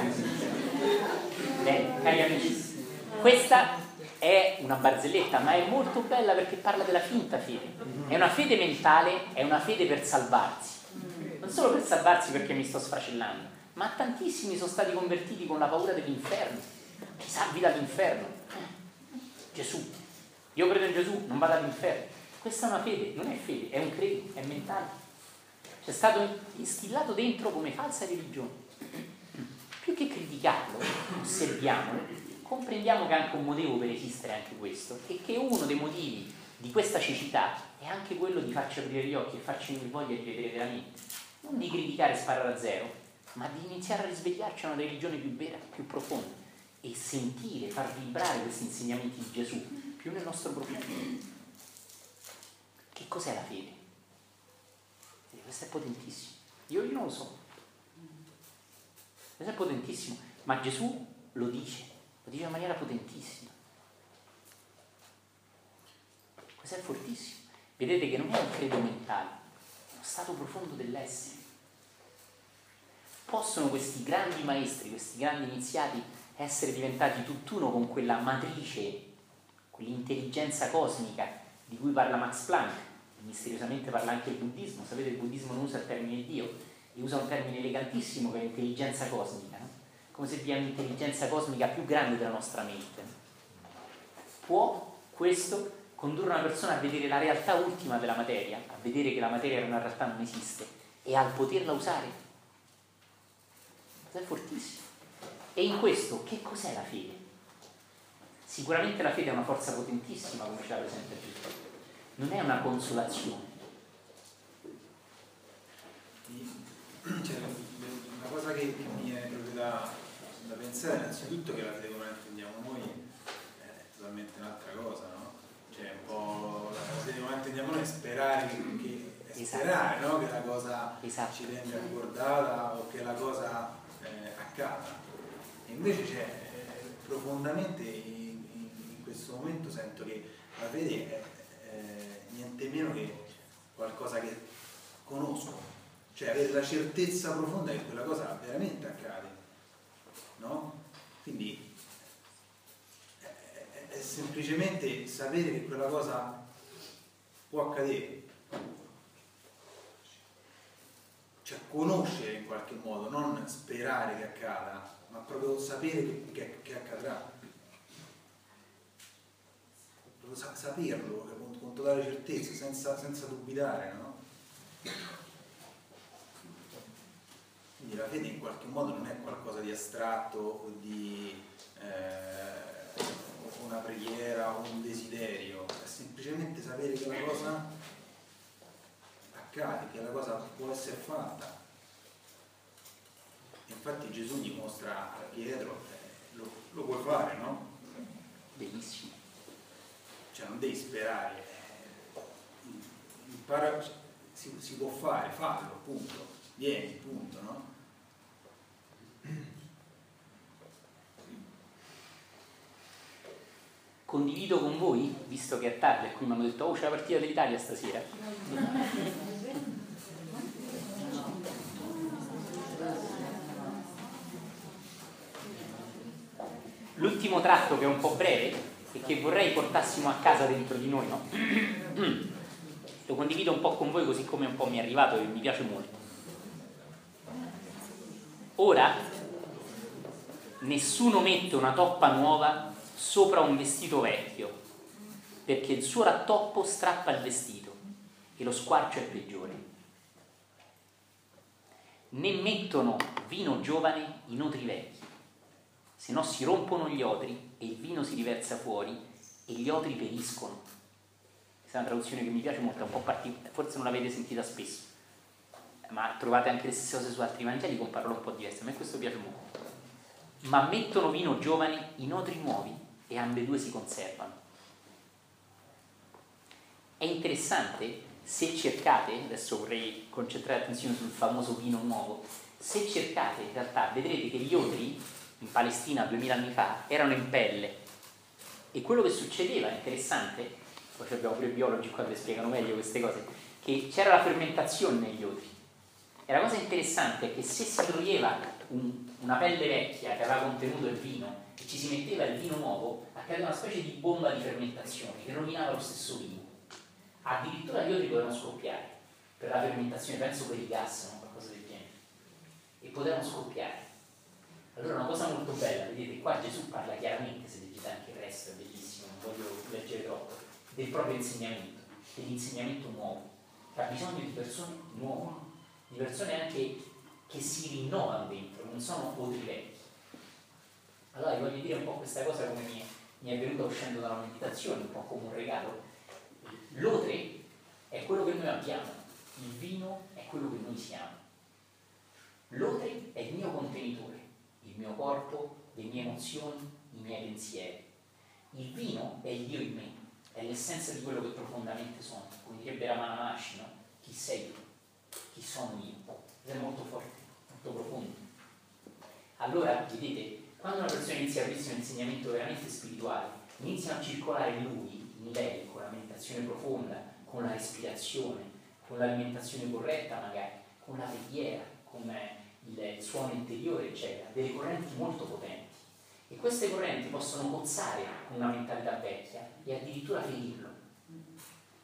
Bene, cari amici, questa è una barzelletta, ma è molto bella perché parla della finta fede. È una fede mentale, è una fede per salvarsi. Non solo per salvarsi perché mi sto sfracellando, ma tantissimi sono stati convertiti con la paura dell'inferno. Ti salvi dall'inferno. Gesù. Io credo in Gesù, non vado all'inferno. Questa è una fede, non è fede, è un credo, è mentale. C'è stato instillato dentro come falsa religione. Più che criticarlo, osserviamolo, comprendiamo che è anche un motivo per esistere anche questo e che uno dei motivi di questa cecità è anche quello di farci aprire gli occhi e farci venire voglia di vedere veramente. Non di criticare e sparare a zero, ma di iniziare a risvegliarci a una religione più vera, più profonda e sentire, far vibrare questi insegnamenti di Gesù più nel nostro profondo. Che cos'è la fede? E questo è potentissimo. Io, io non lo so. Questo è potentissimo, ma Gesù lo dice, lo dice in maniera potentissima. Questo è fortissimo. Vedete che non è un credo mentale, è uno stato profondo dell'essere. Possono questi grandi maestri, questi grandi iniziati essere diventati tutt'uno con quella matrice, quell'intelligenza cosmica di cui parla Max Planck, misteriosamente parla anche il buddismo, sapete il buddismo non usa il termine Dio, e usa un termine elegantissimo che è intelligenza cosmica, no? come se vi è un'intelligenza cosmica più grande della nostra mente. Può questo condurre una persona a vedere la realtà ultima della materia, a vedere che la materia in una realtà non esiste e al poterla usare. È fortissimo. E in questo che cos'è la fede? Sicuramente la fede è una forza potentissima, come ce la presenta Gesù. Non è una consolazione. Cioè, una cosa che, che mi viene proprio da, da pensare innanzitutto che la fede come la intendiamo noi è totalmente un'altra cosa, no? Cioè un po' la fede come la intendiamo noi è sperare che, è Esatto. sperare, no? Che la cosa Esatto. ci venga ricordata o che la cosa eh, accada. E invece c'è eh, profondamente in, in- questo momento sento che la fede è niente meno che qualcosa che conosco, cioè avere la certezza profonda che quella cosa veramente accade, no? Quindi è, semplicemente sapere che quella cosa può accadere, cioè conoscere in qualche modo, non sperare che accada, ma proprio sapere che, che- accadrà. Proprio sa- saperlo totale certezza, senza, senza dubitare, no? Quindi la fede in qualche modo non è qualcosa di astratto o di eh, una preghiera o un desiderio, è semplicemente sapere che la cosa accade, che la cosa può essere fatta. Infatti Gesù gli mostra a Pietro, eh, lo, lo puoi fare, no? Benissimo. Cioè non devi sperare, impara, si, si può fare, fallo, punto, vieni, punto, no? condivido con voi, visto che è tardi e qui mi hanno detto oh c'è la partita dell'Italia stasera. L'ultimo tratto che è un po' breve e che vorrei portassimo a casa dentro di noi, no? Lo condivido un po' con voi così come un po' mi è arrivato e mi piace molto. Ora nessuno mette una toppa nuova sopra un vestito vecchio, perché il suo rattoppo strappa il vestito e lo squarcio è peggiore. Né mettono vino giovane in otri vecchi, se no si rompono gli otri e il vino si riversa fuori e gli otri periscono. Questa è una traduzione che mi piace molto, è un po' particolare, forse non l'avete sentita spesso, ma trovate anche le stesse cose su altri Vangeli con parole un po' diverse, a me questo piace molto. Ma mettono vino giovane in otri nuovi e ambedue si conservano. È interessante se cercate, adesso vorrei concentrare l'attenzione sul famoso vino nuovo, se cercate in realtà vedrete che gli otri in Palestina 2000 anni fa erano in pelle e quello che succedeva, interessante, poi abbiamo pure i biologi qua che spiegano meglio queste cose, che c'era la fermentazione negli otri. E la cosa interessante è che se si toglieva un, una pelle vecchia che aveva contenuto il vino e ci si metteva il vino nuovo, accadeva una specie di bomba di fermentazione che rovinava lo stesso vino. Addirittura gli otri potevano scoppiare per la fermentazione, penso per i gas o qualcosa del genere, e potevano scoppiare. Allora una cosa molto bella, vedete, qua Gesù parla chiaramente, se leggete anche il resto, è bellissimo, non voglio leggere troppo, del proprio insegnamento, dell'insegnamento nuovo, ha bisogno di persone nuove, di persone anche che si rinnovano dentro, non sono otri vecchi. Allora vi voglio dire un po' questa cosa come mi è, mi è venuta uscendo dalla meditazione, un po' come un regalo. L'otre è quello che noi abbiamo, il vino è quello che noi siamo. L'otre è il mio contenitore, il mio corpo, le mie emozioni, i miei pensieri. Il vino è il Dio in me, è l'essenza di quello che profondamente sono. Come direbbe Ramana Maharshi, no? Chi sei tu? Chi sono io? Ed è molto forte, molto profondo. Allora, vedete, quando una persona inizia a avere un insegnamento veramente spirituale, iniziano a circolare in lui i livelli con la meditazione profonda, con la respirazione, con l'alimentazione corretta magari, con la preghiera, con il suono interiore, eccetera, delle correnti molto potenti. E queste correnti possono cozzare una mentalità vecchia e addirittura ferirlo.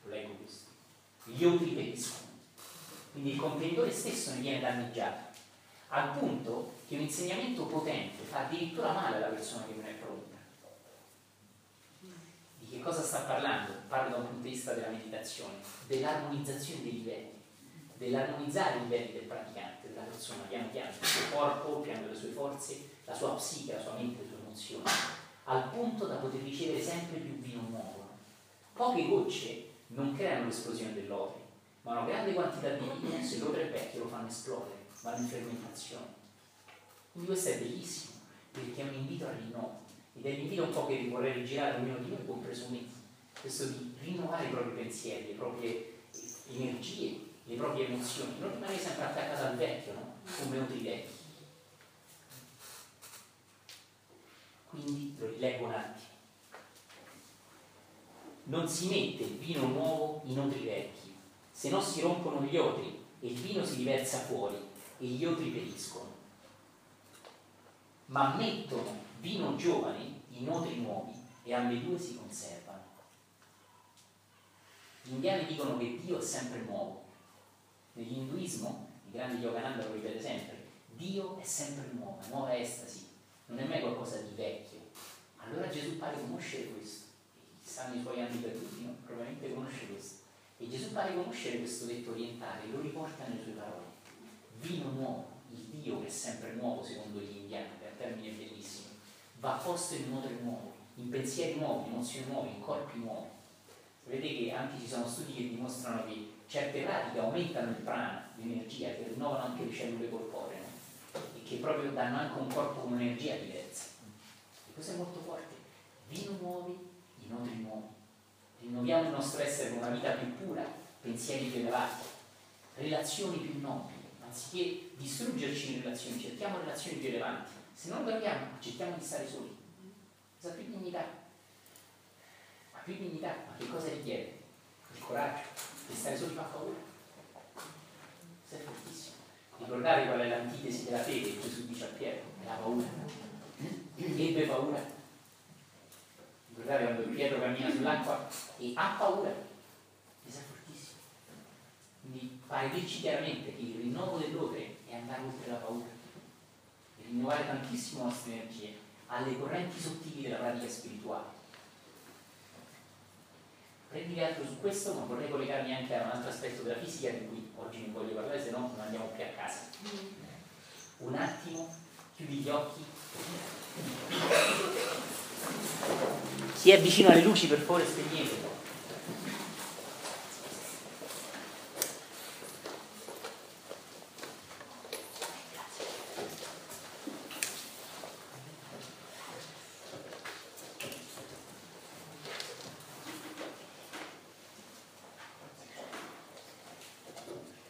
Lo leggo questo. Gli otri periscono. Quindi il contenitore stesso ne viene danneggiato. Al punto che un insegnamento potente fa addirittura male alla persona che non è pronta. Di che cosa sta parlando? Parla da un punto di vista della meditazione, dell'armonizzazione dei livelli, dell'armonizzare i livelli del praticante, della persona, piano piano, il suo corpo, piano delle sue forze, la sua psiche, la sua mente, le sue emozioni, al punto da poter ricevere sempre più vino nuovo. Poche gocce non creano l'esplosione dell'opera, ma una grande quantità di vino, se l'opera è vecchio, lo fanno esplodere, vanno in fermentazione. Quindi questo è bellissimo, perché è un invito al rinnovo, ed è l'invito un po' che vorrei rigirare ognuno di noi, compreso me, questo di rinnovare i propri pensieri, le proprie energie, le proprie emozioni, non rimanere sempre attaccati al vecchio, no? come altri vecchi. Quindi lo rileggo un attimo. Non si mette il vino nuovo in otri vecchi, se no si rompono gli otri e il vino si riversa fuori e gli otri periscono. Ma mettono vino giovane in otri nuovi e ambedue si conservano. Gli indiani dicono che Dio è sempre nuovo. Nell'induismo, il grande Yogananda lo ripete sempre, Dio è sempre nuovo, nuova estasi, non è mai qualcosa di vecchio. Allora Gesù pare conoscere questo. Chi sta nei suoi anni perduti, no? probabilmente conosce questo. E Gesù pare conoscere questo detto orientale, lo riporta nelle sue parole. Vino nuovo, il Dio che è sempre nuovo secondo gli indiani, per termine bellissimo, va posto in odore nuovo, in pensieri nuovi, in emozioni nuove, in corpi nuovi. Vedete che anche ci sono studi che dimostrano che certe pratiche aumentano il prana, l'energia, che rinnovano anche le cellule corporee che proprio danno anche un corpo con un'energia diversa. E questo è molto forte. Vino nuovi, in odori nuovi. Rinnoviamo il nostro essere con una vita più pura, pensieri più elevati, relazioni più nobili. Anziché distruggerci in relazioni, cerchiamo relazioni più elevanti. Se non lo capiamo, cerchiamo di stare soli. Cosa più dignità. più dignità, ma che cosa richiede? Il coraggio, di stare soli fa paura. Questo è fortissimo. Ricordate qual è l'antitesi della fede? Gesù dice a Pietro, è la paura. Ebbe paura. Ricordate quando Pietro cammina sull'acqua e ha paura? È fortissimo. Quindi pare dirci chiaramente che il rinnovo dell'opere è andare oltre la paura. E rinnovare tantissimo le nostre energie alle correnti sottili della pratica spirituale. Prendere altro su questo, ma vorrei collegarmi anche a un altro aspetto della fisica di cui oggi non voglio parlare, se no non andiamo più a casa. Un attimo, chiudi gli occhi. Chi è vicino alle luci, per favore, spegnetelo.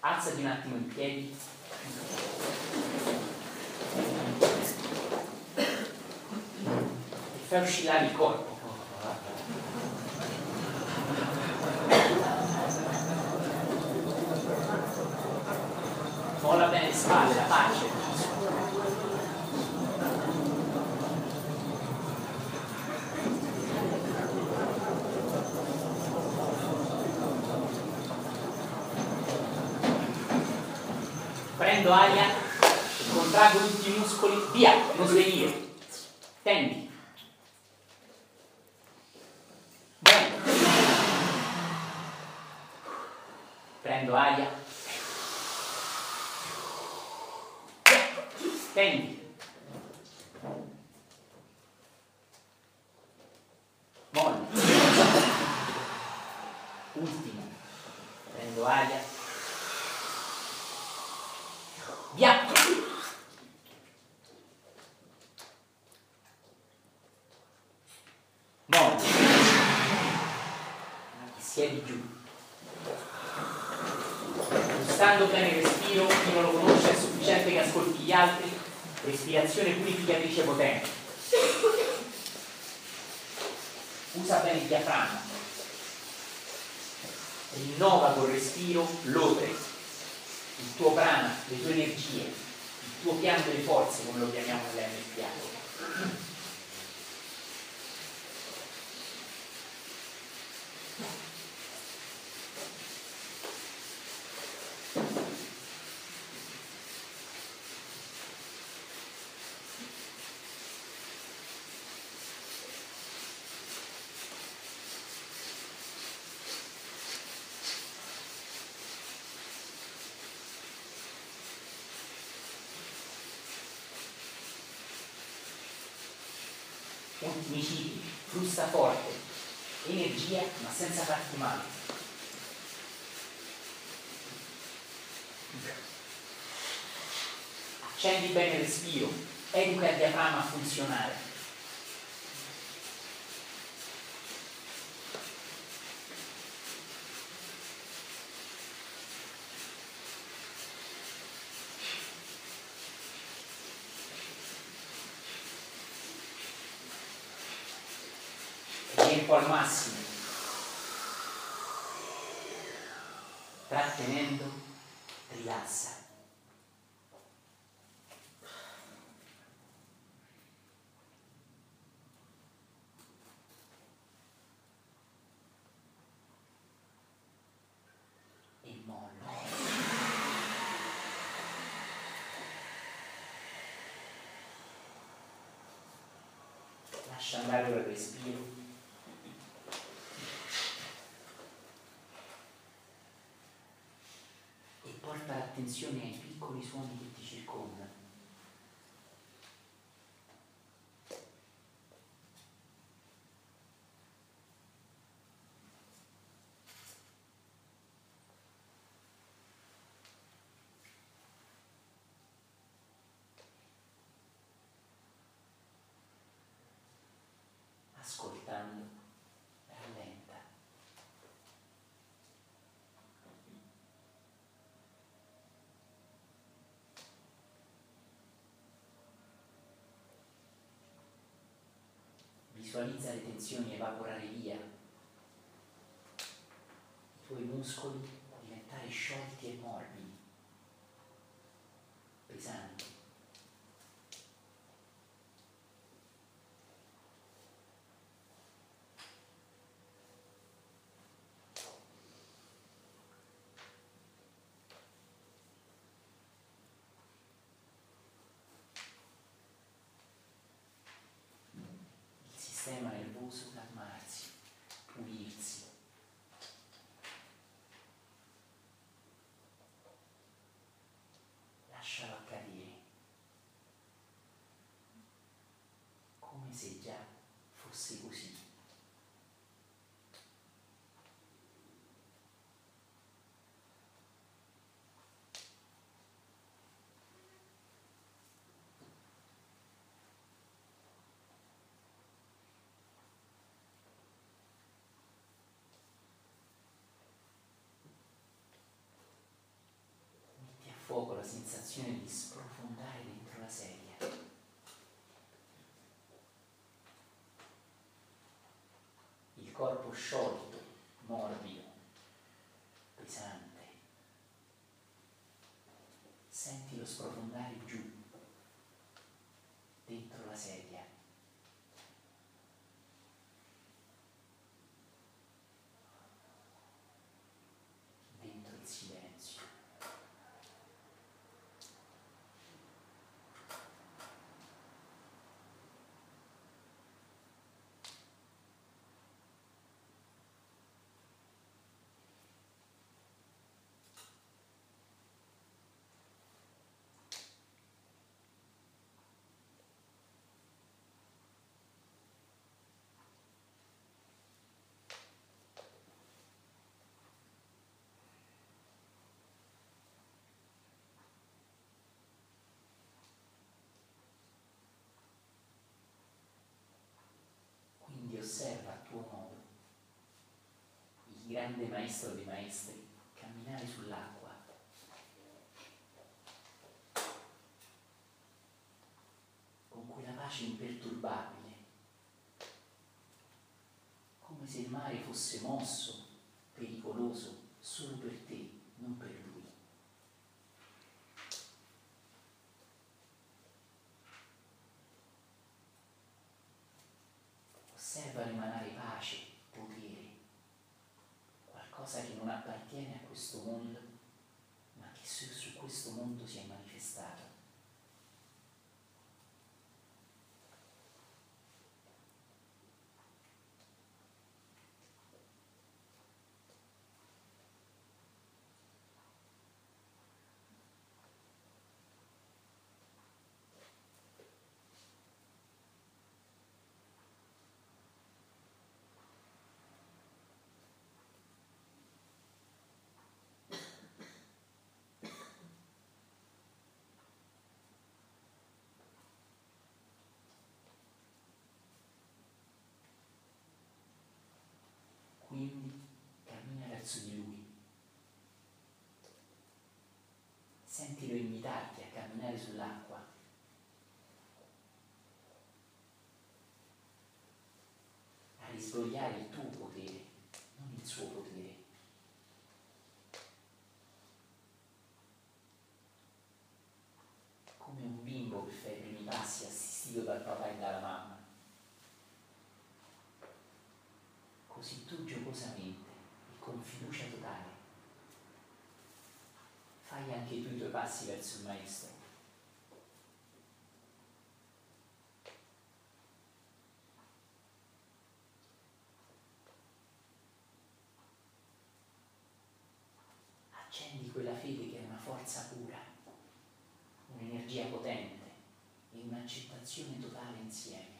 Alzati un attimo in piedi. E fai oscillare il corpo. Molla bene le spalle, la pace. Prendo aria, contraggo tutti i muscoli, via, non svenire. Tendi. Bene. Prendo aria. Tendi. Molli. Ultimo. Prendo aria. Via. Molli. Siedi giù. Stando bene il respiro, chi non lo conosce è sufficiente che ascolti gli altri, respirazione purificatrice potente. Usa bene il diaframma. Rinnova col respiro l'odre, il tuo prana, le tue energie, il tuo piano delle forze, come lo chiamiamo nell'MPA. Cicli, frusta forte, energia ma senza farti male. Accendi bene il respiro, educa il diaframma a funzionare. tempo al massimo, trattenendo, rilassa. E mollo. Lascia andare ora il respiro. e porta l'attenzione ai piccoli suoni che ti circondano. visualizza le tensioni evaporare via, i tuoi muscoli diventare sciolti e morti. La sensazione di sprofondare dentro la sedia. Il corpo sciolto, morbido, pesante. Senti lo sprofondare giù, dentro la sedia. Dentro il silenzio. Quindi osserva a tuo modo il grande maestro dei maestri camminare sull'acqua. Con quella pace imperturbabile, come se il mare fosse mosso, pericoloso, solo per te, non per lui. Osserva emanare pace, potere, qualcosa che non appartiene a questo mondo, ma che su, su questo mondo si è manifestato. Quindi cammina verso di lui. Sentilo invitarti a camminare sull'acqua. A risvegliare il tuo potere, non il suo potere. Come un bimbo che fa i primi passi assistito dal papà e dalla mamma. così tu giocosamente e con fiducia totale fai anche tu i tuoi passi verso il maestro. Accendi quella fede pura, un'energia potente e un'accettazione totale insieme.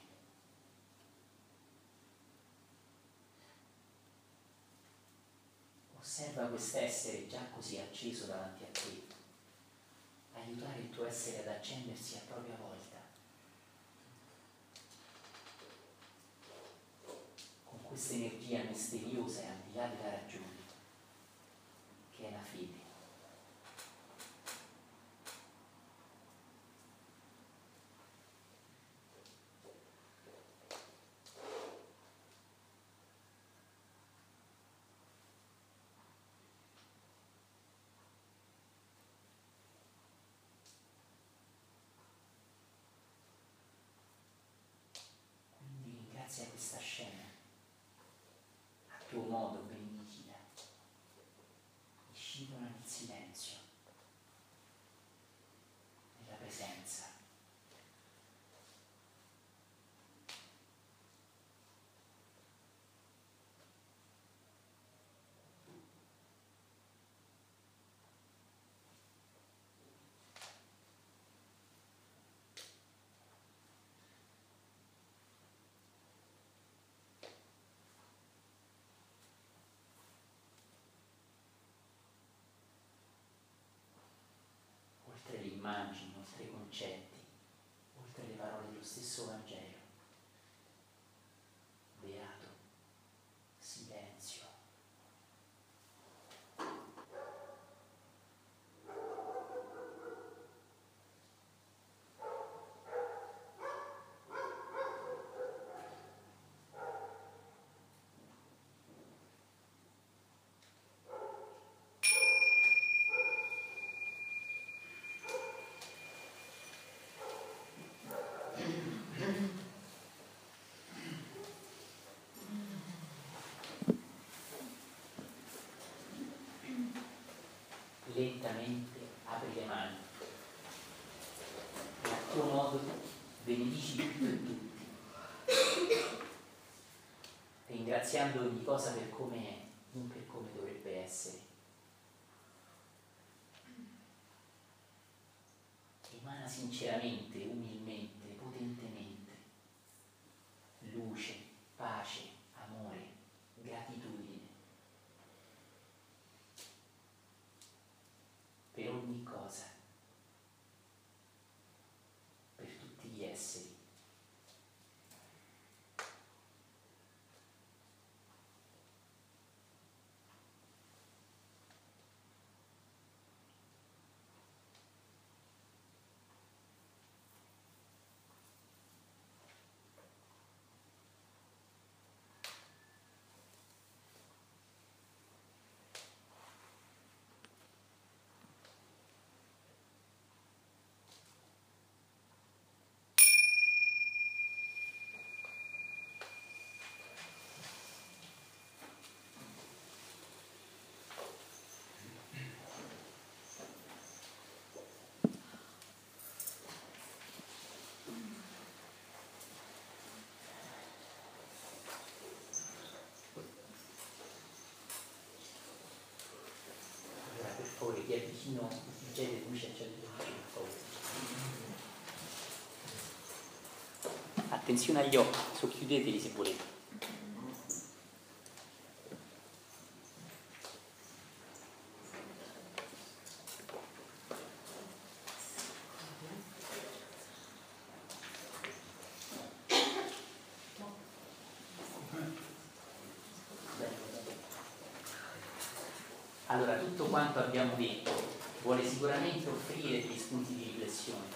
Osserva quest'essere già così acceso davanti a te. Aiutare il tuo essere ad accendersi a propria volta. Con questa energia misteriosa e al di là della ragione, che è la fede. Grazie a questa scena, a tuo modo benedicita, disciplina nel silenzio, nella presenza. oltre le immagini, oltre i concetti, oltre le parole dello stesso Vangelo. Beato, silenzio. Lentamente apri le mani. E a tuo modo benedici tutto e tutti, ringraziando ogni cosa per come è, non per come dovrebbe essere. Emana sinceramente, umilmente, potentemente, luce, pace, amore, gratitudine. per ogni cosa, per tutti gli esseri. Allora per favore chi è vicino, leggete luce, per favore. Attenzione agli occhi, socchiudeteli se volete. Allora, tutto quanto abbiamo detto vuole sicuramente offrire degli spunti di riflessione,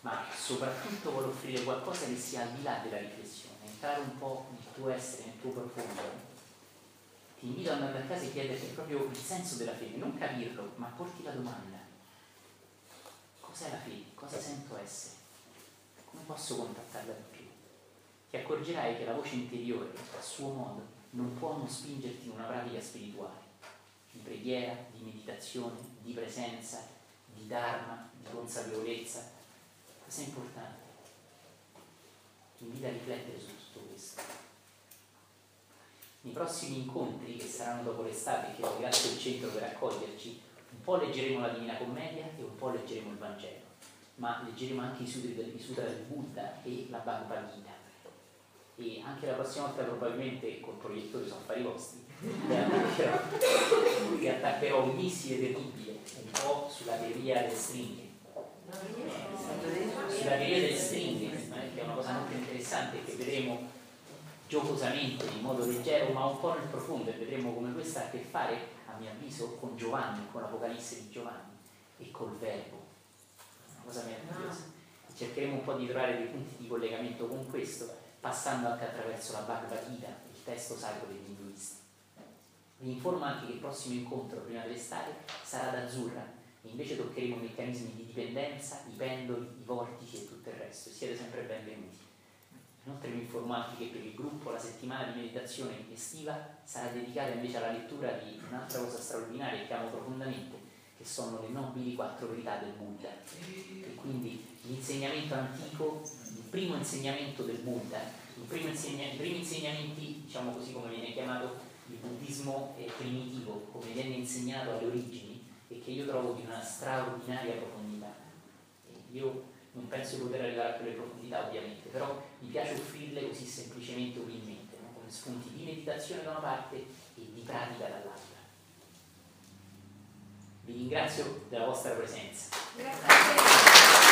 ma soprattutto vuole offrire qualcosa che sia al di là della riflessione, entrare un po' nel tuo essere, nel tuo profondo. Ti invito ad andare a casa e chiederti proprio il senso della fede, non capirlo, ma porti la domanda. Cos'è la fede? Cosa sento essere? Come posso contattarla di più? Ti accorgerai che la voce interiore, a suo modo, non può non spingerti in una pratica spirituale di preghiera, di meditazione, di presenza, di dharma, di consapevolezza. Questo è importante. Ti invito a riflettere su tutto questo. Nei prossimi incontri, che saranno dopo l'estate, che ringrazio il centro per accoglierci, un po' leggeremo la Divina Commedia e un po' leggeremo il Vangelo, ma leggeremo anche i sutra del Buddha e la Bhagavad Gita. E anche la prossima volta probabilmente col proiettore sono affari vostri vi attaccherò, un missile terribile un po' sulla teoria del stringhe sulla teoria del stringhe che è una cosa molto interessante che vedremo giocosamente in modo leggero ma un po' nel profondo e vedremo come questa ha a che fare a mio avviso con Giovanni con l'Apocalisse di Giovanni e col verbo una cosa meravigliosa e cercheremo un po' di trovare dei punti di collegamento con questo passando anche attraverso la Bhagavad Gita il testo sacro degli induisti vi informo anche che il prossimo incontro prima dell'estate sarà ad Azzurra e invece toccheremo meccanismi di dipendenza, i pendoli, i vortici e tutto il resto. Siete sempre benvenuti. Inoltre vi informo anche che per il gruppo la settimana di meditazione estiva sarà dedicata invece alla lettura di un'altra cosa straordinaria che amo profondamente, che sono le nobili quattro verità del Buddha. E quindi l'insegnamento antico, il primo insegnamento del Buddha, i primi insegnamenti, diciamo così come viene chiamato il buddismo primitivo, come viene insegnato alle origini, e che io trovo di una straordinaria profondità. E io non penso di poter arrivare a quelle profondità ovviamente, però mi piace offrirle così semplicemente umilmente, no? come spunti di meditazione da una parte e di pratica dall'altra. Vi ringrazio della vostra presenza. Grazie.